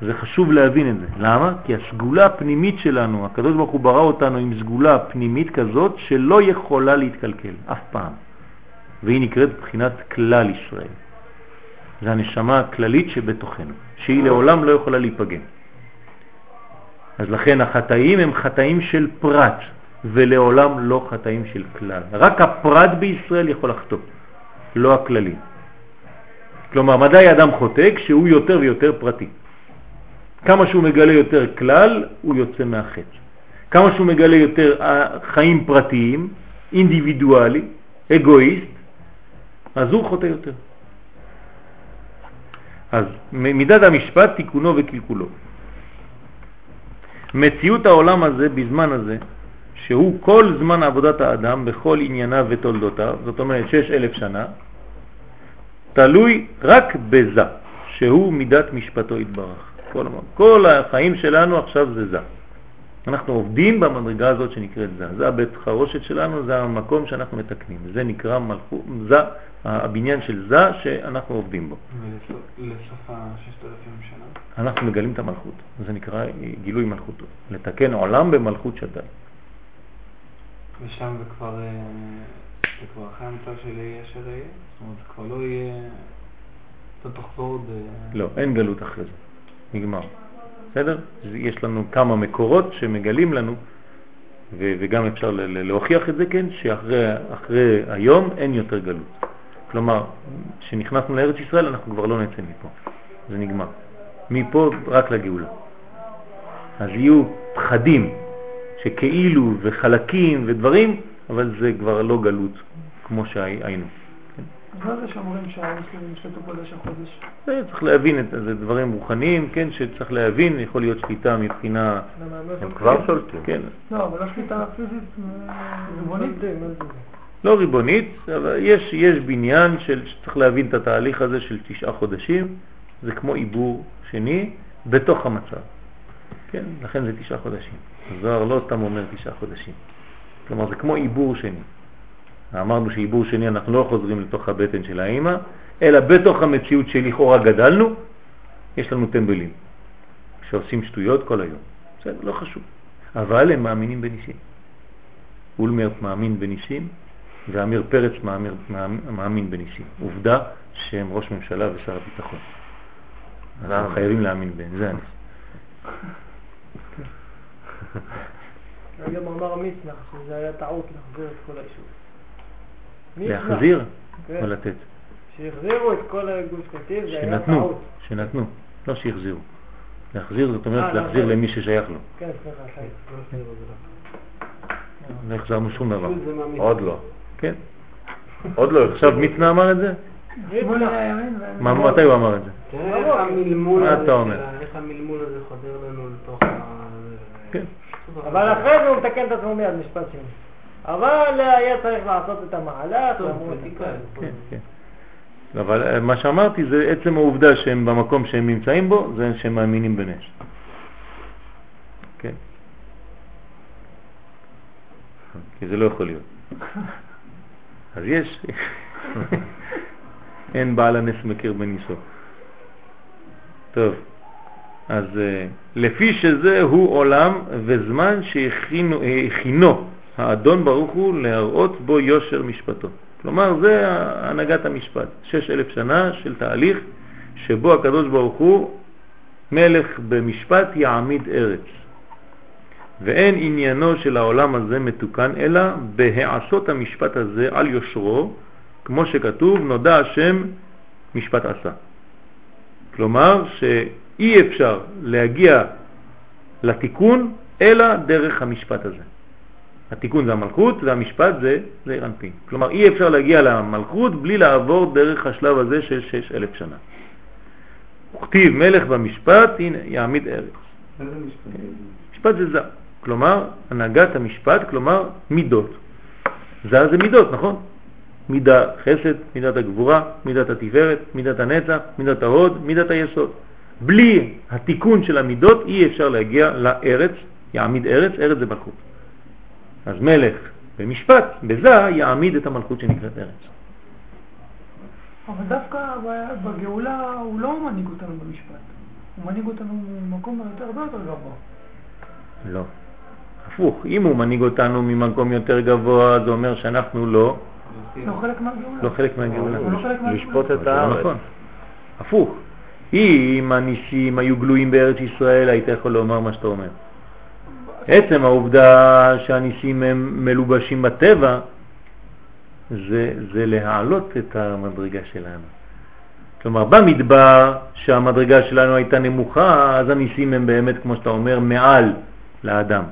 זה חשוב להבין את זה. למה? כי הסגולה הפנימית שלנו, הקדוש ברוך הוא ברא אותנו עם סגולה פנימית כזאת שלא יכולה להתקלקל אף פעם. והיא נקראת בחינת כלל ישראל. זה הנשמה הכללית שבתוכנו, שהיא לעולם לא יכולה להיפגם. אז לכן החטאים הם חטאים של פרט, ולעולם לא חטאים של כלל. רק הפרט בישראל יכול לחטוא, לא הכללי. כלומר, מדי האדם חוטא כשהוא יותר ויותר פרטי. כמה שהוא מגלה יותר כלל, הוא יוצא מהחץ. כמה שהוא מגלה יותר חיים פרטיים, אינדיבידואלי, אגואיסט, אז הוא חוטא יותר. אז מידת המשפט תיקונו וקלקולו. מציאות העולם הזה בזמן הזה, שהוא כל זמן עבודת האדם בכל ענייניו ותולדותיו, זאת אומרת שש אלף שנה, תלוי רק בזה, שהוא מידת משפטו יתברך. כל, כל החיים שלנו עכשיו זה זה. אנחנו עובדים במדרגה הזאת שנקראת זה. זה הבית חרושת שלנו, זה המקום שאנחנו מתקנים. זה נקרא מלכות, זה הבניין של זה שאנחנו עובדים בו. ולסוף הששת אלפים שנה? אנחנו מגלים את המלכות. זה נקרא גילוי מלכותו. לתקן עולם במלכות שדי. ושם זה כבר, אה, זה כבר אחרי המצב של יהיה אשר יהיה? זאת אומרת, זה כבר לא יהיה... אתה תחזור עוד... לא, אין גלות אחרי זה. נגמר. בסדר? יש לנו כמה מקורות שמגלים לנו, וגם אפשר להוכיח את זה, כן, שאחרי היום אין יותר גלות. כלומר, כשנכנסנו לארץ ישראל אנחנו כבר לא נצא מפה, זה נגמר. מפה רק לגאולה. אז יהיו פחדים שכאילו וחלקים ודברים, אבל זה כבר לא גלות כמו שהיינו. מה זה שאומרים שהמוסלמים ישלטו קודש החודש? צריך להבין זה, דברים רוחניים, כן, שצריך להבין, יכול להיות שליטה מבחינה... הם כבר שולטים. כן. לא, אבל לא שליטה פיזית אה, ריבונית. לא ריבונית, אבל יש, יש בניין של, שצריך להבין את התהליך הזה של תשעה חודשים, זה כמו עיבור שני בתוך המצב. כן, לכן זה תשעה חודשים. הזוהר לא סתם אומר תשעה חודשים. כלומר, זה כמו עיבור שני. אמרנו שעיבור שני אנחנו לא חוזרים לתוך הבטן של האימא, אלא בתוך המציאות שלכאורה גדלנו, יש לנו טמבלים שעושים שטויות כל היום. בסדר, לא חשוב. אבל הם מאמינים בניסים. אולמרט מאמין בניסים, ואמיר פרץ מאמין, מאמין בניסים. עובדה שהם ראש ממשלה ושר הביטחון. אנחנו חייבים להאמין בהם, זה הניס. גם אמר מצנח שזה היה טעות להחזיר את כל היישוב. להחזיר כן. או לתת? שהחזירו את כל הגוש קטיף, זה היה שנתנו, טעות. שנתנו, לא שהחזירו. להחזיר זאת אומרת אה, להחזיר להחזיר. למי ששייך לו. כן, סליחה, סליחה. לא החזרנו שום דבר. עוד לא. כן. עוד לא. עכשיו מצנע אמר את זה? מתי הוא אמר את זה? המלמול מה אתה אומר? איך המלמול הזה חודר לנו לתוך ה... כן. אבל אחרי זה הוא מתקן את עצמו מיד משפט שני. אבל היה צריך לעשות את המהלך. כן, כן. אבל אה, מה שאמרתי זה עצם העובדה שהם במקום שהם נמצאים בו, זה שהם מאמינים בנס. כן. כי זה לא יכול להיות. אז יש, אין בעל הנס מכיר בניסו. טוב, אז אה, לפי שזה הוא עולם וזמן שהכינו הכינו האדון ברוך הוא להראות בו יושר משפטו. כלומר, זה הנהגת המשפט. שש אלף שנה של תהליך שבו הקדוש ברוך הוא מלך במשפט יעמיד ארץ. ואין עניינו של העולם הזה מתוקן אלא בהעשות המשפט הזה על יושרו, כמו שכתוב, נודע השם משפט עשה. כלומר שאי אפשר להגיע לתיקון אלא דרך המשפט הזה. התיקון זה המלכות והמשפט זה זעיר אנפין. כלומר אי אפשר להגיע למלכות בלי לעבור דרך השלב הזה של שש אלף שנה. וכתיב מלך במשפט, הנה יעמיד ארץ. משפט? משפט זה זה, כלומר הנהגת המשפט, כלומר מידות. זה זה מידות, נכון? מידה חסד, מידת הגבורה, מידת התפארת, מידת הנצח, מידת ההוד, מידת היסוד. בלי התיקון של המידות אי אפשר להגיע לארץ, יעמיד ארץ, ארץ זה מלכות. אז מלך במשפט, בזה יעמיד את המלכות שנקראת ארץ. אבל דווקא בגאולה הוא לא מנהיג אותנו במשפט. הוא מנהיג אותנו ממקום יותר הרבה יותר גבוה. לא. הפוך, אם הוא מנהיג אותנו ממקום יותר גבוה, זה אומר שאנחנו לא, לא חלק מהגאולה. לא חלק מהגאולה. הוא לא. לשפוט את לא הארץ. נכון. הפוך. אם הניסים היו גלויים בארץ ישראל, היית יכול לומר מה שאתה אומר. עצם העובדה שהניסים הם מלובשים בטבע, זה, זה להעלות את המדרגה שלנו. כלומר, במדבר שהמדרגה שלנו הייתה נמוכה, אז הניסים הם באמת, כמו שאתה אומר, מעל לאדם.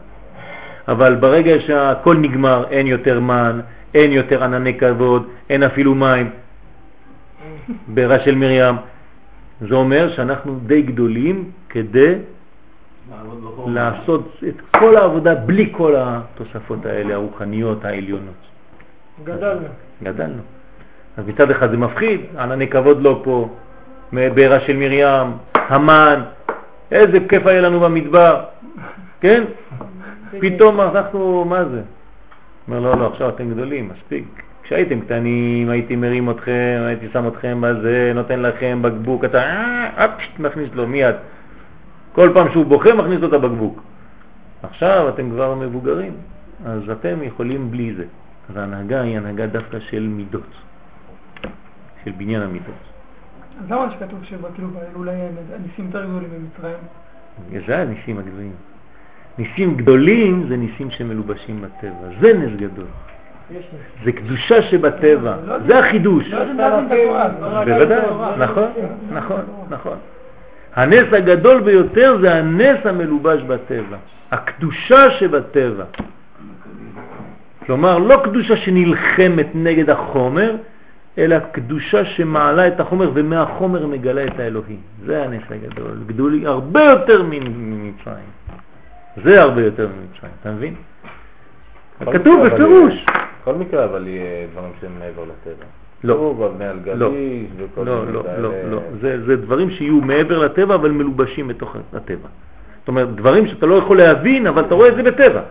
אבל ברגע שהכל נגמר, אין יותר מן, אין יותר ענני כבוד, אין אפילו מים, בעירה של מרים, זה אומר שאנחנו די גדולים כדי לעשות את כל העבודה בלי כל התוספות האלה, הרוחניות, העליונות. גדלנו. גדלנו. אז מצד אחד זה מפחיד, ענני כבוד לא פה, בעירה של מרים, המן, איזה כיף היה לנו במדבר, כן? פתאום אנחנו, מה זה? אומר, לא, לא, עכשיו אתם גדולים, מספיק. כשהייתם קטנים, הייתי מרים אתכם, הייתי שם אתכם בזה, נותן לכם בקבוק, אתה אה, מכניס לו מיד. כל פעם שהוא בוכה מכניס לו את הבקבוק. עכשיו אתם כבר מבוגרים, אז אתם יכולים בלי זה. אז ההנהגה היא הנהגה דווקא של מידות, של בניין המידות. אז למה שכתוב שכאילו אולי הניסים יותר גדולים במצרים? זה הניסים הגדולים. ניסים גדולים זה ניסים שמלובשים בטבע, זה נס גדול. זה קדושה שבטבע, זה החידוש. בוודאי, נכון, נכון, נכון. הנס הגדול ביותר זה הנס המלובש בטבע, הקדושה שבטבע. כלומר, לא קדושה שנלחמת נגד החומר, אלא קדושה שמעלה את החומר ומהחומר מגלה את האלוהים. זה הנס הגדול, גדולי הרבה יותר ממצרים. זה הרבה יותר ממצרים, אתה מבין? כתוב בפירוש. בכל מקרה אבל יהיה דברים שהם מעבר לטבע. לא, לא, לא, לא, לא, לא, זה, זה דברים שיהיו מעבר לטבע אבל מלובשים בתוך הטבע. זאת אומרת, דברים שאתה לא יכול להבין אבל אתה רואה את זה בטבע.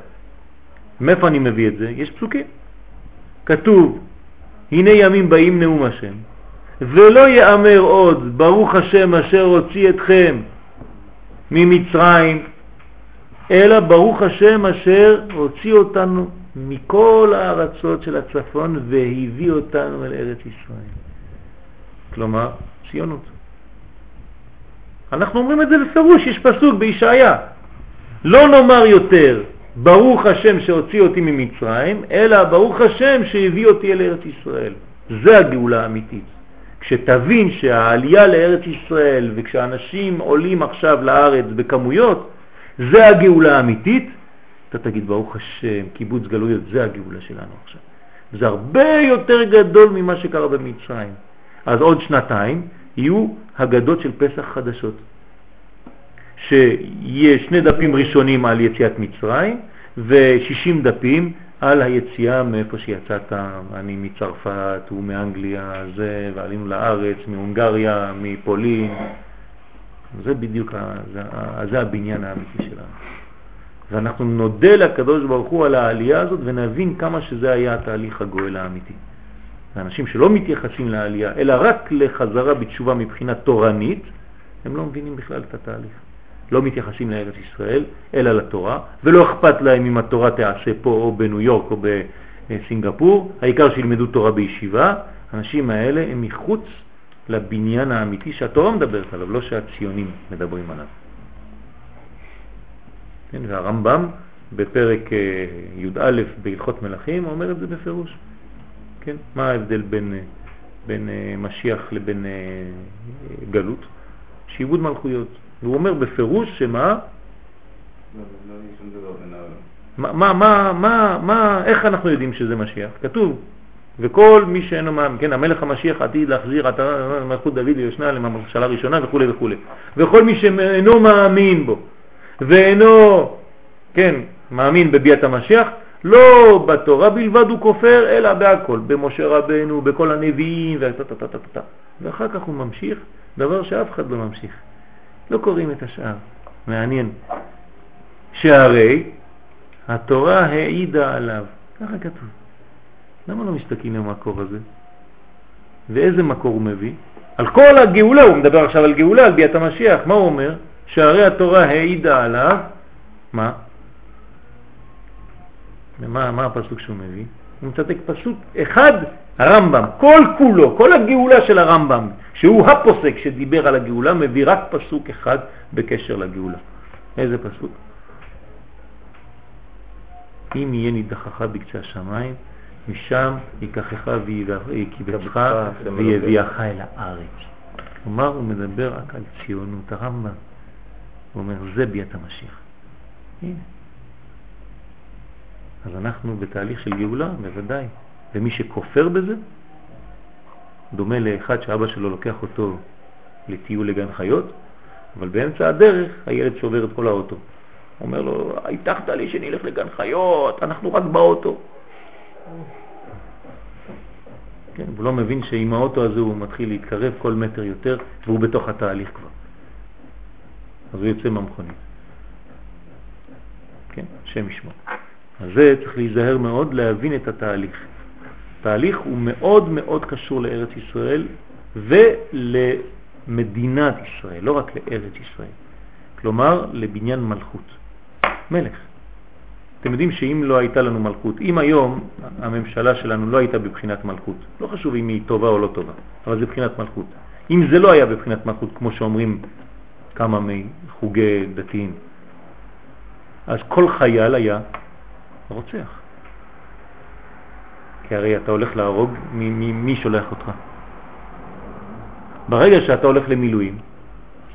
מאיפה אני מביא את זה? יש פסוקים. כתוב, הנה ימים באים נאום השם, ולא יאמר עוד, ברוך השם אשר הוציא אתכם ממצרים, אלא ברוך השם אשר הוציא אותנו מכל הארצות של הצפון והביא אותנו אל ארץ ישראל. כלומר, ציונות. אנחנו אומרים את זה בפירוש, יש פסוק בישעיה. לא נאמר יותר, ברוך השם שהוציא אותי ממצרים, אלא ברוך השם שהביא אותי אל ארץ ישראל. זה הגאולה האמיתית. כשתבין שהעלייה לארץ ישראל וכשאנשים עולים עכשיו לארץ בכמויות, זה הגאולה האמיתית, אתה תגיד ברוך השם, קיבוץ גלויות, זה הגאולה שלנו עכשיו. זה הרבה יותר גדול ממה שקרה במצרים. אז עוד שנתיים יהיו הגדות של פסח חדשות. שיהיה שני דפים ראשונים על יציאת מצרים ו-60 דפים על היציאה מאיפה שיצאת, אני מצרפת ומאנגליה, זה, ועלינו לארץ, מהונגריה, מפולין. זה בדיוק, זה, זה הבניין האמיתי שלנו. ואנחנו נודה לקדוש ברוך הוא על העלייה הזאת ונבין כמה שזה היה התהליך הגואל האמיתי. האנשים שלא מתייחסים לעלייה, אלא רק לחזרה בתשובה מבחינה תורנית, הם לא מבינים בכלל את התהליך. לא מתייחסים לארץ ישראל, אלא לתורה, ולא אכפת להם אם התורה תיעשה פה או בניו יורק או בסינגפור, העיקר שילמדו תורה בישיבה, האנשים האלה הם מחוץ לבניין האמיתי שהתורה מדברת עליו, לא שהציונים מדברים עליו. כן, והרמב"ם בפרק אה, י"א בהלכות מלכים אומר את זה בפירוש. כן? מה ההבדל בין, אה, בין אה, משיח לבין גלות? שיבוד מלכויות. והוא אומר בפירוש שמה? מה, מה, מה, מה, מה, איך אנחנו יודעים שזה משיח? כתוב, וכל מי שאינו מאמין, כן, המלך המשיח עתיד להחזיר את מלכות דוד ליושנה לממשלה ראשונה וכו' וכו'. וכל מי שאינו מאמין בו ואינו, כן, מאמין בביאת המשיח, לא בתורה בלבד הוא כופר, אלא בהכל, במשה רבנו, בכל הנביאים, ואחר כך הוא ממשיך, דבר שאף אחד לא ממשיך. לא קוראים את השאר. מעניין. שהרי התורה העידה עליו. ככה כתוב. למה לא מסתכלים למקור הזה? ואיזה מקור הוא מביא? על כל הגאולה, הוא מדבר עכשיו על גאולה, על ביאת המשיח. מה הוא אומר? שהרי התורה העידה עליו, מה? ומה מה הפסוק שהוא מביא? הוא מצטק פסוק אחד, הרמב"ם, כל כולו, כל הגאולה של הרמב"ם, שהוא הפוסק שדיבר על הגאולה, מביא רק פסוק אחד בקשר לגאולה. איזה פסוק? אם יהיה נידחך בקצה השמיים, משם ייקחך ויקבצך ויביאך אל הארץ. כלומר, הוא מדבר רק על ציונות, הרמב"ם. הוא אומר, זה ביאת המשיח. הנה. אז אנחנו בתהליך של גאולה, בוודאי. ומי שכופר בזה, דומה לאחד שאבא שלו לוקח אותו לטיול לגן חיות, אבל באמצע הדרך הילד שובר את כל האוטו. אומר לו, הבטחת לי שנלך לגן חיות, אנחנו רק באוטו. כן, הוא לא מבין שעם האוטו הזה הוא מתחיל להתקרב כל מטר יותר, והוא בתוך התהליך כבר. אז הוא יוצא מהמכונית. כן, השם ישמע. אז זה צריך להיזהר מאוד להבין את התהליך. התהליך הוא מאוד מאוד קשור לארץ ישראל ולמדינת ישראל, לא רק לארץ ישראל. כלומר, לבניין מלכות. מלך. אתם יודעים שאם לא הייתה לנו מלכות, אם היום הממשלה שלנו לא הייתה בבחינת מלכות, לא חשוב אם היא טובה או לא טובה, אבל זה בבחינת מלכות. אם זה לא היה בבחינת מלכות, כמו שאומרים כמה מחוגי דתיים, אז כל חייל היה רוצח. כי הרי אתה הולך להרוג, מי, שולח אותך? ברגע שאתה הולך למילואים,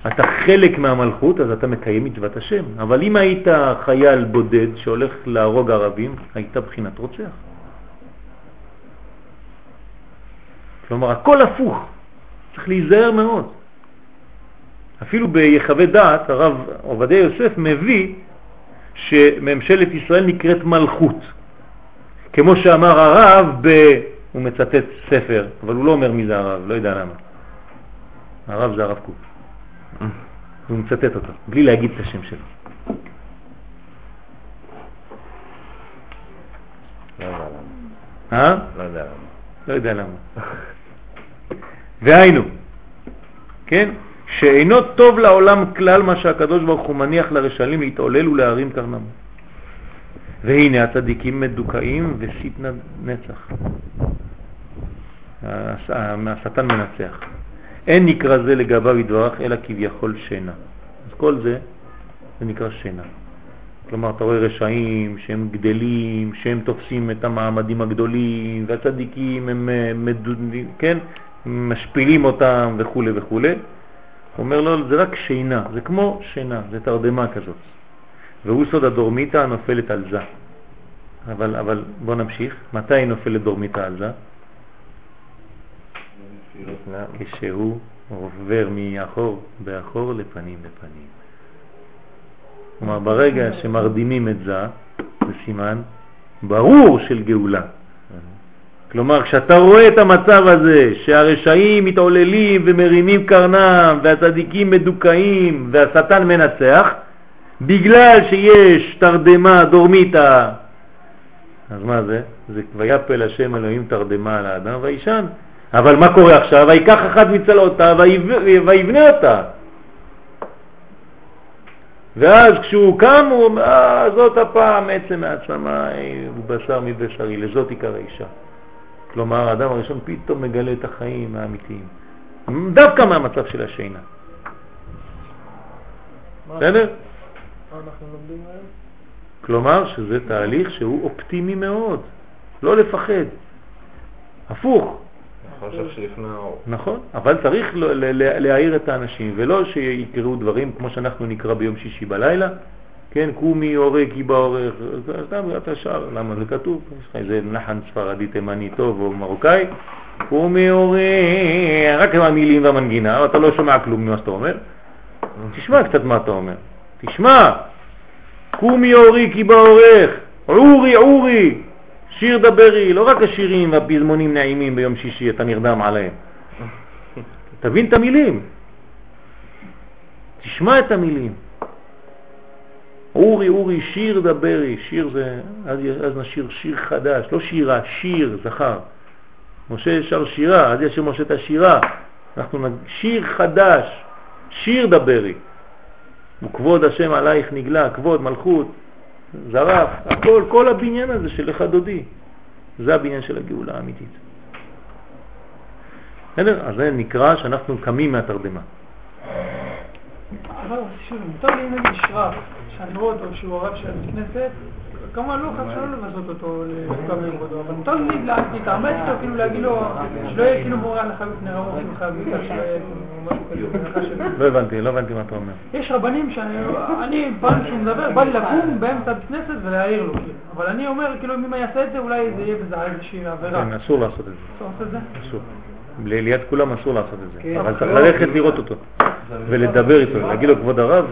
אתה חלק מהמלכות, אז אתה מקיים מצוות השם. אבל אם היית חייל בודד שהולך להרוג ערבים, היית בחינת רוצח. כלומר, הכל הפוך. צריך להיזהר מאוד. אפילו ביחווה דעת, הרב עובדיה יוסף מביא שממשלת ישראל נקראת מלכות. כמו שאמר הרב, ב... הוא מצטט ספר, אבל הוא לא אומר מי זה הרב, לא יודע למה. הרב זה הרב קוק. הוא מצטט אותו, בלי להגיד את השם שלו. לא יודע למה. אה? לא. לא יודע למה. והיינו, כן? שאינו טוב לעולם כלל מה שהקדוש ברוך הוא מניח לרשלים להתעולל ולהרים קרנם. והנה הצדיקים מדוכאים וסיטנה נצח. השטן מנצח. אין נקרא זה לגביו ידברך אלא כביכול שינה. אז כל זה, זה נקרא שינה. כלומר, אתה רואה רשעים שהם גדלים, שהם תופסים את המעמדים הגדולים, והצדיקים הם אה, מדודים, כן? משפילים אותם וכו' וכו'. הוא אומר לו, זה רק שינה, זה כמו שינה, זה תרדמה כזאת. והוא סוד הדורמיתה הנופלת על זה. אבל, אבל בוא נמשיך. מתי נופלת דורמיתה על זה? כשהוא עובר מאחור באחור לפנים לפנים. כלומר, ברגע שמרדימים את זה, זה סימן ברור של גאולה. כלומר, כשאתה רואה את המצב הזה, שהרשעים מתעוללים ומרימים קרנם, והצדיקים מדוכאים, והשטן מנצח, בגלל שיש תרדמה דורמיתה, אז מה זה? זה ויפל השם אלוהים תרדמה על האדם וישן. אבל מה קורה עכשיו? ויקח אחת מצלעותיו ויבנה אותה. ואז כשהוא קם הוא אומר, אה, זאת הפעם עצם מהשמיים, הוא בשר מבשרי, לזאת עיקר האישה. כלומר, האדם הראשון פתאום מגלה את החיים האמיתיים. דווקא מהמצב של השינה. בסדר? מה אנחנו לומדים היום? כלומר שזה תהליך שהוא אופטימי מאוד, לא לפחד. הפוך. נכון, אבל צריך להעיר את האנשים, ולא שיקראו דברים כמו שאנחנו נקרא ביום שישי בלילה, כן, קומי אורי כי באורך, סתם אתה שר, למה זה כתוב? יש לך איזה נחן ספרדי תימני טוב או מרוקאי, קומי אורי, רק עם המילים והמנגינה, אתה לא שומע כלום ממה שאתה אומר, תשמע קצת מה אתה אומר, תשמע, קומי אורי כי באורך, עורי עורי, שיר דברי, לא רק השירים והפזמונים נעימים ביום שישי, אתה נרדם עליהם. תבין את המילים. תשמע את המילים. אורי, אורי, שיר דברי, שיר זה, אז, אז נשיר שיר חדש, לא שירה, שיר, זכר. משה שר שירה, אז יש משה את השירה. אנחנו שיר חדש, שיר דברי. וכבוד השם עלייך נגלה, כבוד, מלכות, זרף, הכל, כל הבניין הזה של לך דודי. זה הבניין של הגאולה האמיתית. בסדר? אז זה נקרא שאנחנו קמים מהתרדמה. אבל שוב, מותר לי נגיד שרף, שאני רואה אותו שהוא הרב של הבית כנסת, כמובן לא חייב שלא לבזות אותו לכתוב לכבודו, אבל מותר לי להתעמת איתו, כאילו להגיד לו, שלא יהיה כאילו מורה לך בפני רמות שלך, כאילו. לא הבנתי, לא הבנתי מה אתה אומר. יש רבנים שאני, פעם שהוא מדבר, בא לי לקום באמצע בית כנסת ולהעיר לו, כאילו. אבל אני אומר, כאילו, אם יעשה את זה, אולי זה יהיה בזה איזושהי עבירה. כן, אסור לעשות את זה. אסור לעשות את זה? אסור. ליד כולם אסור לעשות את זה. כן. אבל צריך ללכת לראות אותו. ולדבר איתו, להגיד לו כבוד הרב.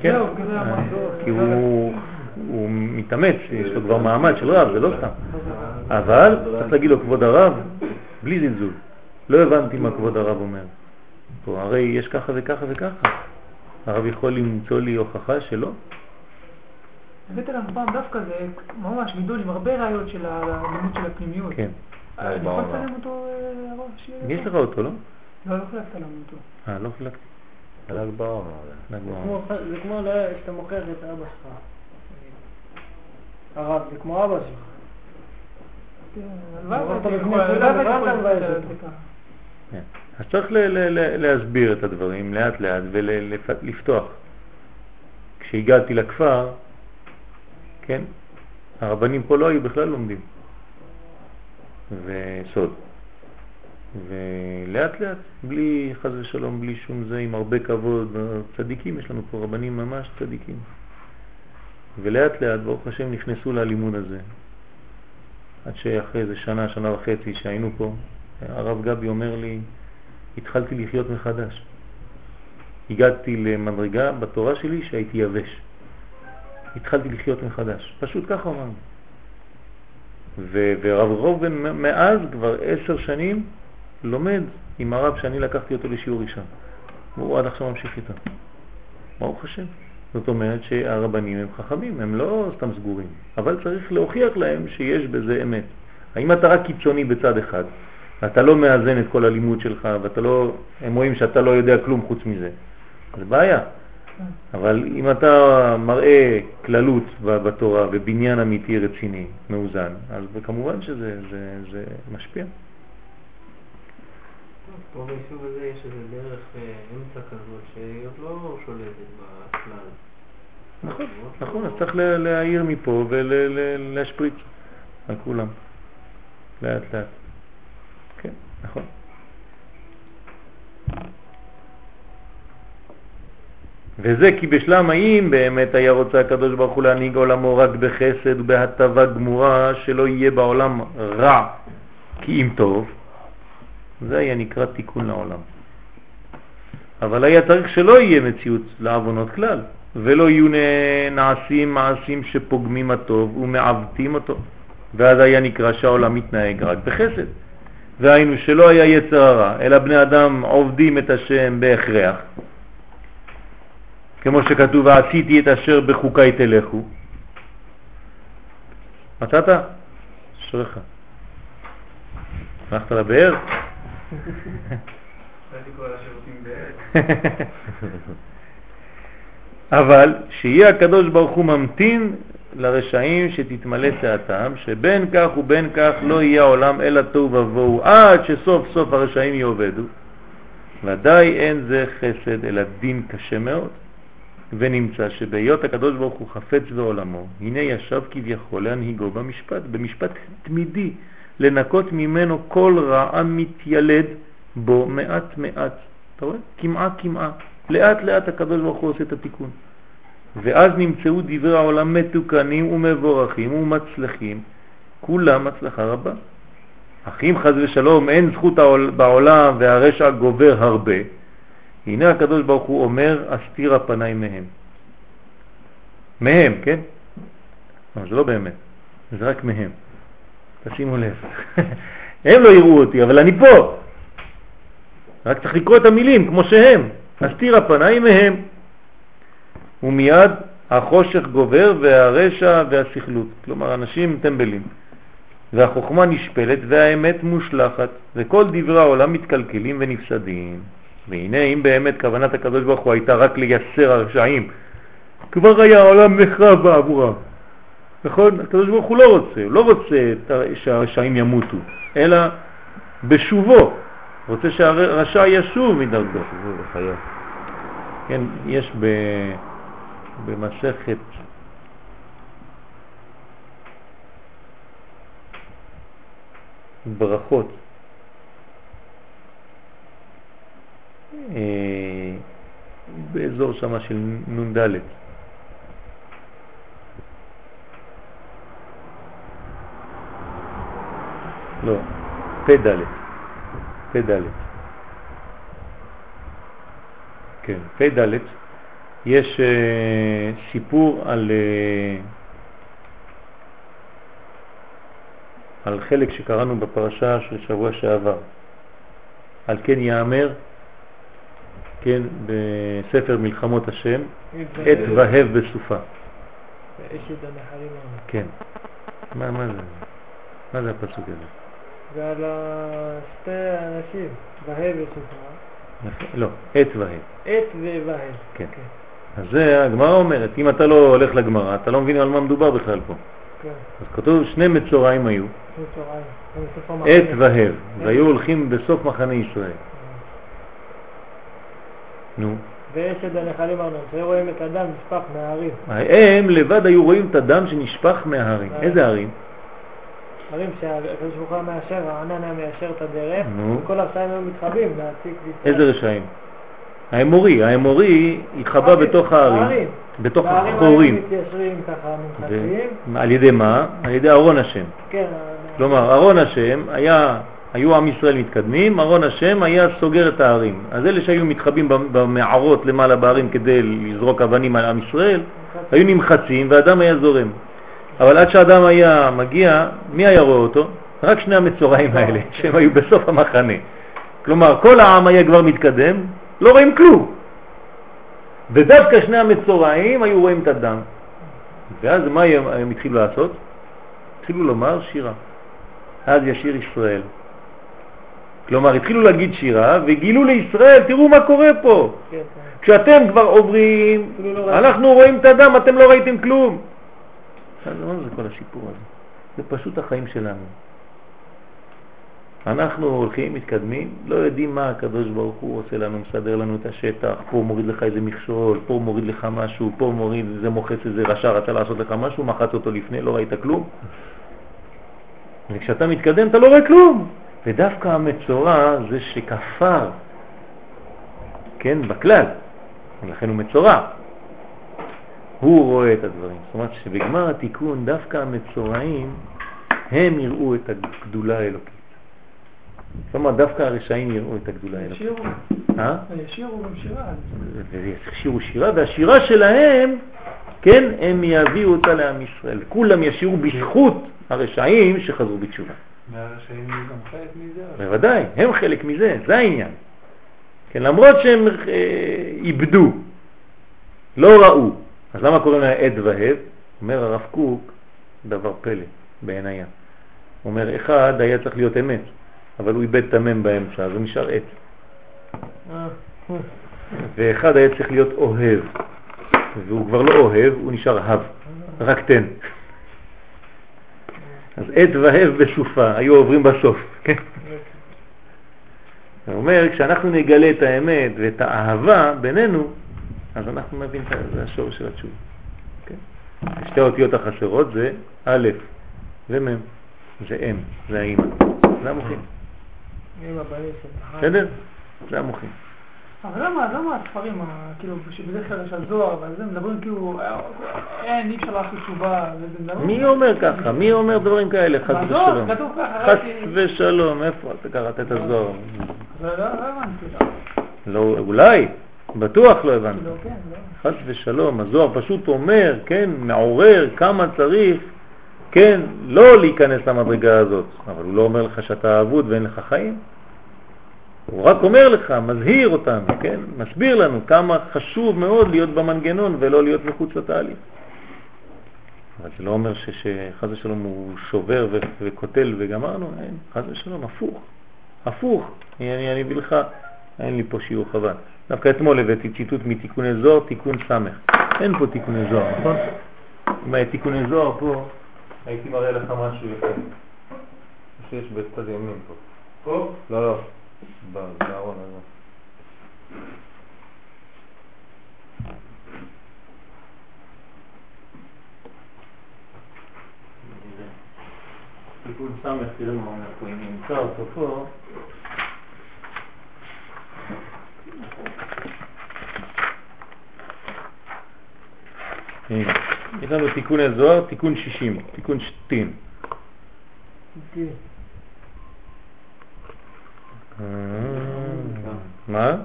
כן. כזה אמרתי. כי הוא הוא מתאמץ, יש לו כבר מעמד של רב, זה לא סתם. אבל צריך להגיד לו כבוד הרב, בלי זלזול. לא הבנתי מה כבוד הרב אומר. פה, הרי יש ככה וככה וככה. הרב יכול למצוא לי הוכחה שלא? הבאת לנו פעם דווקא זה ממש גידול עם הרבה ראיות של הלימוד של הפנימיות. כן. אה, אני יכול לצלם אותו, אה, הרב? שיהיה יש לך אותו, לא? לא, לא חילקת לנו אותו. אה, לא חילקתי. ל"ג בעומר. ל"ג בעומר. זה כמו לא- שאתה מוכר את אבא שלך. הרב, זה כמו אבא שלך. כן. זה ככה. כן. אז צריך להסביר את הדברים לאט לאט ולפתוח. כשהגעתי לכפר, כן, הרבנים פה לא היו בכלל לומדים. וסוד. ולאט לאט, בלי חז ושלום, בלי שום זה, עם הרבה כבוד, צדיקים, יש לנו פה רבנים ממש צדיקים. ולאט לאט, ברוך השם, נכנסו ללימוד הזה. עד שאחרי איזה שנה, שנה וחצי שהיינו פה, הרב גבי אומר לי, התחלתי לחיות מחדש. הגעתי למדרגה בתורה שלי שהייתי יבש. התחלתי לחיות מחדש. פשוט ככה אמרנו. ורב ראובן מ- מאז כבר עשר שנים לומד עם הרב שאני לקחתי אותו לשיעור ראשון. והוא עד עכשיו ממשיך איתו. ברוך השם. זאת אומרת שהרבנים הם חכמים, הם לא סתם סגורים, אבל צריך להוכיח להם שיש בזה אמת. האם אתה רק קיצוני בצד אחד, ואתה לא מאזן את כל הלימוד שלך, ואתה לא, הם רואים שאתה לא יודע כלום חוץ מזה, זה בעיה. אבל אם אתה מראה כללות בתורה ובניין אמיתי רציני, מאוזן, אז כמובן שזה זה, זה משפיע. פה ביישוב הזה יש איזה דרך אה, אמצע כזאת שהיא עוד לא שולטת בכלל. נכון, נכון, אז צריך לה- להעיר מפה ולהשפריץ על כולם, לאט לאט. כן, נכון. וזה כי בשלם האם באמת היה רוצה הקדוש ברוך הוא להנהיג עולמו רק בחסד ובהטבה גמורה שלא יהיה בעולם רע כי אם טוב, זה היה נקרא תיקון לעולם. אבל היה צריך שלא יהיה מציאות לעוונות כלל, ולא יהיו נעשים מעשים שפוגמים הטוב ומעוותים אותו, ואז היה נקרא שהעולם מתנהג רק בחסד. והיינו שלא היה יצר הרע, אלא בני אדם עובדים את השם בהכרח, כמו שכתוב, ועשיתי את אשר בחוקי תלכו. מצאת? אשריך. הלכת לבאר? אבל שיהיה הקדוש ברוך הוא ממתין לרשעים שתתמלא שעתם, שבין כך ובין כך לא יהיה העולם אלא תוהו ובוהו, עד שסוף סוף הרשעים יאבדו. ודאי אין זה חסד אלא דין קשה מאוד. ונמצא שבהיות הקדוש ברוך הוא חפץ בעולמו, הנה ישב כביכול להנהיגו במשפט, במשפט תמידי, לנקות ממנו כל רע המתיילד בו מעט מעט. אתה רואה? כמעה כמעה. לאט לאט הקדוש ברוך הוא עושה את התיקון. ואז נמצאו דברי העולם מתוקנים ומבורכים ומצלחים, כולם הצלחה רבה. אך אם חז ושלום אין זכות בעולם והרשע גובר הרבה, הנה הקדוש ברוך הוא אומר, אסתיר הפניי מהם. מהם, כן? זה לא באמת, זה רק מהם. תשימו לב. הם לא יראו אותי, אבל אני פה. רק צריך לקרוא את המילים כמו שהם. אסתיר הפניי מהם. ומיד החושך גובר והרשע והסכלות. כלומר, אנשים טמבלים. והחוכמה נשפלת והאמת מושלחת, וכל דברי העולם מתקלקלים ונפסדים. והנה, אם באמת כוונת הקדוש ברוך הוא הייתה רק לייסר הרשעים, כבר היה העולם נחרב בעבורם. נכון? הקדוש ברוך הוא לא רוצה, הוא לא רוצה שהרשעים ימותו, אלא בשובו, רוצה שהרשע ישוב מדרגו. כן, יש ב... במסכת ברכות אה, באזור שמה של נ"ד. לא, פ"ד. פ"ד. כן, פ"ד. יש uh, סיפור על, uh, על חלק שקראנו בפרשה של שבוע שעבר. על כן יאמר, כן, בספר מלחמות השם, עת והב בסופה. כן. מה, מה זה? מה זה הפסוק הזה? ועל שתי אנשים, והב וסופה. לא, עת והב. עת והב. כן. אז זה הגמרא אומרת, אם אתה לא הולך לגמרא, אתה לא מבין על מה מדובר בכלל פה. כן. אז כתוב שני מצורעים היו, עת. והב, והיו הולכים בסוף מחנה ישראל. נו, ואשת הנחלים ארנון, שהיו רואים את הדם נשפך מההרים. הם לבד היו רואים את הדם שנשפך מההרים. איזה הרים? הרים שהקדוש ברוך הוא מאשר, הענן היה מיישר את הדרך. וכל הרשעים היו מתחבאים להציג איזה רשעים? האמורי, האמורי התחבא בתוך בהרים. בתוך החורים. על ידי מה? על ידי ארון השם. כן. כלומר, ארון השם היה, היו עם ישראל מתקדמים, ארון השם היה סוגר את ההרים. אז אלה שהיו מתחבאים במ- במערות למעלה בהרים כדי לזרוק אבנים על עם ישראל, היו נמחצים והדם היה זורם. אבל עד שהאדם היה מגיע, מי היה רואה אותו? רק שני המצורעים האלה, שהם היו בסוף המחנה. כלומר, כל העם היה כבר מתקדם, לא רואים כלום. ודווקא שני המצורעים היו רואים את הדם. ואז מה הם, הם התחילו לעשות? התחילו לומר שירה. אז ישיר ישראל. כלומר, התחילו להגיד שירה וגילו לישראל, תראו מה קורה פה. כן, כן. כשאתם כבר עוברים, לא. אנחנו רואים את הדם, אתם לא ראיתם כלום. מה זה כל הסיפור הזה? זה פשוט החיים שלנו. אנחנו הולכים, מתקדמים, לא יודעים מה הקדוש ברוך הוא עושה לנו, מסדר לנו את השטח, פה מוריד לך איזה מכשול, פה מוריד לך משהו, פה מוריד, זה מוחץ איזה רשע, רצה לעשות לך משהו, מחץ אותו לפני, לא ראית כלום. וכשאתה מתקדם אתה לא רואה כלום. ודווקא המצורע זה שכפר, כן, בכלל, ולכן הוא מצורע. הוא רואה את הדברים. זאת אומרת שבגמר התיקון דווקא המצורעים הם יראו את הגדולה האלוקית. זאת אומרת דווקא הרשעים יראו את הגדולה האלוקית. ישירו, אה? ישירו גם שירה. וישירו שירה, והשירה שלהם, כן, הם יביאו אותה לעם ישראל. כולם ישירו בזכות הרשעים שחזרו בתשובה. והרשעים יהיו גם חלק מזה? בוודאי, הם חלק מזה, זה העניין. כן, למרות שהם אה, איבדו, לא ראו, אז למה קוראים להם עד והב? אומר הרב קוק דבר פלא בעינייה. הוא אומר, אחד היה צריך להיות אמת, אבל הוא איבד את המם באמצע, אז הוא נשאר. אה, ואחד היה צריך להיות אוהב, והוא כבר לא אוהב, הוא נשאר הב, רק תן. אז עד והב בסופה, היו עוברים בסוף. כן? הוא אומר, כשאנחנו נגלה את האמת ואת האהבה בינינו, אז אנחנו נבין זה השורש של התשובה. כן? שתי האותיות החסרות זה א' ומ', זה אם, זה האמא, זה המוחים, בסדר? זה המוחים. אבל למה, למה הספרים, כאילו, שבדרך כלל יש על זוהר, ועל זה מדברים כאילו, אין, אי אפשר לעשות תשובה. מי אומר ככה? מי אומר דברים כאלה? חס ושלום. חס ושלום, איפה אתה קראת את הזוהר? לא, לא, לא הבנתי. לא, אולי, בטוח לא הבנת. כאילו, כן, לא. חס ושלום, הזוהר פשוט אומר, כן, מעורר כמה צריך, כן, לא להיכנס למדרגה הזאת, אבל הוא לא אומר לך שאתה אבוד ואין לך חיים. הוא רק אומר לך, מזהיר אותנו, כן, מסביר לנו כמה חשוב מאוד להיות במנגנון ולא להיות מחוץ לתהליך. אבל זה לא אומר ש- שחס ושלום הוא שובר וקוטל וגמרנו, אין, חס ושלום, הפוך, הפוך. אני אביא לך, אין לי פה שיעור חבל. דווקא אתמול הבאתי ציטוט מתיקוני זוהר, תיקון סמך. אין פה תיקוני זוהר, נכון? אם היה תיקוני זוהר פה, הייתי מראה לך משהו יפה. שיש בצד ימין פה. פה? לא, לא. בארון הזה. תיקון סמך, תראה מה אומר פה, אם נמצא אותו פה. הנה, יש לנו תיקון הזוהר, תיקון 60, תיקון שטין. אה, מה?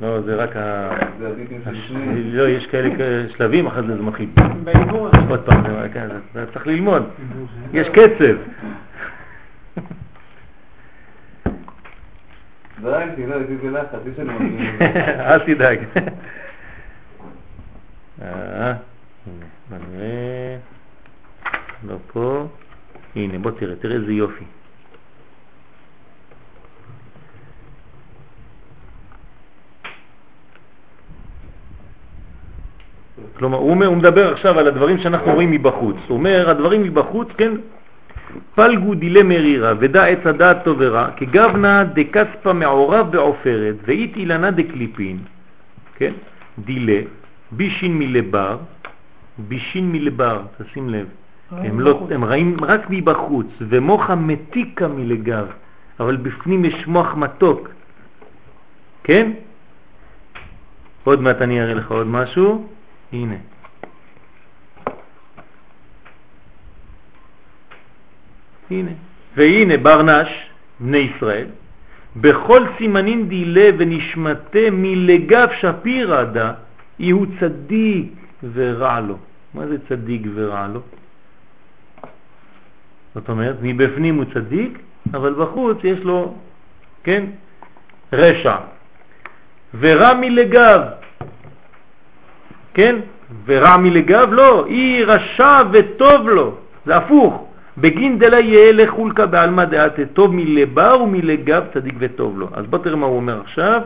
לא, זה רק ה... לא, יש כאלה שלבים, אחרי זה זה מתחיל. בעיבור עוד פעם, זה רק- זה- זה צריך ללמוד. יש קצב. מגיעים. אל תדאג. אה. לא פה. הנה, בוא תראה, תראה איזה יופי. כלומר, הוא, אומר, הוא מדבר עכשיו על הדברים שאנחנו רואים מבחוץ. הוא אומר, הדברים מבחוץ, כן, פלגו דילה מרירה ודע עץ הדעת טוב ורע, כגבנה דקספה מעורב בעופרת ואית אילנה דקליפין, כן? דילה, בישין מלבר, בישין מלבר, תשים לב, הם, לא, הם רעים רק מבחוץ, ומוחה מתיקה מלגב, אבל בפנים יש מוח מתוק, כן? עוד מעט אני אראה לך עוד משהו, הנה. הנה. והנה ברנש, בני ישראל, בכל סימנין דילה ונשמתה מלגב שפירא דה, יהוא צדיק ורע לו. מה זה צדיק ורע לו? זאת אומרת, מבפנים הוא צדיק, אבל בחוץ יש לו, כן, רשע. ורע מלגב, כן? ורע מלגב לא, אי רשע וטוב לו, זה הפוך. בגין דלה יהיה לחולקה בעלמא דעתה טוב מלבר ומלגב צדיק וטוב לו. אז בוא תראה מה הוא אומר עכשיו.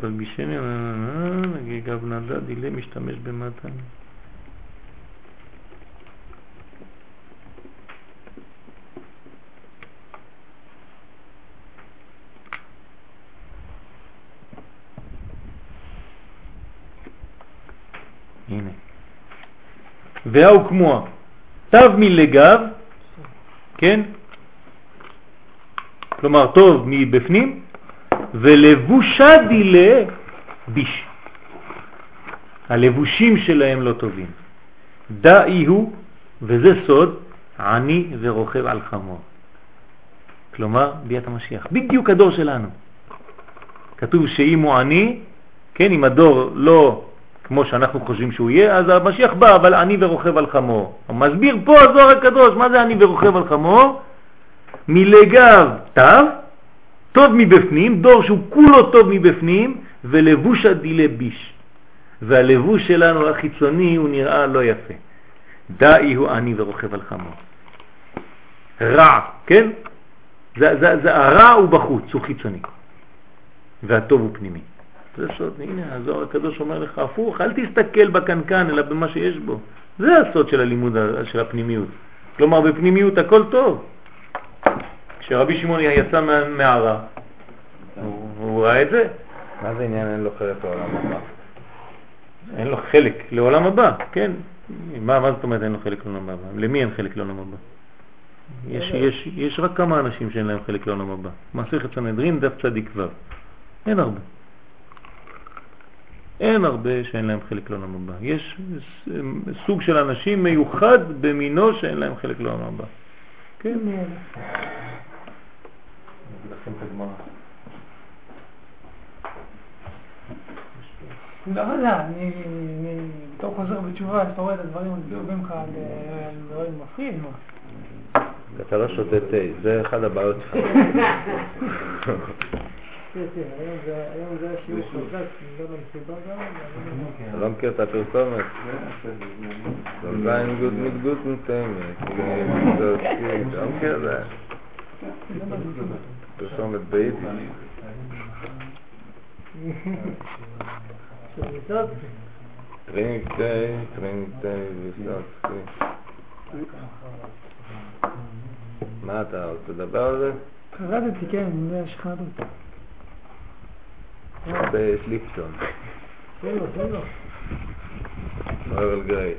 תלבישני, נגיד גב נדע דילה משתמש במתן. הנה. והאו כמוה, תו מלגב, כן? כלומר טוב מבפנים, ולבושה דילה ביש. הלבושים שלהם לא טובים. דאי הוא, וזה סוד, עני ורוכב על חמור. כלומר, ביאת המשיח. בדיוק הדור שלנו. כתוב שאם הוא עני, כן, אם הדור לא כמו שאנחנו חושבים שהוא יהיה, אז המשיח בא, אבל עני ורוכב על חמור. מסביר פה הזוהר הקדוש, מה זה עני ורוכב על חמור? מלגב תו, טוב מבפנים, דור שהוא כולו טוב מבפנים, ולבוש הדילה ביש. והלבוש שלנו החיצוני הוא נראה לא יפה. דאי הוא עני ורוכב על חמור. רע, כן? זה, זה, זה, הרע הוא בחוץ, הוא חיצוני. והטוב הוא פנימי. זה סוד, הנה הזוהר הקדוש אומר לך הפוך, אל תסתכל בקנקן אלא במה שיש בו. זה הסוד של הלימוד של הפנימיות. כלומר בפנימיות הכל טוב. כשרבי שמעון יצא מהמערה, הוא, הוא ראה את זה, מה זה עניין אין לו חלק לעולם הבא? אין לו חלק לעולם הבא, כן. מה, מה זאת אומרת אין לו חלק לעולם הבא? למי אין חלק לעולם הבא? יש, יש, יש רק כמה אנשים שאין להם חלק לעולם הבא. מסכת סנהדרין, דף צדיק ו'. אין הרבה. אין הרבה שאין להם חלק לעולם הבא. יש סוג של אנשים מיוחד במינו שאין להם חלק לעולם הבא. כן. לכם את הגמרא. לא יודע, אני בתור חוזר בתשובה, שאתה רואה את הדברים הכתובים לך על דברים מפחיד, מה? אתה לא שותה תה, זה אחד הבעיות שלך. כן, כן, לא אתה לא מכיר את הפרסומת? זין גוט מיט גוט מטיימת. אתה לא מכיר את זה? פרסומת ביידיש. של מצוות, טרינק תה, טרינק תה וסאצקי. מה אתה רוצה לדבר על זה? חרדתי, כן, אני יודע שחרדתי. בשליפסון. תן לו, תן לו. אוהב גריי.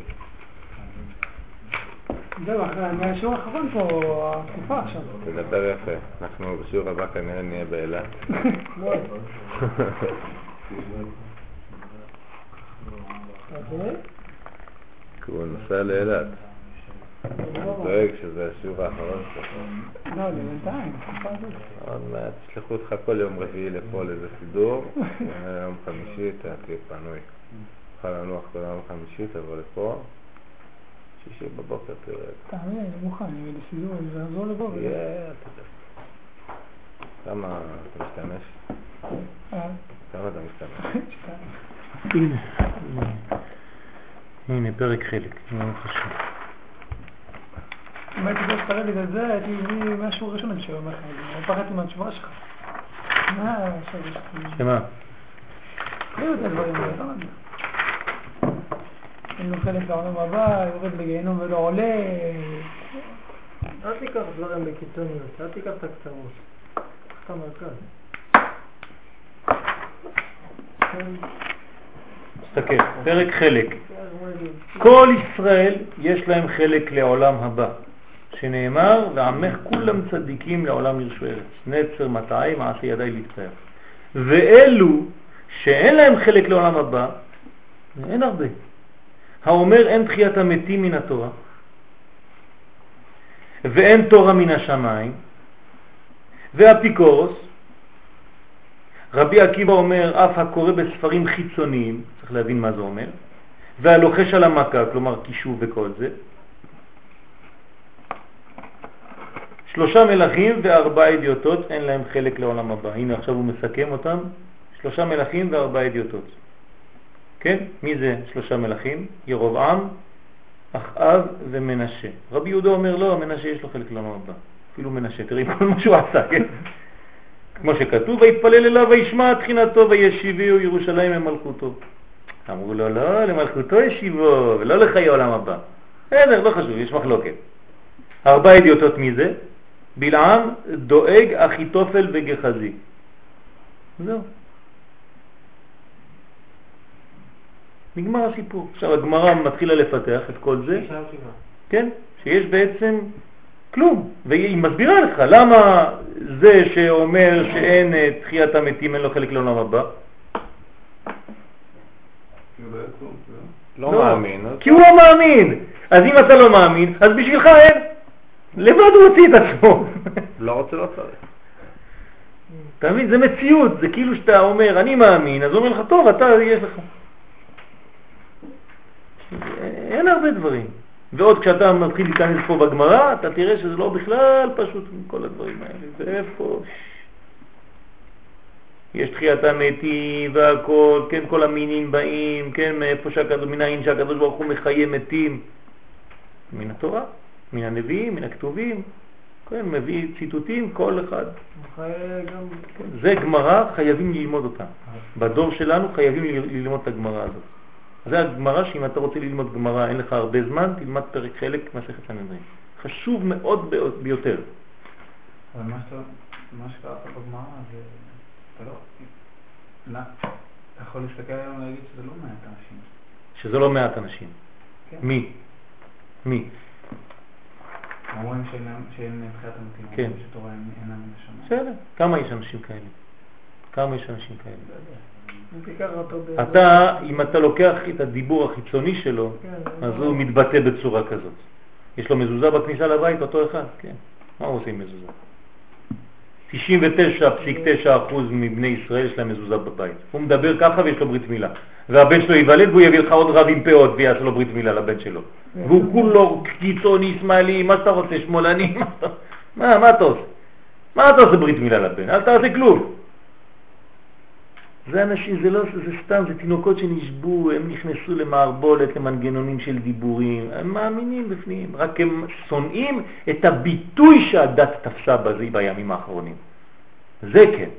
זהו, אחרי מהשיעור האחרון פה, התקופה עכשיו. תדבר יפה. אנחנו בשיעור הבא כנראה נהיה באילת. לא. כי הוא נוסע לאילת. דואג שזה השיעור האחרון שלו. לא, זה בינתיים, התקופה הזאת. עוד מעט ישלחו אותך כל יום רביעי לפה לאיזה סידור, יום חמישי אתה תהיה פנוי. תוכל לנוח כל יום חמישי, תבוא לפה, שישי בבוקר תראה את זה. תאמין, אני מוכן, אני אגיד לסידור, אני אעזור לבוא. יהיה, אתה יודע. כמה אתה משתמש? אה, כמה אתה משתמש? הנה, הנה פרק חלק, מאוד חשוב. אם הייתי דורש את הרביד הזה, הייתי מביא מהשיעור הראשון אני שאומר לך, אני פחדתי מהתשובה שלך. מה עכשיו יש לי? שמה? לא יודע דברים האלה, לא יודע. אין לו חלק לעולם הבא, יורד לגיהנום ולא עולה. אל תיקח דברים בקיצוניות, אל תיקח את הקצרות. קח את המרכז. תסתכל, פרק חלק. כל ישראל יש להם חלק לעולם הבא, שנאמר, ועמך כולם צדיקים לעולם ירשו ארץ, נצר מטעי מעשה ידי להתפאר. ואלו שאין להם חלק לעולם הבא, אין הרבה. האומר אין תחיית המתים מן התורה, ואין תורה מן השמיים, והאפיקורוס, רבי עקיבא אומר, אף הקורא בספרים חיצוניים, צריך להבין מה זה אומר, והלוחש על המכה, כלומר קישוב וכל זה, שלושה מלכים וארבעה אדיוטות, אין להם חלק לעולם הבא. הנה עכשיו הוא מסכם אותם, שלושה מלכים וארבעה אדיוטות. כן? מי זה שלושה מלכים? ירובעם, אחאב ומנשה. רבי יהודה אומר לא, מנשה יש לו חלק לעולם הבא. אפילו מנשה, תראי כל מה שהוא עשה, כן? כמו שכתוב, ויתפלל אליו וישמע תחינתו וישיביהו ירושלים למלכותו. אמרו לו, לא, למלכותו ישיבו, ולא לחיי עולם הבא. בסדר, לא חשוב, יש מחלוקת. ארבע אדיוטות מזה, בלעם, דואג, אחיתופל וגחזי. זהו. נגמר הסיפור. עכשיו הגמרא מתחילה לפתח את כל זה, כן, שיש בעצם כלום, והיא מסבירה לך למה זה שאומר שאין אה, תחיית המתים אין לו חלק לעולם הבא. לא מאמין. אז- כי הוא לא מאמין. אז אם אתה לא מאמין, אז בשבילך אין. לבד הוא הוציא את עצמו. לא רוצה, לא צריך. אתה מבין? זה מציאות, זה כאילו שאתה אומר, אני מאמין, אז הוא אומר לך, טוב, אתה, יש לך. אין הרבה דברים. ועוד כשאתה מתחיל להיכנס פה בגמרא, אתה תראה שזה לא בכלל פשוט כל הדברים האלה. זה איפה... יש תחיית המתים והכל, כן, כל המינים באים, כן, מאיפה שהקדוש, מן העין שהקדוש ברוך הוא מחיה מתים. מן התורה, מן הנביאים, מן הכתובים, כן, מביא ציטוטים, כל אחד. גם... כן, זה גמרא, חייבים ללמוד אותה. בדור שלנו חייבים ללמוד את הגמרא הזאת. זה הגמרא שאם אתה רוצה ללמוד גמרא, אין לך הרבה זמן, תלמד פרק חלק מסכת סנהדרין. חשוב מאוד ביו- ביותר. אבל מה שקראת בגמרא זה, אתה לא, אתה יכול להסתכל היום ולהגיד שזה לא מעט אנשים. שזה לא מעט אנשים. כן. מי? מי? אומרים שאין תחיית המתים, כן. שתורה אין- אינם השמיים. בסדר. כמה יש אנשים כאלה? כמה יש אנשים כאלה? אתה, אם אתה לוקח את הדיבור החיצוני שלו, כן, אז הוא מתבטא בצורה כזאת. יש לו מזוזה בכניסה לבית, אותו אחד, כן. מה הוא עושה עם מזוזה? 99.9% מבני ישראל יש להם מזוזה בבית. הוא מדבר ככה ויש לו ברית מילה. והבן שלו ייוולד והוא יביא לך עוד רב עם פאות ויעשה לו ברית מילה לבן שלו. והוא כולו קיצוני, שמאלי, מה שאתה רוצה, שמאלני, מה אתה עושה? מה אתה עושה ברית מילה לבן? אל תעשה כלום. זה אנשים, זה לא, זה סתם, זה תינוקות שנשבו, הם נכנסו למערבולת, למנגנונים של דיבורים, הם מאמינים בפנים, רק הם שונאים את הביטוי שהדת תפסה בזה בימים האחרונים. זה כן.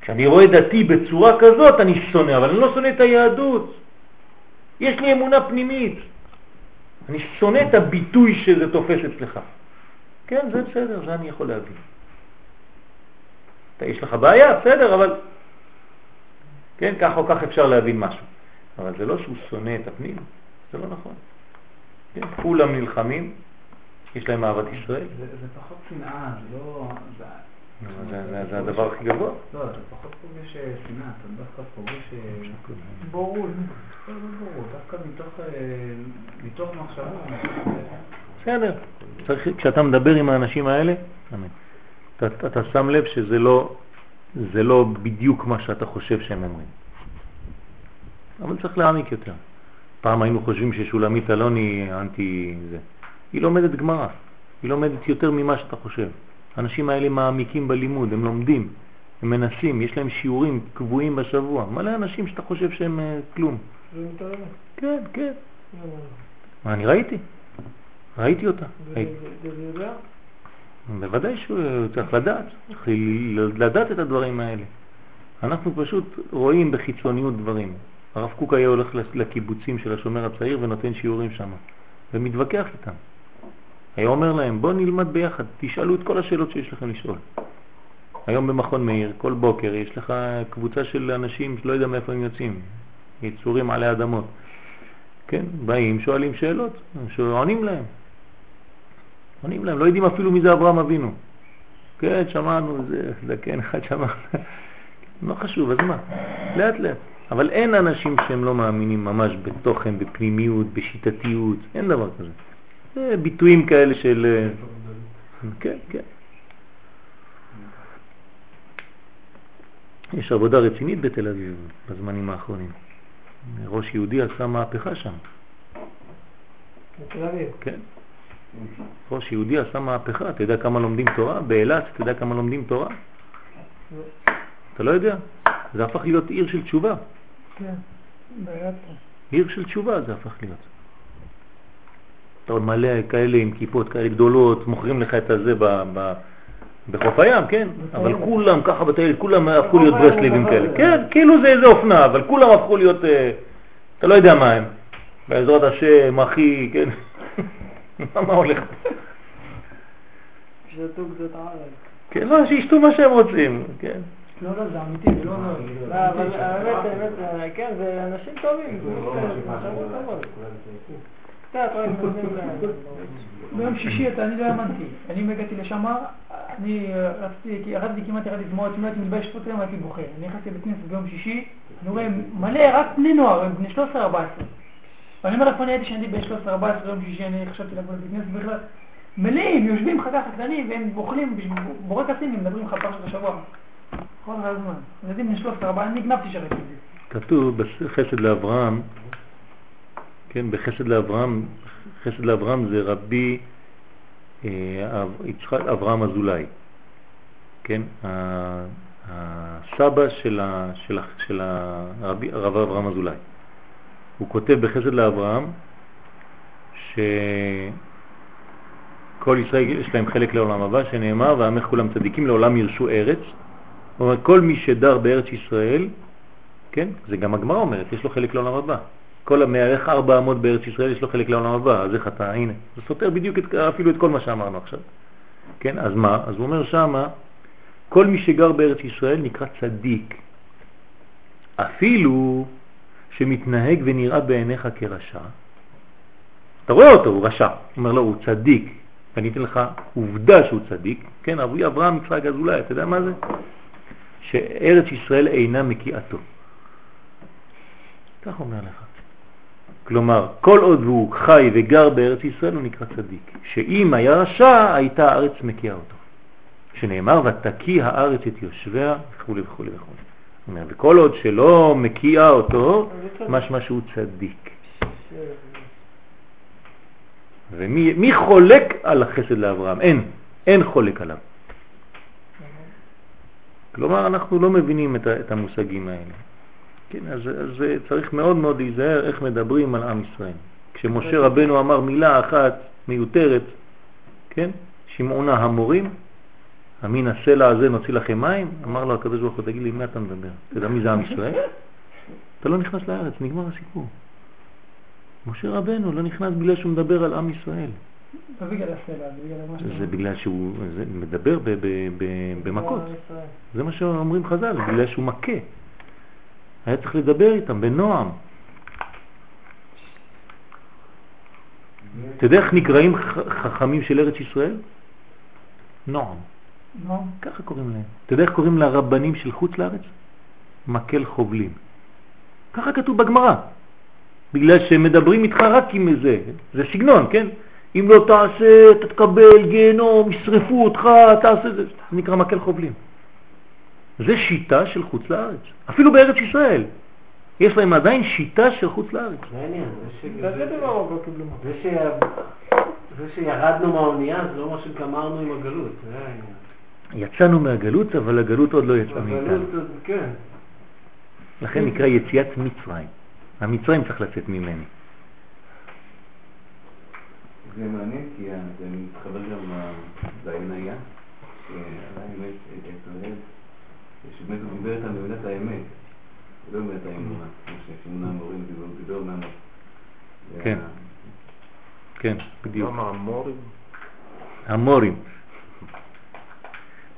כשאני רואה דתי בצורה כזאת, אני שונא, אבל אני לא שונא את היהדות. יש לי אמונה פנימית. אני שונא את הביטוי שזה תופס אצלך. כן, זה בסדר, זה אני יכול להבין. אתה, יש לך בעיה, בסדר, אבל כן, כך או כך אפשר להבין משהו. אבל זה לא שהוא שונא את הפנים. זה לא נכון. כן, כולם נלחמים, יש להם אהבת ישראל. זה זה פחות שנאה, זה לא... זה- זה- זה- זה הדבר הכי גבוה. לא, אתה פחות פוגש אה, שנאה, אתה דווקא פוגש... אה, בורות. לא, לא ברור, דווקא מתוך, אה, מתוך מחשבה. בסדר. כשאתה מדבר עם האנשים האלה, אתה שם לב שזה לא, זה לא בדיוק מה שאתה חושב שהם אומרים. אבל צריך להעמיק יותר. פעם היינו חושבים ששולמית אלוני היא אנטי זה. היא לומדת גמרא, היא לומדת יותר ממה שאתה חושב. האנשים האלה מעמיקים בלימוד, הם לומדים, הם מנסים, יש להם שיעורים קבועים בשבוע. מלא אנשים שאתה חושב שהם אה, כלום. כן, כן. לא, לא, לא. אני ראיתי. ראיתי אותה. בוודאי שהוא צריך לדעת, צריך לדעת את הדברים האלה. אנחנו פשוט רואים בחיצוניות דברים. הרב קוק היה הולך לקיבוצים של השומר הצעיר ונותן שיעורים שם, ומתווכח איתם. היה אומר להם, בואו נלמד ביחד, תשאלו את כל השאלות שיש לכם לשאול. היום במכון מאיר, כל בוקר יש לך קבוצה של אנשים שלא יודע מאיפה הם יוצאים, יצורים עלי אדמות. כן, באים, שואלים שאלות, עונים להם. עונים להם, לא יודעים אפילו מי זה אברהם אבינו. כן, שמענו, זה זקן אחד שמע. לא חשוב, אז מה? לאט לאט. אבל אין אנשים שהם לא מאמינים ממש בתוכן, בפנימיות, בשיטתיות, אין דבר כזה. זה ביטויים כאלה של... אה, כן, כן. יש עבודה רצינית בתל אביב בזמנים האחרונים. ראש יהודי עשה מהפכה שם, בתל אביב. כן. ראש יהודי עשה מהפכה, אתה יודע כמה לומדים תורה? באילת, אתה יודע כמה לומדים תורה? אתה לא יודע? זה הפך להיות עיר של תשובה. כן. עיר של תשובה זה הפך להיות. אתה עוד מלא כאלה עם כיפות כאלה גדולות, מוכרים לך את הזה ב, ב, בחוף הים, כן? אבל כולם ככה בטיילת, כולם הפכו להיות הוא כאלה. כן, כאילו זה איזה אופנה, אבל כולם הפכו להיות, אה, אתה לא יודע מה הם. בעזרת השם, אחי, כן? מה הולך? פה? שתו קצת ערק. כן, לא, שישתו מה שהם רוצים, כן. לא, לא, זה אמיתי, זה לא נוער. לא, אבל האמת, האמת, אה, כן, זה אנשים טובים. להם. ביום שישי אני לא האמנתי. אני הגעתי לשם, אני אה, רציתי, כי ירדתי כמעט ירדתי דמעות, אם לא הייתי מתבייש פה היום הייתי בוכה. אני נכנסתי לבית כנסת ביום שישי, אני רואה מלא, רק בני נוער, הם בני 13-14. ואני אומר איפה אני הייתי כשאני בן 13-14 ביום שישי, אני חשבתי לבוא לבית כנסת בכלל. מלאים, יושבים חתך קטנים, והם אוכלים בורקסים, הם מדברים לך פרשת השבוע. כל הזמן. ילדים בני 13-14, אני את זה. כתוב בחסד לאברהם, כן, בחסד לאברהם, חסד לאברהם זה רבי אה, יצחק אברהם אזולאי, כן, הסבא של, של, של הרב אברהם אזולאי. הוא כותב בחסד לאברהם שכל ישראל יש להם חלק לעולם הבא, שנאמר, ועמך כולם צדיקים לעולם ירשו ארץ. אומר, כל מי שדר בארץ ישראל, כן? זה גם הגמרא אומרת, יש לו חלק לעולם הבא. כל המערך ארבע אמות בארץ ישראל יש לו חלק לעולם הבא, אז איך אתה, הנה, זה סותר בדיוק את, אפילו את כל מה שאמרנו עכשיו. כן, אז מה? אז הוא אומר שמה, כל מי שגר בארץ ישראל נקרא צדיק, אפילו שמתנהג ונראה בעיניך כרשע. אתה רואה אותו, הוא רשע. אומר לו, הוא צדיק. ואני אתן לך עובדה שהוא צדיק, כן, אבי אברהם יצחק אזולאי, אתה יודע מה זה? שארץ ישראל אינה מקיאתו. כך אומר לך. כלומר, כל עוד הוא חי וגר בארץ ישראל הוא נקרא צדיק. שאם היה רשע, הייתה הארץ מקיאה אותו. שנאמר, ותקיא הארץ את יושביה וכו' וכו' וכו'. וכל עוד שלא מקיאה אותו, משמע שהוא צדיק. ומי מי חולק על החסד לאברהם? אין, אין חולק עליו. כלומר, אנחנו לא מבינים את, את המושגים האלה. כן, אז, אז צריך מאוד מאוד להיזהר איך מדברים על עם ישראל. כשמשה רבנו אמר מילה אחת מיותרת, כן, שמעונה המורים, המין הסלע הזה נוציא לכם מים, אמר לו הקדוש ברוך הוא, תגיד לי, מה אתה מדבר? אתה יודע מי זה עם ישראל? אתה לא נכנס לארץ, נגמר הסיפור. משה רבנו לא נכנס בגלל שהוא מדבר על עם ישראל. לא בגלל הסלע, זה בגלל מה שאתה זה בגלל שהוא זה מדבר ב, ב, ב, במכות. זה מה שאומרים חז"ל, בגלל שהוא מכה. היה צריך לדבר איתם בנועם. אתה יודע איך נקראים חכמים של ארץ ישראל? נועם. נו, ככה קוראים להם. אתה יודע איך קוראים לרבנים של חוץ לארץ? מקל חובלים. ככה כתוב בגמרא. בגלל שהם מדברים איתך רק עם זה, זה סגנון, כן? אם לא תעשה, אתה תקבל גיהנום, ישרפו אותך, תעשה זה, זה נקרא מקל חובלים. זה שיטה של חוץ לארץ. אפילו בארץ ישראל. יש להם עדיין שיטה של חוץ לארץ. זה זה שירדנו מהאונייה זה לא אומר שגמרנו עם הגלות, זה העניין. יצאנו מהגלות, אבל הגלות עוד לא יצאה מאיתנו. הגלות, עוד- כן. לכן נקרא יציאת מצרים. המצרים צריך לצאת ממני. זה מעניין כי זה מתחבר גם לעיניה, האמת, את ישראל, שבאמת הוא דיבר איתם במידת האמת, לא במידת האמונה, כמו דיברו, מהמות. כן. כן, לא בדיוק. המורים? המורים.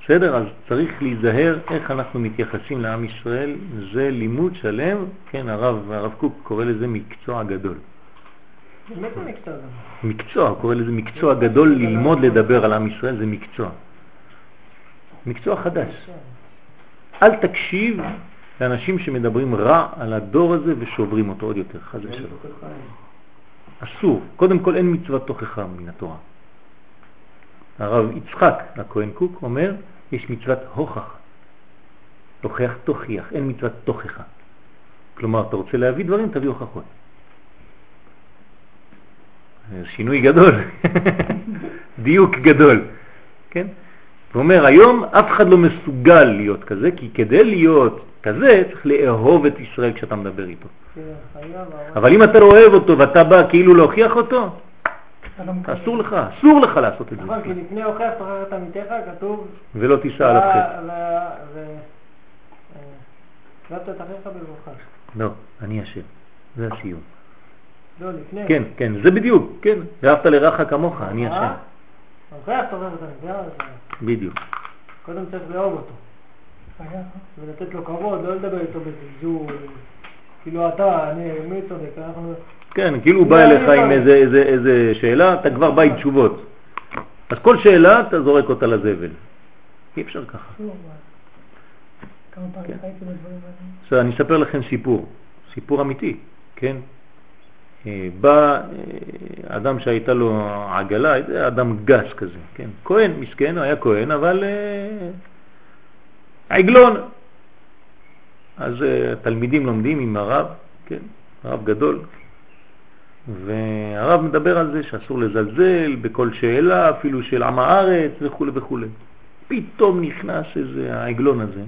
בסדר, אז צריך להיזהר איך אנחנו מתייחסים לעם ישראל, זה לימוד שלם, כן, הרב, הרב קוק קורא לזה מקצוע גדול. באמת זה מקצוע. מקצוע, הוא קורא לזה מקצוע גדול, ללמוד לדבר על עם ישראל זה מקצוע. מקצוע חדש. אל תקשיב לאנשים שמדברים רע על הדור הזה ושוברים אותו עוד יותר, חס ושלום. אסור. קודם כל אין מצוות תוכחה מן התורה. הרב יצחק הכהן קוק אומר, יש מצוות הוכח. תוכח תוכיח, אין מצוות תוכחה. כלומר, אתה רוצה להביא דברים, תביא הוכחות. שינוי גדול, דיוק גדול, כן? הוא אומר, היום אף אחד לא מסוגל להיות כזה, כי כדי להיות כזה צריך לאהוב את ישראל כשאתה מדבר איתו. כן, אבל- אם אתה אוהב אותו ואתה בא כאילו להוכיח אותו. אסור לך, אסור לך לעשות את זה. נכון, כי לפני הוכח תוכח את עמיתך, כתוב... ולא תישא עליו חטא. אה, את אחיך בלבבך. לא, אני אשם. זה הסיום. לא, לפני. כן, כן, זה בדיוק, כן. ואהבת לרעך כמוך, אני אה? אשם. הוכח את עמיתך, אז בדיוק. קודם צריך לאהוב אותו. ולתת לו כבוד, לא לדבר איתו בזלזול. כאילו אתה, אני, מי צודק? אנחנו... כן, כאילו הוא לא, בא אני אליך לא- עם איזה, איזה, איזה שאלה, אתה כבר בא עם תשובות. אז כל שאלה אתה זורק אותה לזבל. אי אפשר ככה. כמה כן. עכשיו אני אספר לכם סיפור, סיפור אמיתי, כן? אה, בא אה, אדם שהייתה לו עגלה, אדם גס כזה, כן? כהן, מסכן, היה כהן, אבל אה, עגלון. אז התלמידים לומדים עם הרב, כן? הרב גדול, והרב מדבר על זה שאסור לזלזל בכל שאלה, אפילו של עם הארץ וכו' וכו'. פתאום נכנס איזה העגלון הזה,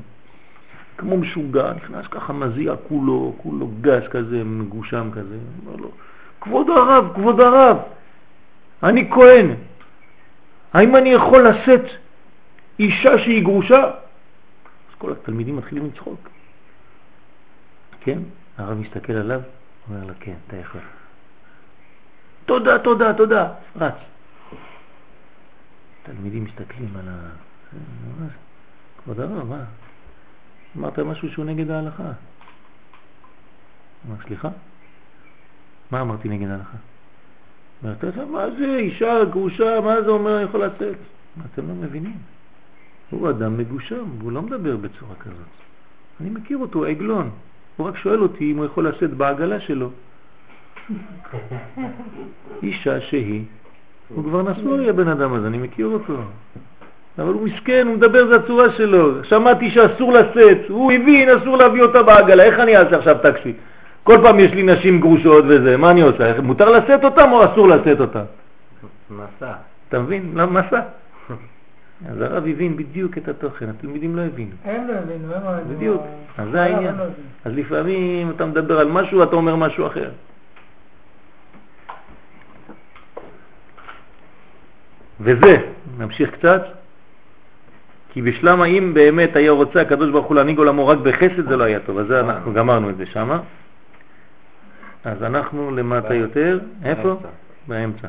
כמו משוגע, נכנס ככה מזיע כולו, כולו גס כזה, מגושם כזה, אומר לו, כבוד הרב, כבוד הרב, אני כהן, האם אני יכול לשאת אישה שהיא גרושה? אז כל התלמידים מתחילים לצחוק. כן? הרב מסתכל עליו, אומר לו, כן, אתה יכול. תודה, תודה, תודה, רץ. תלמידים מסתכלים על ה... כבוד הרב, מה? אמרת משהו שהוא נגד ההלכה. אמר, סליחה? מה אמרתי נגד ההלכה? יודע, מה זה אישה גרושה, מה זה אומר יכול לצאת? אתם לא מבינים? הוא אדם מגושם, והוא לא מדבר בצורה כזאת. אני מכיר אותו, עגלון. הוא רק שואל אותי אם הוא יכול לשאת בעגלה שלו. אישה שהיא, הוא כבר נשוי הבן אדם הזה, אני מכיר אותו. אבל הוא מסכן, הוא מדבר, זה הצורה שלו. שמעתי שאסור לשאת, הוא הבין, אסור להביא אותה בעגלה, איך אני אעשה עכשיו טקסי? כל פעם יש לי נשים גרושות וזה, מה אני עושה? מותר לשאת אותם או אסור לשאת אותם? מסע. אתה מבין? למה מסע? אז הרב הבין בדיוק את התוכן, התלמידים לא הבינו. הם לא הבינו, הם לא בדיוק, אז זה הרב העניין. לא הבין. אז לפעמים אתה מדבר על משהו, אתה אומר משהו אחר. וזה, נמשיך קצת, כי בשלמה אם באמת היה רוצה הקדוש ברוך הוא להנהיג עולמו רק בחסד זה לא היה טוב, אז זה אנחנו גמרנו את זה שמה. אז אנחנו למטה יותר, איפה? באמצע.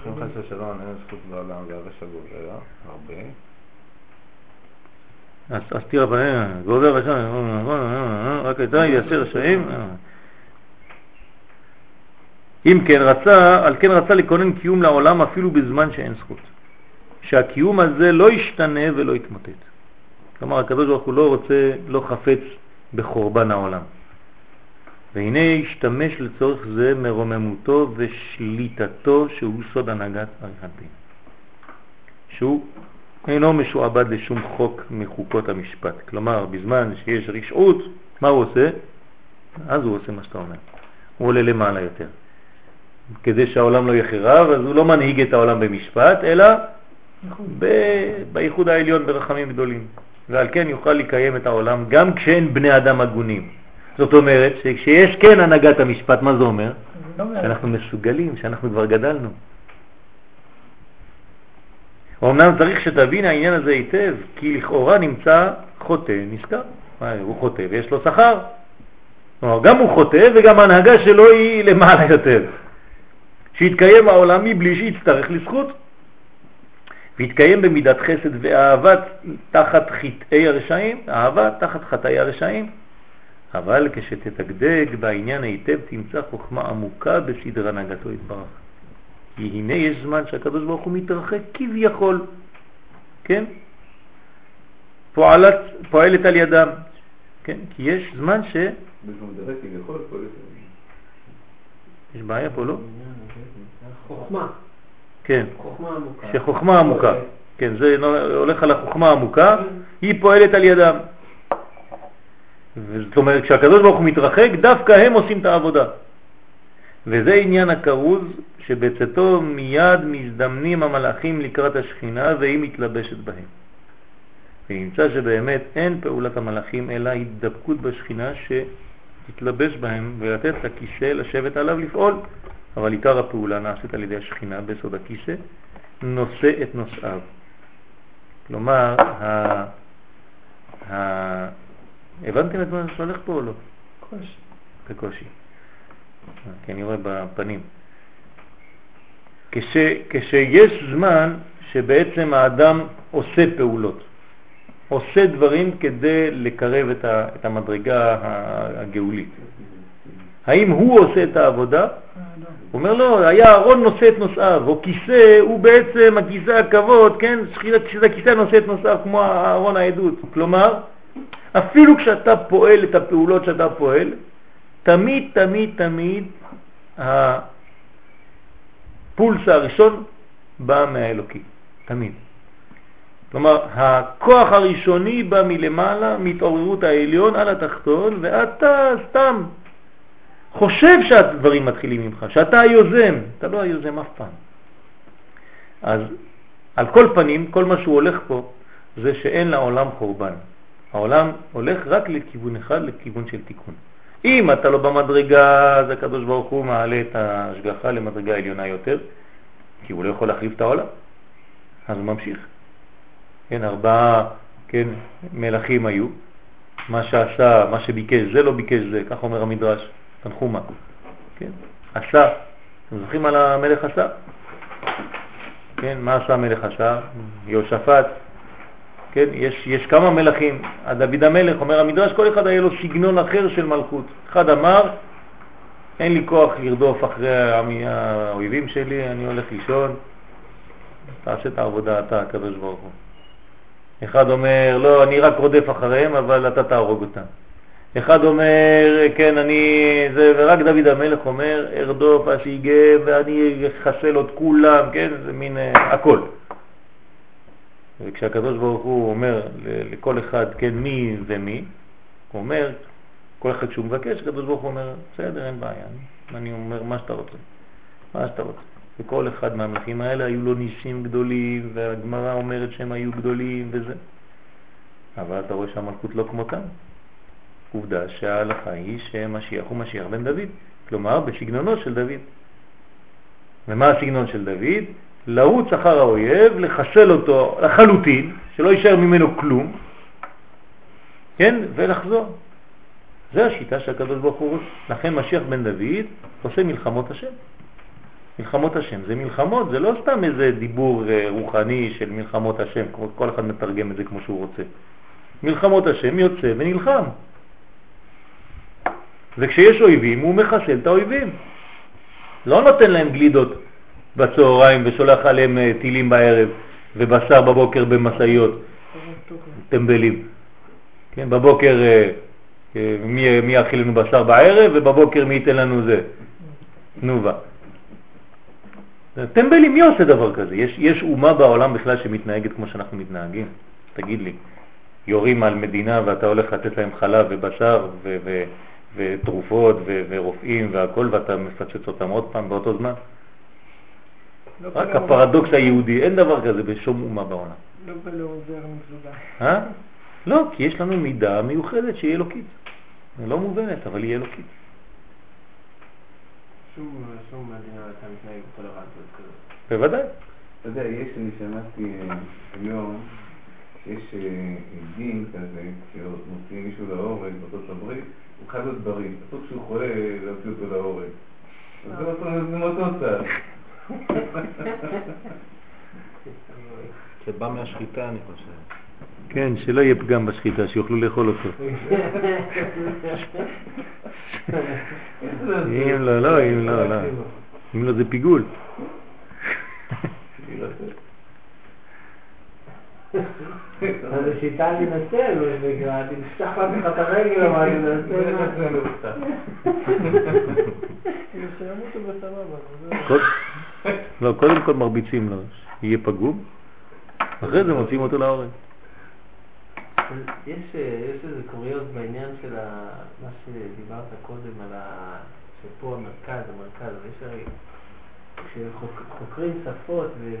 אחים חס ושלום, אין זכות בעולם והרשע גובר, הרבה. אז, תראה, גובר רשע, רק הייתה יעשה רשעים. אם כן רצה, על כן רצה לכונן קיום לעולם אפילו בזמן שאין זכות. שהקיום הזה לא ישתנה ולא יתמוטט. כלומר, הקדוש ברוך הוא לא רוצה, לא חפץ בחורבן העולם. והנה השתמש לצורך זה מרוממותו ושליטתו שהוא סוד הנהגת אריכנטין. שהוא אינו משועבד לשום חוק מחוקות המשפט. כלומר, בזמן שיש רשעות, מה הוא עושה? אז הוא עושה מה שאתה אומר. הוא עולה למעלה יותר. כדי שהעולם לא יחרב, אז הוא לא מנהיג את העולם במשפט, אלא בייחוד העליון ברחמים גדולים. ועל כן יוכל לקיים את העולם גם כשאין בני אדם הגונים. זאת אומרת שכשיש כן הנהגת המשפט, מה זה אומר? שאנחנו מסוגלים, שאנחנו כבר גדלנו. אמנם צריך שתבין העניין הזה היטב, כי לכאורה נמצא חוטא נזכר. הוא חוטא ויש לו שכר. כלומר, גם הוא חוטא וגם ההנהגה שלו היא למעלה יותר. שיתקיים העולם מבלי שיצטרך לזכות. ויתקיים במידת חסד ואהבת תחת חטאי הרשעים, אהבה תחת חטאי הרשעים. אבל כשתתקדק בעניין היטב תמצא חוכמה עמוקה בסדר הנהגתו יתברך. כי הנה יש זמן שהקדוש ברוך הוא מתרחק כביכול, כן? פועלת, פועלת על ידם, כן? כי יש זמן ש... יש בעיה פה, לא? חוכמה. כן. חוכמה עמוקה. שחוכמה עמוקה. כן, זה הולך על החוכמה העמוקה, היא פועלת על ידם. זאת אומרת, כשהקדוש ברוך הוא מתרחק, דווקא הם עושים את העבודה. וזה עניין הכרוז, שבצאתו מיד מזדמנים המלאכים לקראת השכינה והיא מתלבשת בהם. ונמצא שבאמת אין פעולת המלאכים אלא התדבקות בשכינה שתתלבש בהם ולתת לכיסא לשבת עליו לפעול. אבל עיקר הפעולה נעשית על ידי השכינה בסוד הכיסא, נושא את נושאיו. כלומר, ה... ה... הבנתם את מה שהולך פה או לא? קושי. בקושי. כי אני רואה בפנים. כש, כשיש זמן שבעצם האדם עושה פעולות, עושה דברים כדי לקרב את, ה, את המדרגה הגאולית. האם הוא עושה את העבודה? הוא אומר לא, היה ארון נושא את נושאיו, או כיסא הוא בעצם הכיסא הכבוד, כן? כשזה כיסא נושא את נושאיו כמו ארון העדות. כלומר, אפילו כשאתה פועל את הפעולות שאתה פועל, תמיד, תמיד, תמיד הפולס הראשון בא מהאלוקי, תמיד. כלומר, הכוח הראשוני בא מלמעלה, מהתעוררות העליון על התחתון, ואתה סתם חושב שהדברים מתחילים ממך, שאתה היוזם, אתה לא היוזם אף פעם. אז על כל פנים, כל מה שהוא הולך פה זה שאין לעולם חורבן. העולם הולך רק לכיוון אחד, לכיוון של תיקון. אם אתה לא במדרגה, אז הקדוש ברוך הוא מעלה את ההשגחה למדרגה עליונה יותר, כי הוא לא יכול להחליף את העולם. אז הוא ממשיך. כן, ארבעה כן, מלכים היו, מה שעשה, מה שביקש זה לא ביקש זה, כך אומר המדרש, תנחומה. כן, עשה, אתם זוכרים על המלך עשה? כן, מה עשה המלך עשה? יהושפט, כן, יש, יש כמה מלכים, דוד המלך, אומר המדרש, כל אחד היה לו סגנון אחר של מלכות. אחד אמר, אין לי כוח לרדוף אחרי האויבים שלי, אני הולך לישון, תעשה את העבודה אתה, הקדוש ברוך הוא. אחד אומר, לא, אני רק רודף אחריהם, אבל אתה תהרוג אותם. אחד אומר, כן, אני, זה, ורק דוד המלך אומר, ארדוף אשיגה ואני אחסל את כולם, כן, זה מין uh, הכל. וכשהקדוש ברוך הוא אומר לכל אחד, כן, מי ומי, הוא אומר, כל אחד שהוא מבקש, הקדוש ברוך הוא אומר, בסדר, אין בעיה, אני אומר מה שאתה רוצה, מה שאתה רוצה. וכל אחד מהמלכים האלה היו לו ניסים גדולים, והגמרא אומרת שהם היו גדולים וזה. אבל אתה רואה שהמלכות לא כמותם. עובדה שההלכה היא שמשיח הוא משיח בן דוד, כלומר בסגנונו של דוד. ומה הסגנון של דוד? לרוץ אחר האויב, לחסל אותו לחלוטין, שלא יישאר ממנו כלום, כן, ולחזור. זה השיטה שהקדוש ברוך הוא, לכן משיח בן דוד עושה מלחמות השם. מלחמות השם זה מלחמות, זה לא סתם איזה דיבור אה, רוחני של מלחמות השם, כל אחד מתרגם את זה כמו שהוא רוצה. מלחמות השם יוצא ונלחם. וכשיש אויבים הוא מחסל את האויבים. לא נותן להם גלידות בצהריים ושולח עליהם אה, טילים בערב ובשר בבוקר במשאיות, טמבלים. כן, בבוקר אה, אה, מי, מי יאכיל לנו בשר בערב ובבוקר מי ייתן לנו זה, תנובה. טמבלים, מי עושה דבר כזה? יש, יש אומה בעולם בכלל שמתנהגת כמו שאנחנו מתנהגים? תגיד לי, יורים על מדינה ואתה הולך לתת להם חלב ובשר ו- ו- ותרופות ו- ורופאים והכל ואתה מפצץ אותם עוד פעם באותו זמן? לא רק הפרדוקס היהודי, אין דבר כזה בשום אומה בעולם. לא פלא עוזר מסוגל. אה? לא, כי יש לנו מידה מיוחדת שהיא אלוקית. היא לא מובנת, אבל היא אלוקית. שום שום מדינה הייתה מתנהגת בטולרנטיות כזאת. בוודאי. אתה יודע, יש, אני שמעתי אה, היום, שיש אה, דין כזה, כשמוציאים מישהו להורג בארצות הברית, הוא חייב להיות בריא. אסור כשהוא חולה להוציא אותו להורג. אז זה אותו- זה מאותו צד. זה בא מהשחיטה, אני חושב. כן, שלא יהיה פגם בשחיטה, שיוכלו לאכול אותו. אם לא, לא, אם לא, לא. אם לא זה פיגול. אז זה שיטה להינצל, מה שנקרא, תפתח לעצמך את הרגל, אבל כל- לא, קודם כל מרביצים לו, שיהיה פגום, אחרי זה מוציאים אותו להורג. יש, יש איזה קוריוז בעניין של. מה שדיברת קודם על ה... שפה המרכז, המרכז, יש הרי... כשחוקרים שפות ו...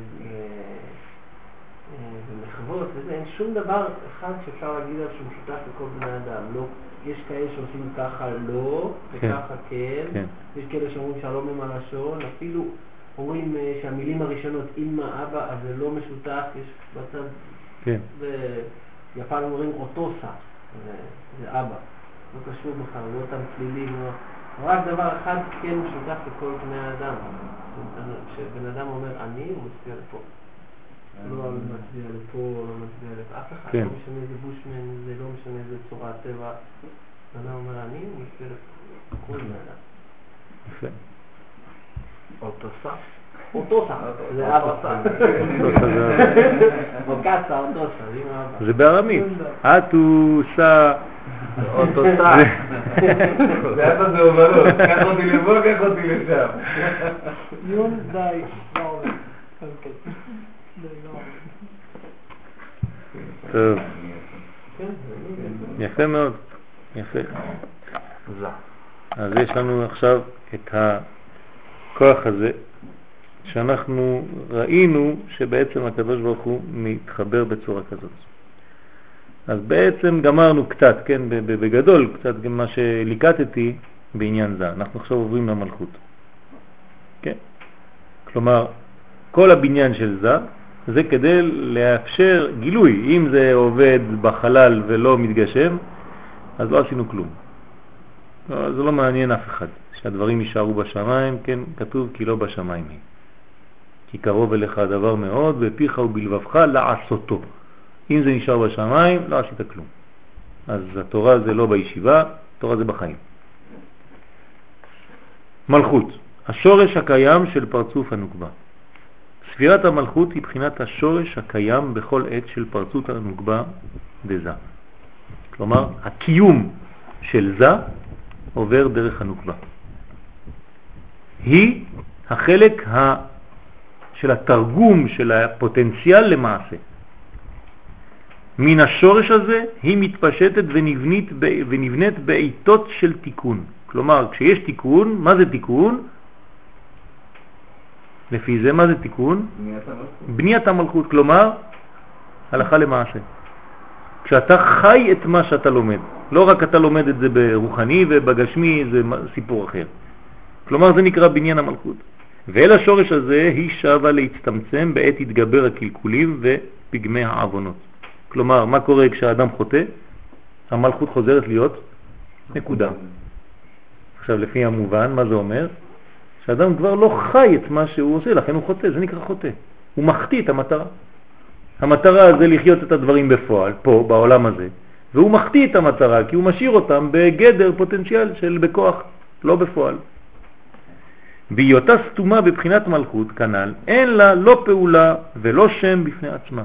ומחוות אין שום דבר אחד שאפשר להגיד עליו שהוא משותף לכל בני אדם. לא, יש כאלה שעושים ככה לא, כן. וככה כן, כן. יש כאלה שאומרים שלום עם הלשון, אפילו אומרים אה, שהמילים הראשונות אמא, אבא, אז זה לא משותף, יש בצד כן. ביפן אומרים אוטוסה, זה, זה אבא, לא קשור בכלל, לא אותם צלילים, לא... רק דבר אחד כן משותף לכל בני האדם. כשבן אדם אומר אני, הוא מצביע לפה. לא מצביע לפה, לא מצביע אף אחד, כן. לא משנה איזה בושמן, זה לא משנה איזה צורת טבע. אומר אני, מצביע לפה. כל בן אדם. יפה. אוטוסה. אוטוסה, זה אבא. אוטוסה זה אוקסה, אוטוסה, זה עם אבא. זה בארמית. אטוסה. אוטוסה. זה אבא זה אומנות, קח אותי לפה, קח אותי לשם. יום לא. די, לא עובד. טוב, זה- יפה מאוד. יפה. אז יש לנו עכשיו את הכוח הזה, שאנחנו ראינו שבעצם הקדוש ברוך הוא מתחבר בצורה כזאת. אז בעצם גמרנו קצת, כן, בגדול, קצת גם מה שליקטתי בעניין זה. אנחנו עכשיו עוברים למלכות. כן? כלומר, כל הבניין של זה, זה כדי לאפשר גילוי. אם זה עובד בחלל ולא מתגשם, אז לא עשינו כלום. לא, זה לא מעניין אף אחד, שהדברים יישארו בשמיים, כן, כתוב כי לא בשמיים היא. כי קרוב אליך הדבר מאוד, בפיך ובלבבך לעשותו. אם זה נשאר בשמיים, לא עשית כלום. אז התורה זה לא בישיבה, התורה זה בחיים. מלכות, השורש הקיים של פרצוף הנוקבה. ספירת המלכות היא בחינת השורש הקיים בכל עת של פרצות הנוקבה דזה. כלומר, הקיום של זה עובר דרך הנוקבה. היא החלק ה... של התרגום של הפוטנציאל למעשה. מן השורש הזה היא מתפשטת ונבנית, ב... ונבנית בעיתות של תיקון. כלומר, כשיש תיקון, מה זה תיקון? לפי זה, מה זה תיקון? בניית המלכות. בניית המלכות, כלומר, הלכה למעשה. כשאתה חי את מה שאתה לומד, לא רק אתה לומד את זה ברוחני ובגשמי, זה סיפור אחר. כלומר, זה נקרא בניין המלכות. ואל השורש הזה היא שווה להצטמצם בעת התגבר הקלקולים ופגמי העוונות. כלומר, מה קורה כשהאדם חוטא? המלכות חוזרת להיות נקודה. עכשיו, לפי המובן, מה זה אומר? שאדם כבר לא חי את מה שהוא עושה, לכן הוא חוטא, זה נקרא חוטא. הוא מחטיא את המטרה. המטרה זה לחיות את הדברים בפועל, פה, בעולם הזה, והוא מחטיא את המטרה כי הוא משאיר אותם בגדר פוטנציאל של בכוח, לא בפועל. בהיותה סתומה בבחינת מלכות כנ"ל, אין לה לא פעולה ולא שם בפני עצמה.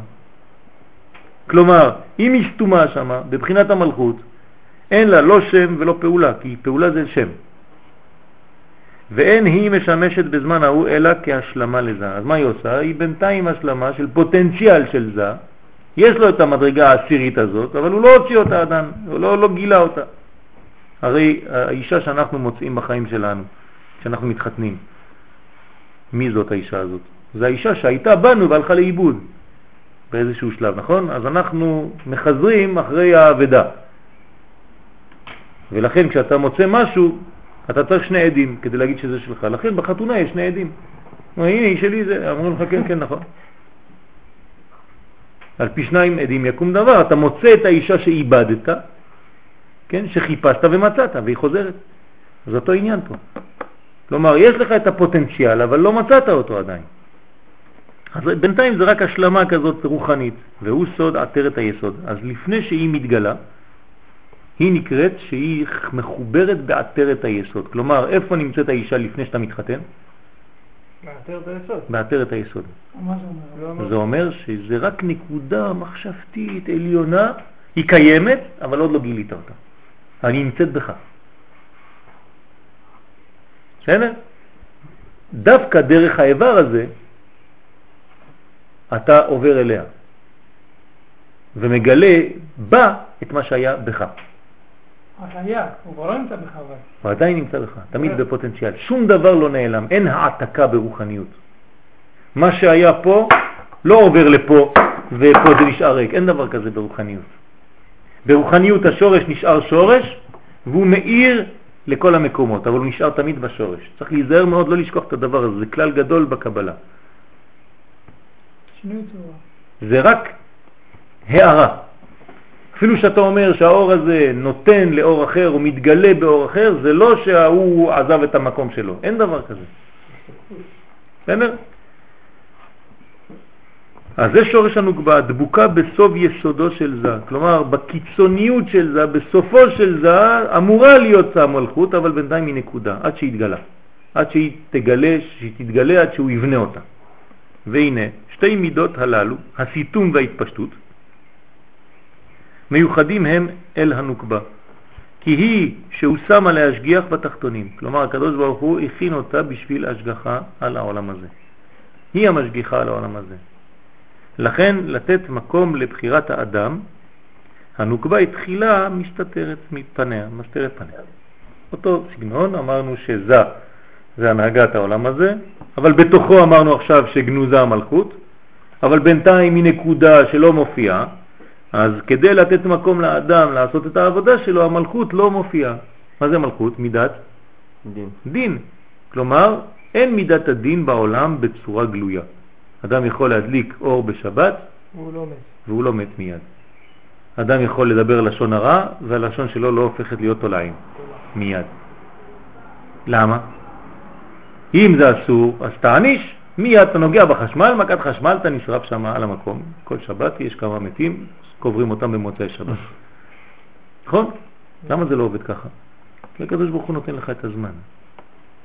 כלומר, אם היא סתומה שמה, בבחינת המלכות, אין לה לא שם ולא פעולה, כי פעולה זה שם. ואין היא משמשת בזמן ההוא אלא כהשלמה לזה. אז מה היא עושה? היא בינתיים השלמה של פוטנציאל של זה. יש לו את המדרגה העשירית הזאת, אבל הוא לא הוציא אותה עדיין, הוא לא, לא גילה אותה. הרי האישה שאנחנו מוצאים בחיים שלנו, כשאנחנו מתחתנים, מי זאת האישה הזאת? זו האישה שהייתה בנו והלכה לאיבוד באיזשהו שלב, נכון? אז אנחנו מחזרים אחרי האבדה. ולכן כשאתה מוצא משהו, אתה צריך שני עדים כדי להגיד שזה שלך. לכן בחתונה יש שני עדים. הנה, היא שלי זה, אמרו לך כן, כן, נכון. על פי שניים עדים יקום דבר, אתה מוצא את האישה שאיבדת, כן, שחיפשת ומצאת, והיא חוזרת. זה אותו עניין פה. כלומר, יש לך את הפוטנציאל, אבל לא מצאת אותו עדיין. אז בינתיים זה רק השלמה כזאת רוחנית, והוא סוד עטרת היסוד. אז לפני שהיא מתגלה, היא נקראת שהיא מחוברת בעטרת היסוד. כלומר, איפה נמצאת האישה לפני שאתה מתחתן? בעטרת היסוד. בעטרת היסוד. מה זה אומר? זה אומר שזה רק נקודה מחשבתית עליונה, היא קיימת, אבל עוד לא גילית אותה. אני נמצאת בך. בסדר? דווקא דרך האיבר הזה אתה עובר אליה ומגלה בה את מה שהיה בך. היה, הוא כבר לא נמצא בך אבל. הוא עדיין נמצא בך, תמיד בפוטנציאל. שום דבר לא נעלם, אין העתקה ברוחניות. מה שהיה פה לא עובר לפה ופה זה נשאר ריק, אין דבר כזה ברוחניות. ברוחניות השורש נשאר שורש והוא מאיר לכל המקומות, אבל הוא נשאר תמיד בשורש. צריך להיזהר מאוד לא לשכוח את הדבר הזה, זה כלל גדול בקבלה. שינוי צורה. זה רק הערה. אפילו שאתה אומר שהאור הזה נותן לאור אחר או מתגלה באור אחר, זה לא שההוא עזב את המקום שלו, אין דבר כזה. בסדר? אז זה שורש הנוגבה, דבוקה בסוף יסודו של זה. כלומר, בקיצוניות של זה, בסופו של זה, אמורה להיות המלכות, אבל בינתיים היא נקודה, עד שהיא התגלה. עד שהיא תגלה, שהיא תתגלה, עד שהוא יבנה אותה. והנה, שתי מידות הללו, הסיתום וההתפשטות, מיוחדים הם אל הנוקבה. כי היא שהוא שמה להשגיח בתחתונים. כלומר, הקדוש ברוך הוא הכין אותה בשביל השגחה על העולם הזה. היא המשגיחה על העולם הזה. לכן, לתת מקום לבחירת האדם, הנוקבה התחילה מסתתרת מפניה, מסתרת פניה. אותו סגנון, אמרנו שזה זה הנהגת העולם הזה, אבל בתוכו אמרנו עכשיו שגנוזה המלכות, אבל בינתיים היא נקודה שלא מופיעה, אז כדי לתת מקום לאדם לעשות את העבודה שלו, המלכות לא מופיעה. מה זה מלכות? מידת? דין. דין. כלומר, אין מידת הדין בעולם בצורה גלויה. אדם יכול להדליק אור בשבת הוא לא מת. והוא לא מת מיד. אדם יכול לדבר לשון הרע והלשון שלו לא הופכת להיות תולעים מיד. למה? אם זה אסור, אז תעניש. מיד אתה נוגע בחשמל, מכת חשמל, אתה נשרף שם על המקום. כל שבת יש כמה מתים, קוברים אותם במוצאי שבת. נכון? למה זה לא עובד ככה? כי הקדוש ברוך הוא נותן לך את הזמן.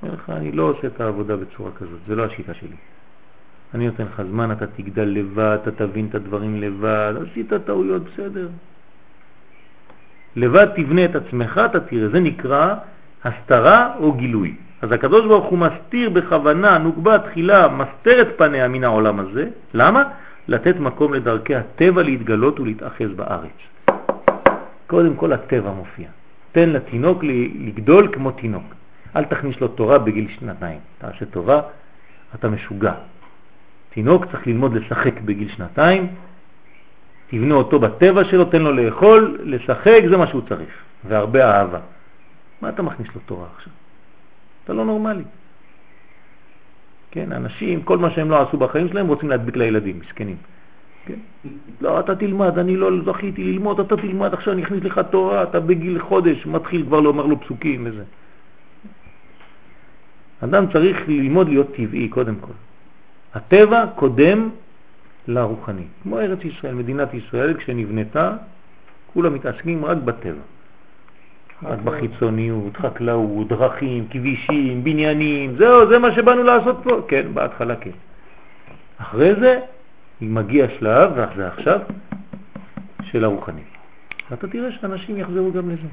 אומר לך, אני לא עושה את העבודה בצורה כזאת, זה לא השיטה שלי. אני נותן לך זמן, אתה תגדל לבד, אתה תבין את הדברים לבד, עשית טעויות, בסדר. לבד תבנה את עצמך, אתה תראה, זה נקרא הסתרה או גילוי. אז הקדוש ברוך הוא מסתיר בכוונה, נוגבה תחילה, מסתר את פניה מן העולם הזה. למה? לתת מקום לדרכי הטבע להתגלות ולהתאחז בארץ. קודם כל הטבע מופיע. תן לתינוק לגדול כמו תינוק. אל תכניס לו תורה בגיל שנתיים. תעשה טובה, אתה משוגע. תינוק צריך ללמוד לשחק בגיל שנתיים, תבנה אותו בטבע שלו, תן לו לאכול, לשחק, זה מה שהוא צריך, והרבה אהבה. מה אתה מכניס לו תורה עכשיו? אתה לא נורמלי. כן, אנשים, כל מה שהם לא עשו בחיים שלהם רוצים להדביק לילדים, מסכנים. כן? לא, אתה תלמד, אני לא זכיתי ללמוד, אתה תלמד, עכשיו אני אכניס לך תורה, אתה בגיל חודש מתחיל כבר לומר לו פסוקים וזה. אדם צריך ללמוד להיות טבעי קודם כל. הטבע קודם לרוחני. כמו ארץ ישראל, מדינת ישראל, כשנבנתה, כולם מתעסקים רק בטבע. רק בחיצוניות, חקלאות, דרכים, כבישים, בניינים, זהו, זה מה שבאנו לעשות פה. כן, בהתחלה כן. אחרי זה מגיע שלב, וזה עכשיו, של הרוחני. ואתה תראה שאנשים יחזרו גם לזה.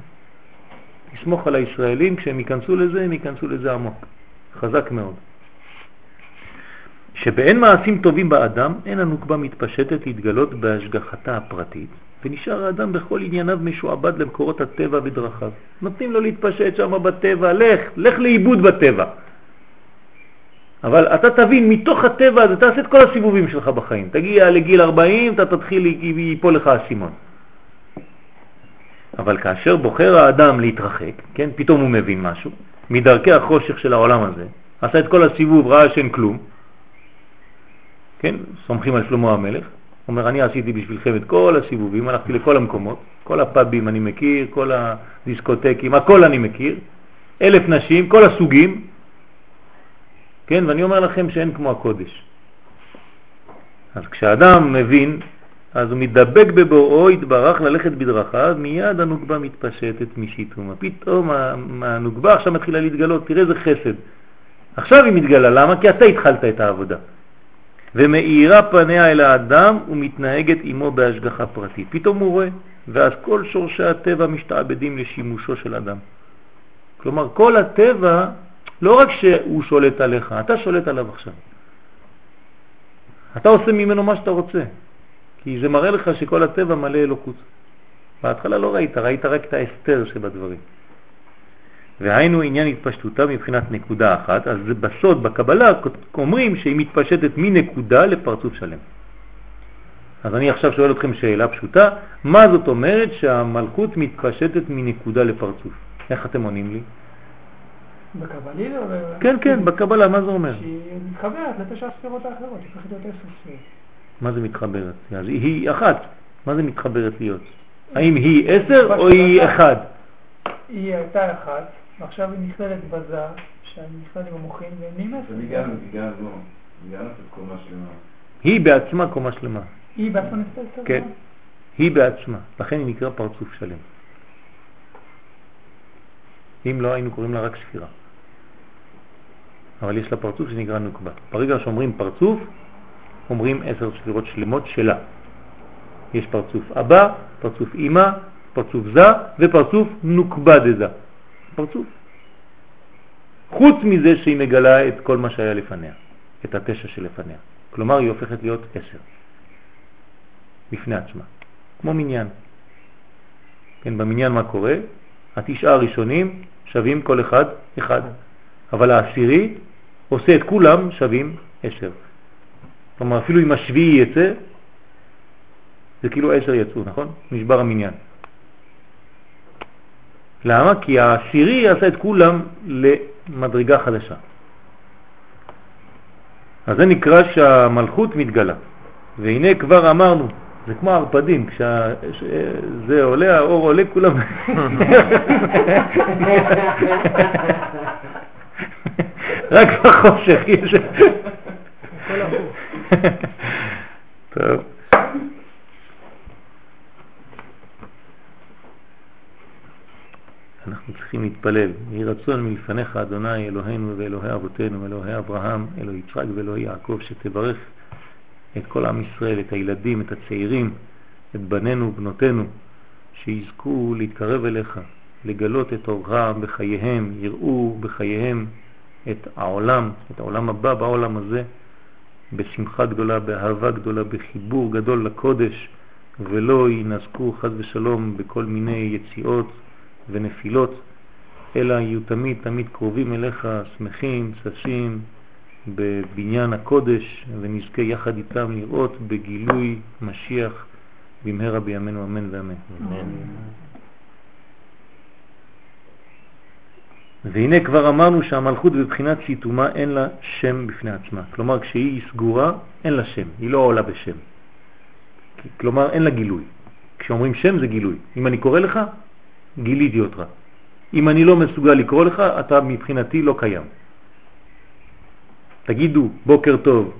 תסמוך על הישראלים, כשהם ייכנסו לזה, הם ייכנסו לזה עמוק. חזק מאוד. שבאין מעשים טובים באדם, אין הנוקבה מתפשטת להתגלות בהשגחתה הפרטית, ונשאר האדם בכל ענייניו משועבד למקורות הטבע ודרכיו. נותנים לו להתפשט שם בטבע, לך, לך לאיבוד בטבע. אבל אתה תבין, מתוך הטבע הזה תעשה את כל הסיבובים שלך בחיים. תגיע לגיל 40, אתה תתחיל, ליפול לך הסימון. אבל כאשר בוחר האדם להתרחק, כן, פתאום הוא מבין משהו, מדרכי החושך של העולם הזה, עשה את כל הסיבוב, ראה שאין כלום, כן, סומכים על שלמה המלך, אומר, אני עשיתי בשבילכם את כל הסיבובים, הלכתי לכל המקומות, כל הפאבים אני מכיר, כל הדיסקוטקים, הכל אני מכיר, אלף נשים, כל הסוגים, כן, ואני אומר לכם שאין כמו הקודש. אז כשאדם מבין, אז הוא מתדבק בבוראו, התברך ללכת בדרכיו, מיד הנוגבה מתפשטת משיתומה. פתאום הנוגבה עכשיו מתחילה להתגלות, תראה איזה חסד. עכשיו היא מתגלה, למה? כי אתה התחלת את העבודה. ומאירה פניה אל האדם ומתנהגת עמו בהשגחה פרטית. פתאום הוא רואה, ואז כל שורשי הטבע משתעבדים לשימושו של אדם. כלומר, כל הטבע, לא רק שהוא שולט עליך, אתה שולט עליו עכשיו. אתה עושה ממנו מה שאתה רוצה, כי זה מראה לך שכל הטבע מלא אלוקות. בהתחלה לא ראית, ראית רק את ההסתר שבדברים. והיינו עניין התפשטותה מבחינת נקודה אחת, אז בסוד, בקבלה, אומרים שהיא מתפשטת מנקודה לפרצוף שלם. אז אני עכשיו שואל אתכם שאלה פשוטה, מה זאת אומרת שהמלכות מתפשטת מנקודה לפרצוף? איך אתם עונים לי? בקבלי לא... כן, כן, בקבלה, מה זה אומר? שהיא מתחברת לתשע הספירות האחרות, היא הופכת להיות עשר ספירות. מה זה מתחברת? אז היא אחת, מה זה מתחברת להיות? האם היא עשר או היא אחד? היא הייתה אחת, ועכשיו היא נכללת בזה, שאני נכלל עם המוחין, והם עשר. היא גם, היא גם לא, היא גם נותנת קומה שלמה. היא בעצמה קומה שלמה. היא בעצמה נפתלת כן, היא בעצמה, לכן היא נקרא פרצוף שלם. אם לא היינו קוראים לה רק ספירה. אבל יש לה פרצוף שנקרא נוקבה. ברגע שאומרים פרצוף, אומרים עשר ספירות שלמות שלה. יש פרצוף אבא, פרצוף אמא, פרצוף זה ופרצוף נוקבה דזה. פרצוף. חוץ מזה שהיא מגלה את כל מה שהיה לפניה, את התשע שלפניה. כלומר, היא הופכת להיות עשר, בפני עצמה, כמו מניין. כן, במניין מה קורה? התשעה הראשונים שווים כל אחד אחד, אבל העשירי עושה את כולם שווים עשר. כלומר, אפילו אם השביעי יצא, זה כאילו עשר יצאו, נכון? נשבר המניין. למה? כי העשירי עשה את כולם למדרגה חדשה. אז זה נקרא שהמלכות מתגלה. והנה כבר אמרנו, זה כמו ערפדים, כשזה עולה, האור עולה, כולם... רק בחושך יש... טוב. אנחנו צריכים להתפלל. יהי רצון מלפניך, אדוני, אלוהינו ואלוהי אבותינו, ואלוהי אברהם, אלוהי יצחק ואלוהי יעקב, שתברך את כל עם ישראל, את הילדים, את הצעירים, את בנינו ובנותינו, שיזכו להתקרב אליך, לגלות את אורך בחייהם, יראו בחייהם את העולם, את העולם הבא בעולם הזה, בשמחה גדולה, באהבה גדולה, בחיבור גדול לקודש, ולא ינזקו חז ושלום בכל מיני יציאות ונפילות, אלא יהיו תמיד תמיד קרובים אליך, שמחים, ששים, בבניין הקודש, ונזכה יחד איתם לראות בגילוי משיח במהרה בימינו אמן ואמן. אמן. והנה כבר אמרנו שהמלכות בבחינת סיתומה אין לה שם בפני עצמה. כלומר, כשהיא סגורה, אין לה שם, היא לא עולה בשם. כלומר, אין לה גילוי. כשאומרים שם זה גילוי. אם אני קורא לך, גיליתי אותך. אם אני לא מסוגל לקרוא לך, אתה מבחינתי לא קיים. תגידו בוקר טוב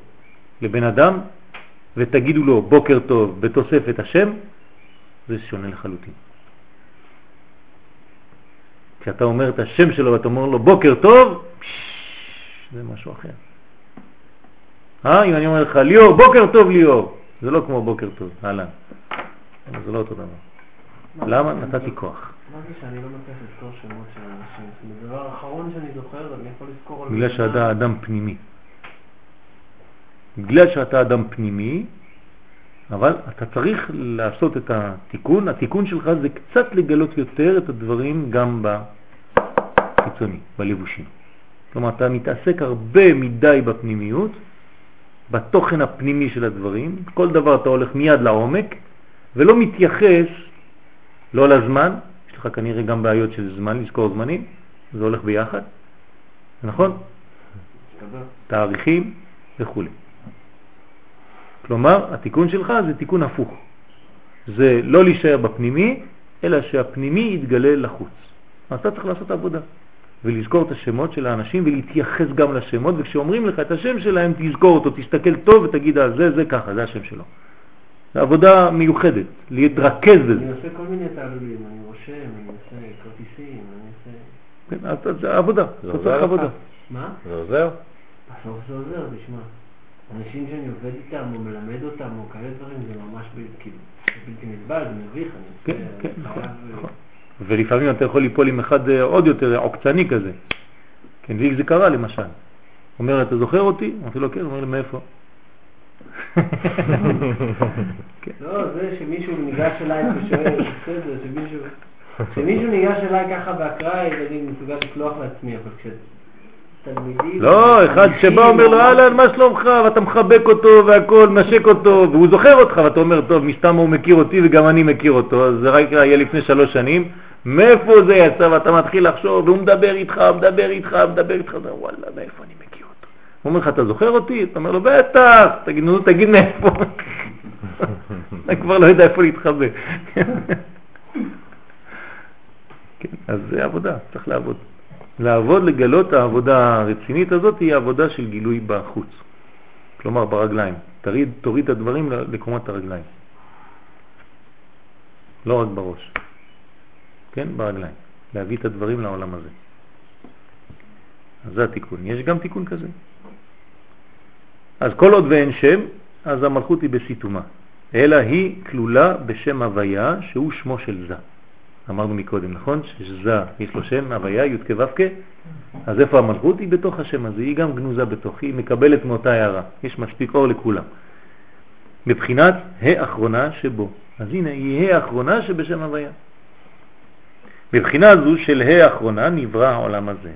לבן אדם ותגידו לו בוקר טוב בתוספת השם, זה שונה לחלוטין. כשאתה אומר את השם שלו ואתה אומר לו בוקר טוב, זה משהו אחר. אה? אם אני אומר לך ליאור, בוקר טוב ליאור, זה לא כמו בוקר טוב, אהלן. זה לא אותו דבר. למה? נתתי כוח. אמרתי שאני לא מצליח לזכור שמות של אנשים. אומרת, הדבר האחרון שאני זוכר, אני יכול לזכור. בגלל שאתה אדם. פנימי. בגלל שאתה אדם פנימי, אבל אתה צריך לעשות את התיקון. התיקון שלך זה קצת לגלות יותר את הדברים גם בחיצוני, בלבושים. כלומר, אתה מתעסק הרבה מדי בפנימיות, בתוכן הפנימי של הדברים. כל דבר אתה הולך מיד לעומק, ולא מתייחס לא לזמן, לך כנראה גם בעיות של זמן, לזכור זמנים, זה הולך ביחד, נכון? תאריכים וכו'. כלומר, התיקון שלך זה תיקון הפוך. זה לא להישאר בפנימי, אלא שהפנימי יתגלה לחוץ. אז אתה צריך לעשות עבודה, ולזכור את השמות של האנשים ולהתייחס גם לשמות, וכשאומרים לך את השם שלהם, תזכור אותו, תסתכל טוב ותגיד, "אה, זה, זה ככה, זה השם שלו. זו עבודה מיוחדת, להתרכז בזה. אני עושה כל מיני תעלולים, אני רושם, אני עושה כרטיסים, אני עושה... כן, אז- זה עבודה, זה אתה עוזר צריך לך? עבודה. מה? זה עוזר? בסוף זה עוזר, תשמע. אנשים שאני עובד איתם, או מלמד אותם, או כאלה דברים, זה ממש ב- כאילו, זה בלתי נסבל, זה מביך, אני כן, עושה- כן, אני נכון, חייב, נכון. ולפעמים אתה יכול ליפול עם אחד אה, עוד יותר עוקצני כזה. כן, לי זה קרה למשל. אומר, אתה זוכר אותי? אמרתי לו, כן, הוא אומר לי, מאיפה? לא, זה שמישהו ניגש אליי ושואל, בסדר, שמישהו... כשמישהו ניגש אליי ככה באקראי, אני מסוגל לקלוח לעצמי, אבל כשתלמידים... לא, אחד שבא אומר לו, אהלן, מה שלומך? ואתה מחבק אותו והכל, נשק אותו, והוא זוכר אותך, ואתה אומר, טוב, מסתם הוא מכיר אותי וגם אני מכיר אותו, אז זה רק היה לפני שלוש שנים, מאיפה זה יצא? ואתה מתחיל לחשוב, והוא מדבר איתך, מדבר איתך, מדבר איתך, וואלה, מאיפה אני מכיר? הוא אומר לך, אתה זוכר אותי? אתה אומר לו, בטח, תגיד, נו, תגיד מאיפה. אתה כבר לא יודע איפה להתחבא. כן, אז זה עבודה, צריך לעבוד. לעבוד, לגלות העבודה הרצינית הזאת היא עבודה של גילוי בחוץ. כלומר ברגליים. תוריד, תוריד את הדברים לקומת הרגליים. לא רק בראש. כן, ברגליים. להביא את הדברים לעולם הזה. אז זה התיקון. יש גם תיקון כזה. אז כל עוד ואין שם, אז המלכות היא בסיתומה. אלא היא כלולה בשם הוויה שהוא שמו של זה. אמרנו מקודם, נכון? שזה יש לו שם, הוויה, י' כו' אז איפה המלכות? היא בתוך השם הזה, היא גם גנוזה בתוך, היא מקבלת מאותה הערה, יש מספיק אור לכולם. מבחינת האחרונה שבו. אז הנה, היא האחרונה שבשם הוויה. מבחינה זו של האחרונה נברא העולם הזה.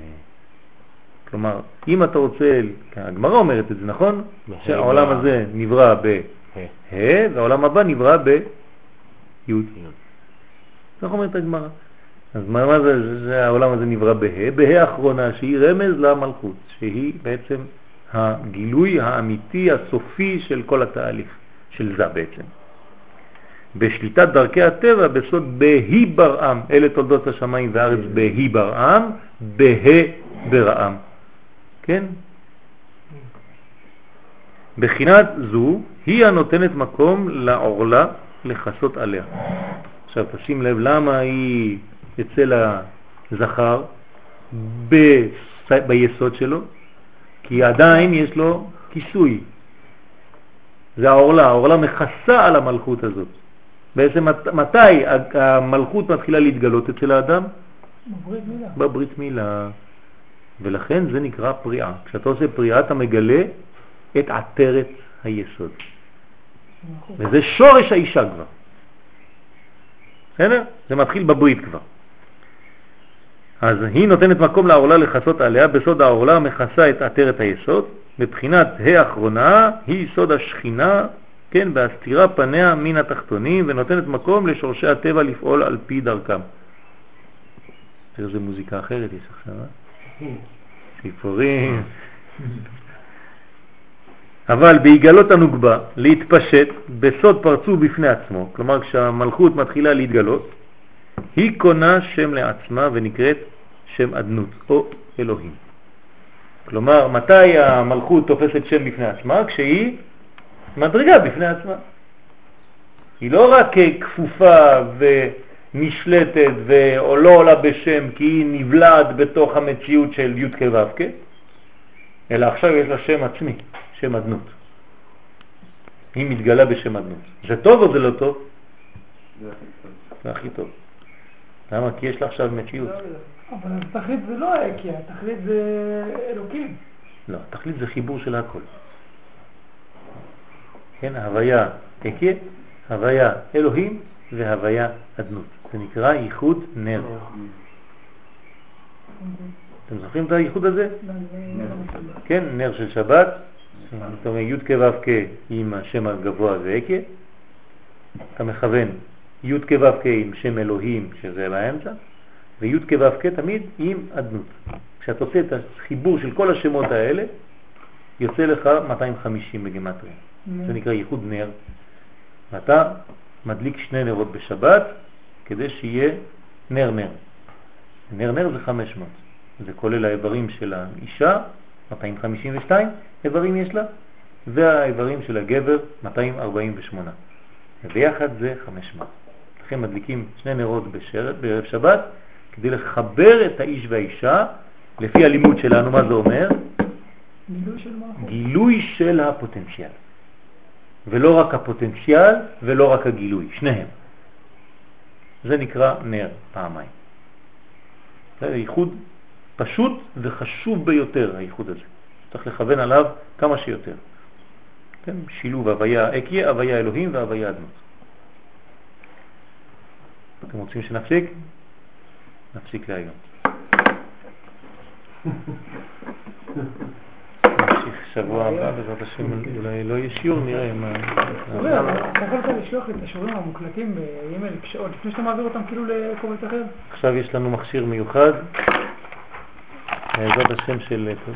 כלומר, אם אתה רוצה, הגמרא אומרת את זה, נכון? שהעולם הזה נברא ב-ה' והעולם הבא נברא ב-י'. כך אומרת הגמרא. אז מה, מה זה, זה, זה העולם הזה נברא בה, בה האחרונה שהיא רמז למלכות, שהיא בעצם הגילוי האמיתי הסופי של כל התהליך, של זה בעצם. בשליטת דרכי הטבע בסוד בהי ברעם, אלה תולדות השמיים והארץ בהי ברעם, בה ברעם. כן? בחינת זו היא הנותנת מקום לעורלה לחסות עליה. עכשיו תשים לב למה היא אצל הזכר ב... ביסוד שלו, כי עדיין יש לו כיסוי. זה העורלה, העורלה מכסה על המלכות הזאת. בעצם מתי המלכות מתחילה להתגלות אצל האדם? בברית מילה. בברית מילה. ולכן זה נקרא פריאה. כשאתה עושה פריאה אתה מגלה את עטרת היסוד. וזה שורש האישה כבר. בסדר? זה מתחיל בברית כבר. אז היא נותנת מקום לעורלה לחסות עליה, בסוד העורלה מכסה את עטרת היסוד, מבחינת האחרונה היא סוד השכינה, כן, בהסתירה פניה מן התחתונים, ונותנת מקום לשורשי הטבע לפעול על פי דרכם. איזה מוזיקה אחרת יש עכשיו, אה? סיפורים. אבל בהיגלות הנוגבה, להתפשט בסוד פרצוף בפני עצמו, כלומר כשהמלכות מתחילה להתגלות, היא קונה שם לעצמה ונקראת שם אדנות או אלוהים. כלומר, מתי המלכות תופסת שם בפני עצמה? כשהיא מדרגה בפני עצמה. היא לא רק כפופה נשלטת ולא לא עולה בשם כי היא נבלעת בתוך המציאות של י' כ' ו' כ', אלא עכשיו יש לה שם עצמי, שם אדנות. היא מתגלה בשם אדנות. זה טוב או זה לא טוב? זה הכי טוב. זה הכי טוב. למה? כי יש לה עכשיו מציאות. אבל התכלית זה לא האקיה, התכלית זה אלוקים. לא, התכלית זה חיבור של הכל. כן, הוויה אקיה, הוויה אלוהים והוויה אדנות. זה נקרא ייחוד נר. אתם זוכרים את הייחוד הזה? כן, נר של שבת, זאת אומרת י' כ' ו' כ' עם השם הגבוה זה אקיה, אתה מכוון י' כ' ו' כ' עם שם אלוהים שזה באמצע, וי' כ' ו' כ' תמיד עם אדנות. כשאתה עושה את החיבור של כל השמות האלה, יוצא לך 250 בגימטריה. זה נקרא ייחוד נר. ואתה מדליק שני נרות בשבת כדי שיהיה נר נר. נר נר זה 500. זה כולל האיברים של האישה, 252 איברים יש לה, והאיברים של הגבר, 248. וביחד זה 500. לכן מדליקים שני נרות בשרת, בערב שבת כדי לחבר את האיש והאישה, לפי הלימוד שלנו, מה זה אומר? גילוי של מה? גילוי של הפוטנציאל. ולא רק הפוטנציאל ולא רק הגילוי, שניהם. זה נקרא נר פעמיים. זה ייחוד פשוט וחשוב ביותר, הייחוד הזה. צריך לכוון עליו כמה שיותר. כן? שילוב הוויה אקיה, הוויה אלוהים והוויה אדנות. אתם רוצים שנפסיק? נפסיק להיום. שבוע הבא, בעזרת השם, אולי לא יהיה שיעור, נראה מה... אורי, אבל אתה יכול קצת לשלוח לי את השיעורים המוקלטים באימייל עוד לפני שאתה מעביר אותם כאילו לקובץ אחר? עכשיו יש לנו מכשיר מיוחד, בעזרת השם של